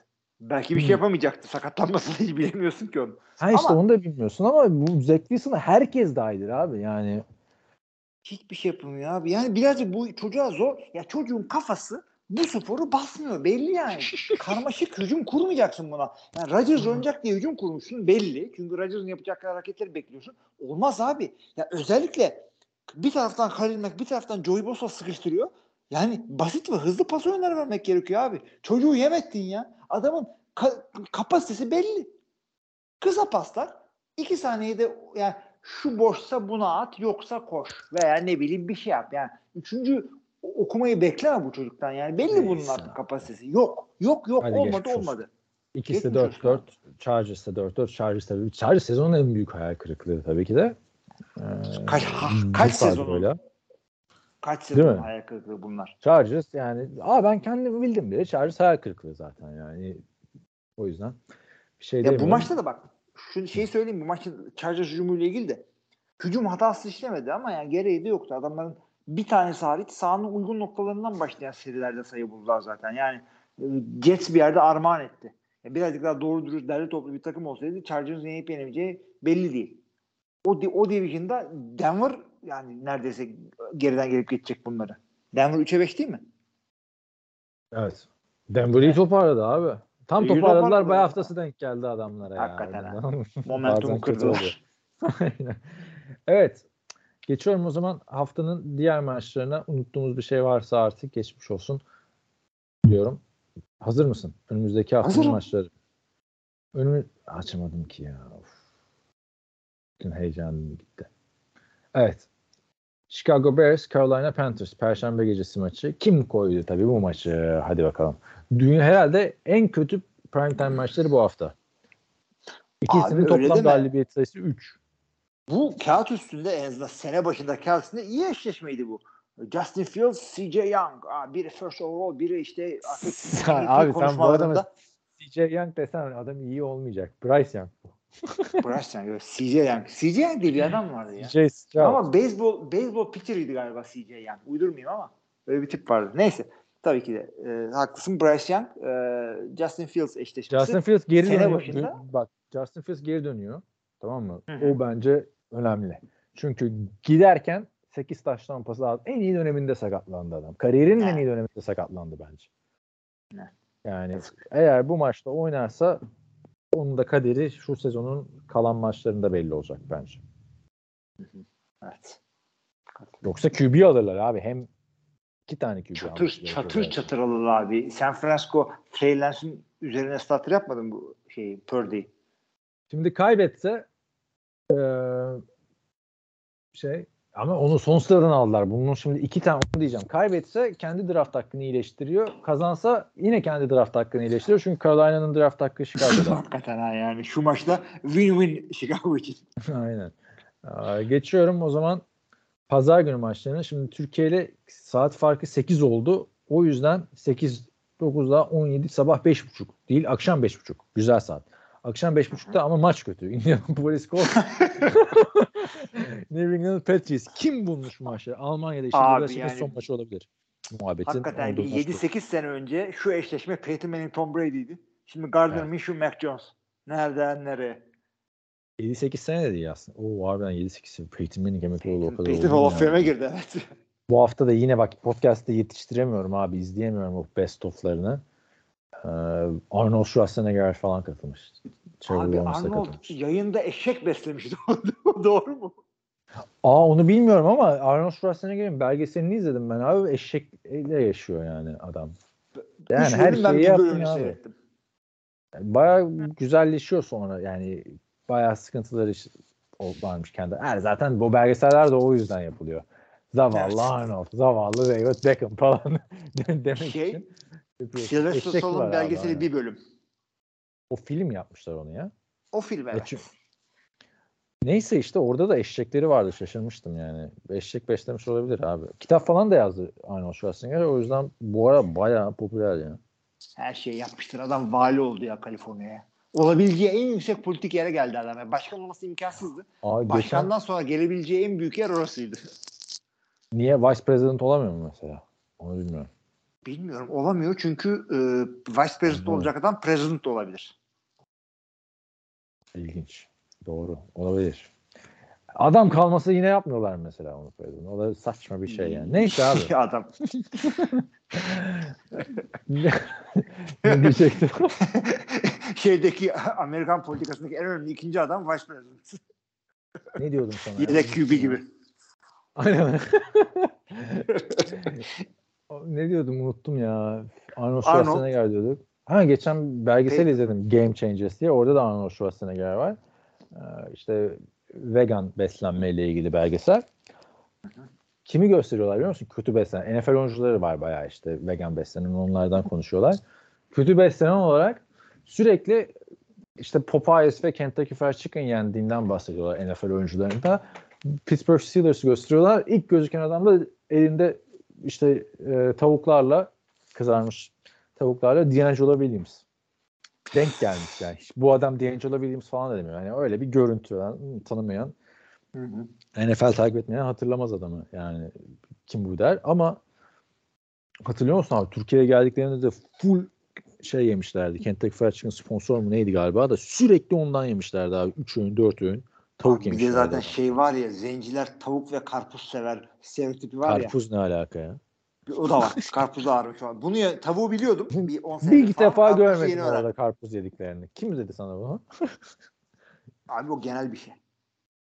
Belki bir şey yapamayacaktı. Sakatlanmasını hiç bilemiyorsun ki onu. Ha işte Ama- onu da bilmiyorsun ama bu Zach Wilson'a herkes dahidir abi yani. Hiçbir şey yapamıyor abi. Yani birazcık bu çocuğa zor. Ya çocuğun kafası bu sporu basmıyor. Belli yani. Karmaşık [LAUGHS] hücum kurmayacaksın buna. Yani Rodgers oynayacak diye hücum kurmuşsun belli. Çünkü Rodgers'ın yapacak hareketleri bekliyorsun. Olmaz abi. Ya özellikle bir taraftan Khalil Mack bir taraftan Joey Bosa sıkıştırıyor. Yani basit ve hızlı pas oyunları vermek gerekiyor abi. Çocuğu yem ettin ya. Adamın ka- kapasitesi belli. Kısa paslar. iki saniyede yani şu boşsa buna at yoksa koş veya ne bileyim bir şey yap. Yani üçüncü okumayı bekleme bu çocuktan yani belli bunun Neyse. artık kapasitesi. Yok. Yok yok Hadi olmadı olmadı. İkisi de Geçmiş 4-4. Chargers da 4-4. Chargers tabii. Chargers sezonun en büyük hayal kırıklığı tabii ki de. Ee, Kaç- ha- bu kaç sezonun? kadroyla. Kaç sezon hayal kırıklığı bunlar. Chargers yani aa ben kendimi bildim bile. Chargers hayal kırıklığı zaten yani. O yüzden bir şey Ya bu demiyorum. maçta da bak şu şeyi söyleyeyim bu maçın Chargers hücumuyla ilgili de hücum hatası işlemedi ama yani gereği de yoktu. Adamların bir tanesi hariç sahanın uygun noktalarından başlayan serilerde sayı buldular zaten. Yani Jets bir yerde armağan etti. Ya birazcık daha doğru dürüst derli toplu bir takım olsaydı Chargers'ın yenip yenemeyeceği belli değil. O, o division'da Denver yani neredeyse geriden gelip geçecek bunları. Denver 3'e 5 değil mi? Evet. Denver'ı iyi toparladı abi. Tam İyi toparladılar. toparladı. Bir haftası denk geldi adamlara. Hakikaten ya. Momentum kırdılar. [LAUGHS] evet. Geçiyorum o zaman haftanın diğer maçlarına. Unuttuğumuz bir şey varsa artık geçmiş olsun diyorum. Hazır mısın? Önümüzdeki haftanın Hazırım. maçları. Önümü açamadım ki ya. Of. Bütün heyecanım gitti. Evet. Chicago Bears, Carolina Panthers. Perşembe gecesi maçı. Kim koydu tabii bu maçı? Hadi bakalım. Dünya herhalde en kötü primetime maçları bu hafta. İkisinin Abi toplam galibiyet sayısı 3. Bu kağıt üstünde en azından sene başında kağıt üstünde iyi eşleşmeydi bu. Justin Fields, CJ Young. Aa, biri first overall, biri işte artık Abi sen bu adamı CJ Young desen adam iyi olmayacak. Bryce Young bu. [LAUGHS] Bryce Young, CJ Young. CJ Young diye bir adam vardı ya. CJ Stroud. Ama beyzbol beyzbol pitcher'ıydı galiba CJ Young. Uydurmayayım ama öyle bir tip vardı. Neyse. Tabii ki de e, haklısın. Bryce Young, e, Justin Fields eşleşmesi. Justin Fields geri sene dönüyor. başında- Bak Justin Fields geri dönüyor. Tamam mı? Hı hı. O bence önemli. Çünkü giderken 8 taş tampası aldı. En iyi döneminde sakatlandı adam. Kariyerinin en iyi döneminde sakatlandı bence. Ne? Yani eğer bu maçta oynarsa onun da kaderi şu sezonun kalan maçlarında belli olacak bence. Evet. Yoksa QB alırlar abi. Hem iki tane QB Çatır çatır belki. çatır alır abi. San Francisco Trey Lance'ın üzerine starter yapmadı mı bu şeyi Purdy'yi? Şimdi kaybetse eee, şey ama onu son sıradan aldılar. Bunun şimdi iki tane onu diyeceğim. Kaybetse kendi draft hakkını iyileştiriyor. Kazansa yine kendi draft hakkını iyileştiriyor. Çünkü Carolina'nın draft hakkı Chicago'da. [LAUGHS] Hakikaten ha yani şu maçta win-win Chicago için. [LAUGHS] Aynen. Aa, geçiyorum o zaman pazar günü maçlarını şimdi Türkiye ile saat farkı 8 oldu. O yüzden 8 9'da 17 sabah 5.30 değil akşam 5.30. Güzel saat. Akşam 5.30'da ama maç kötü. [LAUGHS] Indianapolis Colts. New England Patriots. Kim bulmuş maçı? Almanya'da işte Abi yani- son maçı olabilir. Muhabbetin Hakikaten bir olduğu maç bu. 7-8 sene önce şu eşleşme Peyton Manning Tom Brady'ydi. Şimdi Gardner Evet. Minshew Mac Jones. Nereden nereye? 7-8 sene de değil aslında. Oo harbiden 7-8. Peyton Manning emekli oldu o kadar Peyton Hall of? Fame'e girdi evet. Bu hafta da yine bak podcast'te yetiştiremiyorum abi. izleyemiyorum o best of'larını. Ee, Arnold Schwarzenegger falan katılmış. Trevor Abi Arnold katılmış. yayında eşek beslemişti. [LAUGHS] Doğru mu? Aa onu bilmiyorum ama Arnold Schwarzenegger'in belgeselini izledim ben abi. Eşekle yaşıyor yani adam. Yani Üç her şeyi yaptın abi. seyrettim. Yani bayağı güzelleşiyor sonra yani bayağı sıkıntıları varmış kendi. Yani zaten bu belgeseller de o yüzden yapılıyor. Zavallı Evet. Arnold, zavallı David Beckham falan [LAUGHS] demek Şey, için. Sylvester Stallone abi, belgeseli bir bölüm. O film yapmışlar onu ya. O film E evet. çünkü- Neyse işte orada da eşekleri vardı şaşırmıştım yani. Eşek beslemiş olabilir abi. Kitap falan da yazdı Arnold Schwarzenegger. O yüzden bu ara bayağı popüler ya. Her şeyi yapmıştır. Adam vali oldu ya Kaliforniya'ya. Olabileceği en yüksek politik yere geldi adam. Yani başkan olması imkansızdı. Geçen Başkandan sonra gelebileceği en büyük yer orasıydı. niye vice president olamıyor mu mesela? Onu bilmiyorum. Bilmiyorum. Olamıyor çünkü e, vice president Hı. olacak adam president de olabilir. İlginç. Doğru. Olabilir. Adam kalması yine yapmıyorlar mesela onu president. O da saçma bir şey yani. Neyse abi. [LAUGHS] adam. ne, ne [LAUGHS] diyecektim? [LAUGHS] Şeydeki Amerikan politikasındaki en önemli ikinci adam vice president. ne diyordum sana? Yedek QB gibi. Aynen. Ne diyordum unuttum ya. Arnold Schwarzenegger diyorduk. Ha geçen belgesel izledim Game Changers diye. Orada da Arnold Schwarzenegger var. Ee, işte vegan beslenmeyle ilgili belgesel. Kimi gösteriyorlar biliyor musun? Kötü beslenen. NFL oyuncuları var bayağı işte vegan beslenen onlardan konuşuyorlar. Kötü beslenen olarak sürekli işte Popeyes ve Kentucky Fried Chicken yendiğinden bahsediyorlar NFL oyuncularında. Pittsburgh Steelers'ı gösteriyorlar. İlk gözüken adam da elinde işte e, tavuklarla kızarmış tavuklarla D'Angelo Williams. Denk gelmiş yani. Bu adam D'Angelo Williams falan da demiyor. Yani öyle bir görüntü yani, tanımayan Hı hı. NFL takip etmeyen hatırlamaz adamı. Yani kim bu der ama hatırlıyor musun abi Türkiye'ye geldiklerinde de full şey yemişlerdi. Kentucky Fried Chicken sponsor mu neydi galiba da sürekli ondan yemişlerdi abi. 3 öğün 4 öğün tavuk Abi bir de zaten adam. şey var ya zenciler tavuk ve karpuz sever stereotipi var Karpuz ne alaka ya? ya. O da var. [LAUGHS] Karpuz ağrımış var. Bunu ya, tavuğu biliyordum. Bir 10 sene Bir falan. defa görmedim öğrendim. karpuz yediklerini. Kim dedi sana bunu? [LAUGHS] Abi o genel bir şey.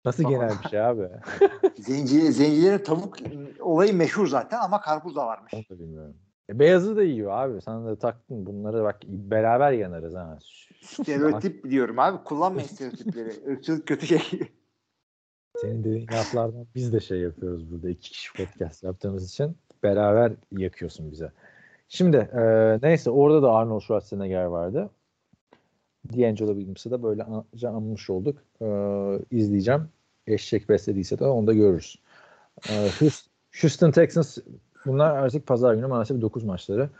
Nasıl Tamam. genel bir şey abi? [LAUGHS] Zenci, zencilerin tavuk olayı meşhur zaten ama karpuz da varmış. Onu da bilmiyorum. E, beyazı da yiyor abi. Sen de taktın bunları bak beraber yanarız ha. Stereotip diyorum abi. Kullanmayın [LAUGHS] stereotipleri. Irkçılık kötü şey. Senin dediğin laflardan biz de şey yapıyoruz burada. iki kişi podcast yaptığımız için beraber yakıyorsun bize. Şimdi e, neyse orada da Arnold Schwarzenegger vardı. D'Angelo Williams'ı da böyle anmış olduk. E, izleyeceğim. Eşek beslediyse de onu da görürüz. E, Houston Texans bunlar artık pazar günü maalesef 9 maçları.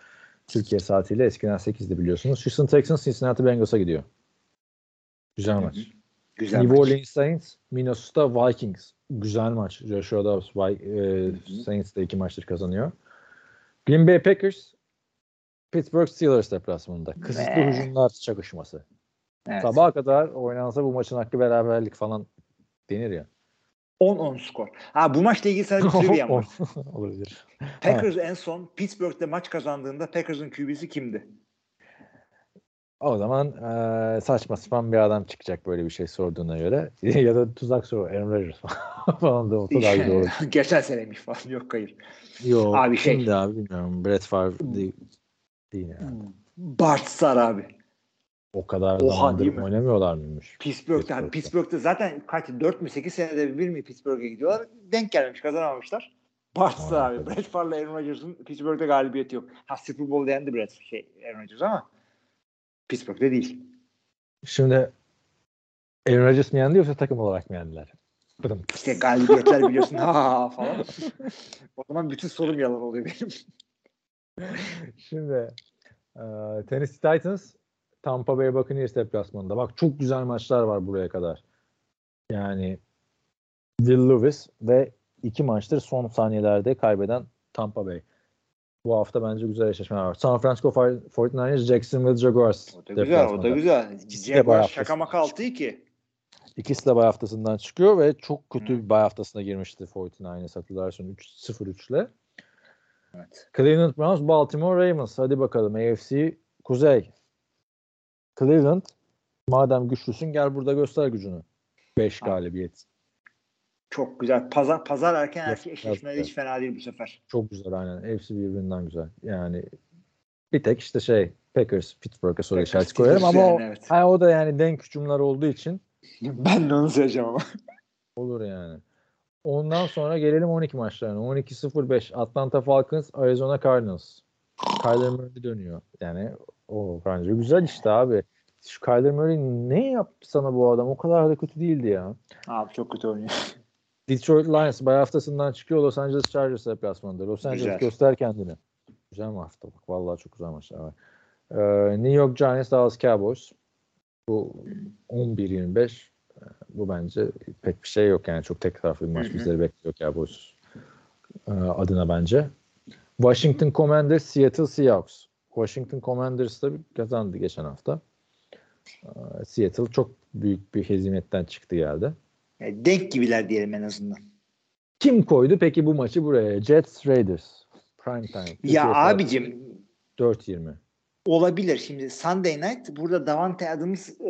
Türkiye saatiyle eskiden 8'di biliyorsunuz. Houston Texans Cincinnati Bengals'a gidiyor. Güzel maç. Güzel New. Orleans Saints, Minnesota Vikings. Güzel maç. Joshua Dobbs, e, Saints de iki maçtır kazanıyor. Green Bay Packers, Pittsburgh Steelers deplasmanında. Kısıtlı Be. hücumlar çakışması. Evet. Sabaha kadar oynansa bu maçın hakkı beraberlik falan denir ya. 10-10 skor. Ha bu maçla ilgili sadece bir [LAUGHS] trivia var. [LAUGHS] Olabilir. Packers en son Pittsburgh'de maç kazandığında Packers'ın QB'si kimdi? O zaman e, saçma sapan bir adam çıkacak böyle bir şey sorduğuna göre. [LAUGHS] ya da tuzak soru. Aaron Rodgers falan da olsa daha güzel olur. Geçen seneymiş falan. Yok hayır. Yok. Abi şey- Kimdi abi bilmiyorum. Brett Favre değil. değil yani. Bart Starr abi. O kadar Oha, zamandır oynamıyorlar mıymış? Pittsburgh'te, Pittsburgh'te. Pittsburgh'te zaten kaç 4 mü 8 senede bir mi Pittsburgh'e gidiyorlar. Denk gelmemiş kazanamamışlar. Bart Vay Starr abi. Brett Favre'la Aaron Rodgers'ın Pittsburgh'te galibiyeti yok. Ha Super Bowl yendi Brett şey Aaron Rodgers ama Pittsburgh'te değil. Şimdi Aaron Rodgers mı yendi yoksa takım olarak mı yendiler? Bıdım. İşte galibiyetler biliyorsun ha falan. o zaman bütün sorum yalan oluyor benim. Şimdi e, Tennessee Titans Tampa Bay Buccaneers deplasmanında. Bak çok güzel maçlar var buraya kadar. Yani Will Lewis ve iki maçtır son saniyelerde kaybeden Tampa Bay. Bu hafta bence güzel eşleşmeler var. San Francisco 49ers, Jacksonville Jaguars. O da güzel, o da güzel. İkisi de bayağı Jaguar şaka maka 6-2. İkisi de bay haftasından çıkıyor ve çok kötü Hı. bir bay haftasına girmişti 49ers hatırlarsın 3-0-3 ile. Evet. Cleveland Browns, Baltimore Ravens. Hadi bakalım AFC Kuzey. Cleveland madem güçlüsün gel burada göster gücünü. 5 Ha. galibiyet. Çok güzel. Pazar pazar erken Yok, erken eşleşmeleri hiç fena değil bu sefer. Çok güzel aynen. Hepsi birbirinden güzel. Yani bir tek işte şey Packers, Pittsburgh'a soru işareti koyarım ama Steelers o, yani, evet. ha, o da yani denk hücumlar olduğu için [LAUGHS] Ben de onu söyleyeceğim ama. olur yani. Ondan sonra gelelim 12 maçlarına. 12-0-5 Atlanta Falcons, Arizona Cardinals. Kyler Murray dönüyor. Yani o bence güzel işte abi. Şu Kyler Murray ne yaptı sana bu adam? O kadar da kötü değildi ya. Abi çok kötü oynuyor. [LAUGHS] Detroit Lions bay haftasından çıkıyor Los Angeles Chargers deplasmanında. Los Angeles Güzel. göster kendini. Güzel mi hafta bak. Vallahi çok güzel maçlar var. Ee, New York Giants Dallas Cowboys. Bu 11-25. Ee, Bu bence pek bir şey yok yani. Çok tek taraflı bir maç Hı hı. bizleri bekliyor Cowboys ee, adına bence. Washington Commanders Seattle Seahawks. Washington Commanders da kazandı geçen hafta. Ee, Seattle çok büyük bir hezimetten çıktı geldi. Yani denk gibiler diyelim en azından. Kim koydu peki bu maçı buraya? Jets Raiders. Prime time. Ya saati abicim 4.20. olabilir. Şimdi Sunday night burada Davante Adams e,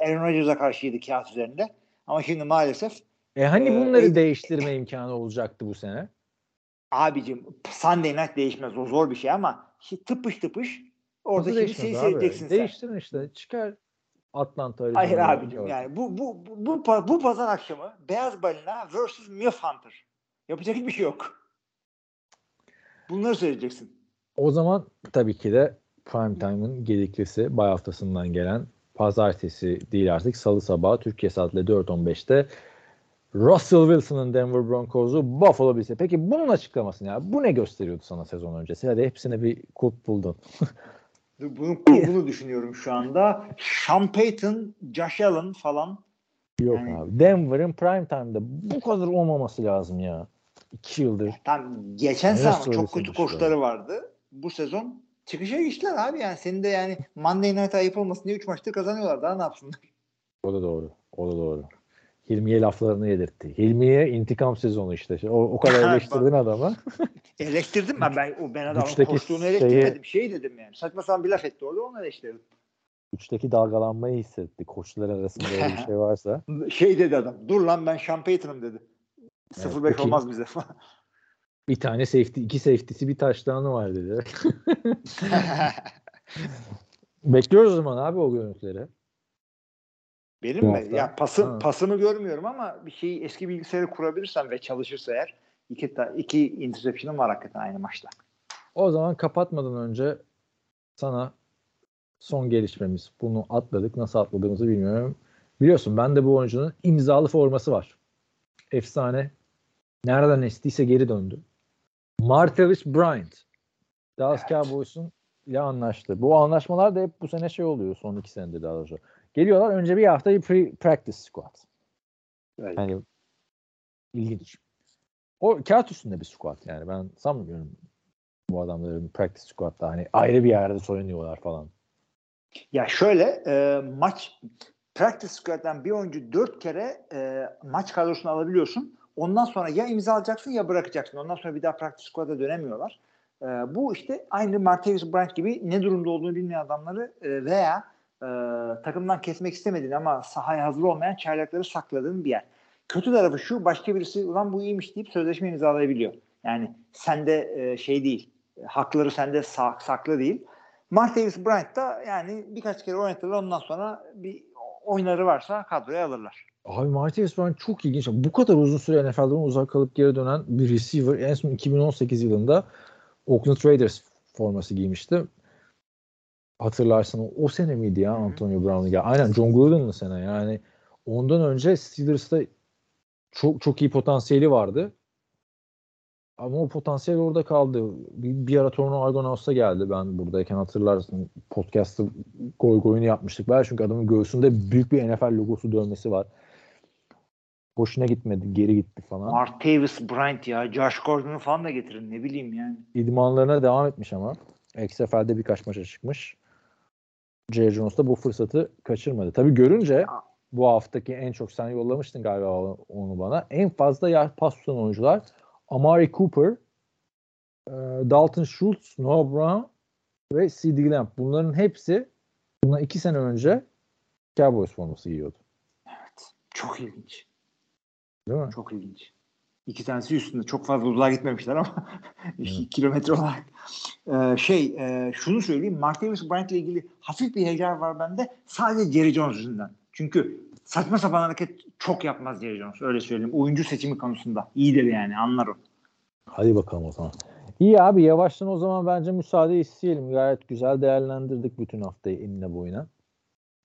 Aaron Rodgers'a karşıydı kağıt üzerinde. Ama şimdi maalesef E hani Ee, bunları e- değiştirme imkanı olacaktı bu sene? abicim Sunday night değişmez. O zor bir şey ama tıpış tıpış orada Nasıl şimdi değişmez şeyi abi? seyredeceksin sen. Değiştirin işte. Çıkar Atlanta Hayır Arizona'yı. abicim yani bu bu bu bu, bu pazar akşamı Beyaz Balina vs. Milf Hunter. Yapacak hiçbir şey yok. Bunları söyleyeceksin. O zaman tabii ki de Prime Time'ın gediklisi bay haftasından gelen pazartesi değil artık salı sabahı Türkiye saatiyle 4.15'te Russell Wilson'ın Denver Broncos'u Buffalo Bills'e. Peki bunun açıklamasını ya. Bu ne gösteriyordu sana sezon öncesi? Hadi hepsine bir kulp buldun. [LAUGHS] Bunun kurgunu düşünüyorum şu anda. Sean Payton, Josh Allen falan. Yok Yani- abi. Denver'ın prime time'da bu kadar olmaması lazım ya. İki yıldır. Tam geçen sezon çok kötü koçları vardı. Bu sezon çıkışa geçtiler abi yani. Senin de yani Monday Night ayıp olmasın diye 3 maçta kazanıyorlar. Daha ne yapsınlar? O da doğru. O da doğru. Hilmi'ye laflarını yedirtti. Hilmi'ye intikam sezonu işte. O, o kadar [LAUGHS] eleştirdin adamı. [LAUGHS] Eleştirdim ben. Ben, o ben adamın Güçteki koştuğunu şeyi- eleştirmedim. Şey dedim yani. Saçma sapan bir laf etti orada onu eleştirdim. Üçteki dalgalanmayı hissetti. Koçlar arasında öyle bir şey varsa. [LAUGHS] Şey dedi adam. Dur lan ben Sean Payton'ım dedi. 0-5 peki. olmaz bize. Bir tane safety, iki safety'si bir taştanı var dedi. Bekliyoruz o zaman abi o görüntüleri. Benim Bu mi? hafta. Ya pasım, Ha. pasımı görmüyorum ama bir şeyi eski bilgisayarı kurabilirsem ve çalışırsa eğer iki, iki interception'ım var hakikaten aynı maçta. O zaman kapatmadan önce sana son gelişmemiz. Bunu atladık. Nasıl atladığımızı bilmiyorum. Biliyorsun ben de bu oyuncunun imzalı forması var. Efsane. Nereden estiyse geri döndü. Martavis Bryant. Dallas Evet. Cowboys'un ile anlaştı. Bu anlaşmalar da hep bu sene şey oluyor. Son iki senedir daha doğrusu. Geliyorlar önce bir hafta bir pre-practice squad. Evet. Yani ilginç. O kağıt üstünde bir squad yani. Ben sanmıyorum bu adamların practice squad'da hani ayrı bir yerde soyunuyorlar falan. Ya şöyle e, maç practice squad'dan bir oyuncu dört kere e, maç kadrosunu alabiliyorsun. Ondan sonra ya imza alacaksın ya bırakacaksın. Ondan sonra bir daha practice squad'a dönemiyorlar. E, bu işte aynı Martavis Bryant gibi ne durumda olduğunu bilmeyen adamları e, veya e, takımdan kesmek istemediğin ama sahaya hazır olmayan çaylakları sakladığın bir yer. Kötü tarafı şu başka birisi ulan bu iyiymiş deyip sözleşme imzalayabiliyor. Yani sende e, şey değil. e, Hakları sende sa- saklı değil. Martavis Bryant da yani birkaç kere oynatırlar ondan sonra bir oynarı varsa kadroya alırlar. Abi Martinez Brown çok ilginç. Bu kadar uzun süre NFL'den uzak kalıp geri dönen bir receiver. En son 2018 yılında Oakland Raiders forması giymişti. Hatırlarsın o, o sene miydi ya Antonio Brown'u? Ya aynen John Gruden'lı sene yani. Ondan önce Steelers'ta çok çok iyi potansiyeli vardı. Ama o potansiyel orada kaldı. Bir, bir ara Torno Argonauts'a geldi ben buradayken hatırlarsın. Podcast'ı goy goyunu yapmıştık. Ben çünkü adamın göğsünde büyük bir NFL logosu dövmesi var. Boşuna gitmedi. Geri gitti falan. Martavis Bryant ya. Josh Gordon'u falan da getirin. Ne bileyim yani. İdmanlarına devam etmiş ama. XFL'de birkaç maça çıkmış. J. Jones da bu fırsatı kaçırmadı. Tabii görünce bu haftaki en çok sen yollamıştın galiba onu bana. En fazla yer pas tutan oyuncular Amari Cooper, e, Dalton Schultz, Noah Brown ve C.D. Lamb. Bunların hepsi bundan iki sene önce Cowboys forması giyiyordu. Evet. Çok ilginç. Değil mi? Çok ilginç. İki tanesi üstünde. Çok fazla uzağa gitmemişler ama [LAUGHS] kilometre olarak. Ee, şey e, şunu söyleyeyim. Martavis Bryant ile ilgili hafif bir heyecan var bende. Sadece Jerry Jones yüzünden. Çünkü saçma sapan hareket çok yapmaz Jerry Jones. Öyle söyleyeyim. Oyuncu seçimi konusunda. İyidir yani anlar o. Hadi bakalım o zaman. İyi abi yavaştan o zaman bence müsaade isteyelim. Gayet güzel değerlendirdik bütün haftayı enine boyuna.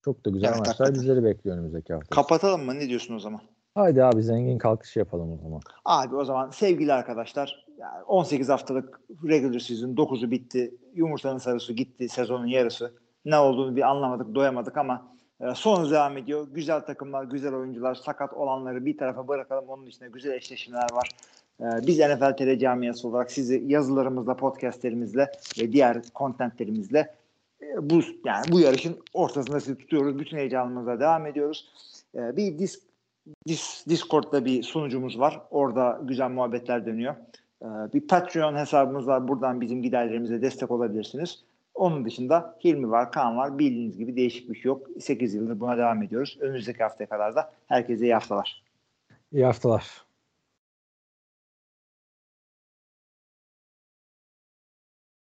Çok da güzel Evet, maçlar bizleri bekliyor önümüzdeki hafta. Kapatalım mı? Ne diyorsun o zaman? Haydi abi zengin kalkış yapalım o zaman. Abi o zaman sevgili arkadaşlar yani 18 haftalık regular season 9'u bitti. Yumurtanın sarısı gitti sezonun yarısı. Ne olduğunu bir anlamadık doyamadık ama e, son devam ediyor. Güzel takımlar, güzel oyuncular, sakat olanları bir tarafa bırakalım. Onun dışında güzel eşleşmeler var. E, Biz NFL TR camiası olarak sizi yazılarımızla, podcastlerimizle ve diğer kontentlerimizle e, bu yani bu yarışın ortasında sizi tutuyoruz. Bütün heyecanımızla devam ediyoruz. Bir disk Dis, Discord'da bir sunucumuz var. Orada güzel muhabbetler dönüyor. Ee, bir Patreon hesabımız var. Buradan bizim giderlerimize destek olabilirsiniz. Onun dışında Hilmi var, Kaan var. Bildiğiniz gibi değişik bir şey yok. 8 yıldır buna devam ediyoruz. Önümüzdeki haftaya kadar da herkese iyi haftalar. İyi haftalar.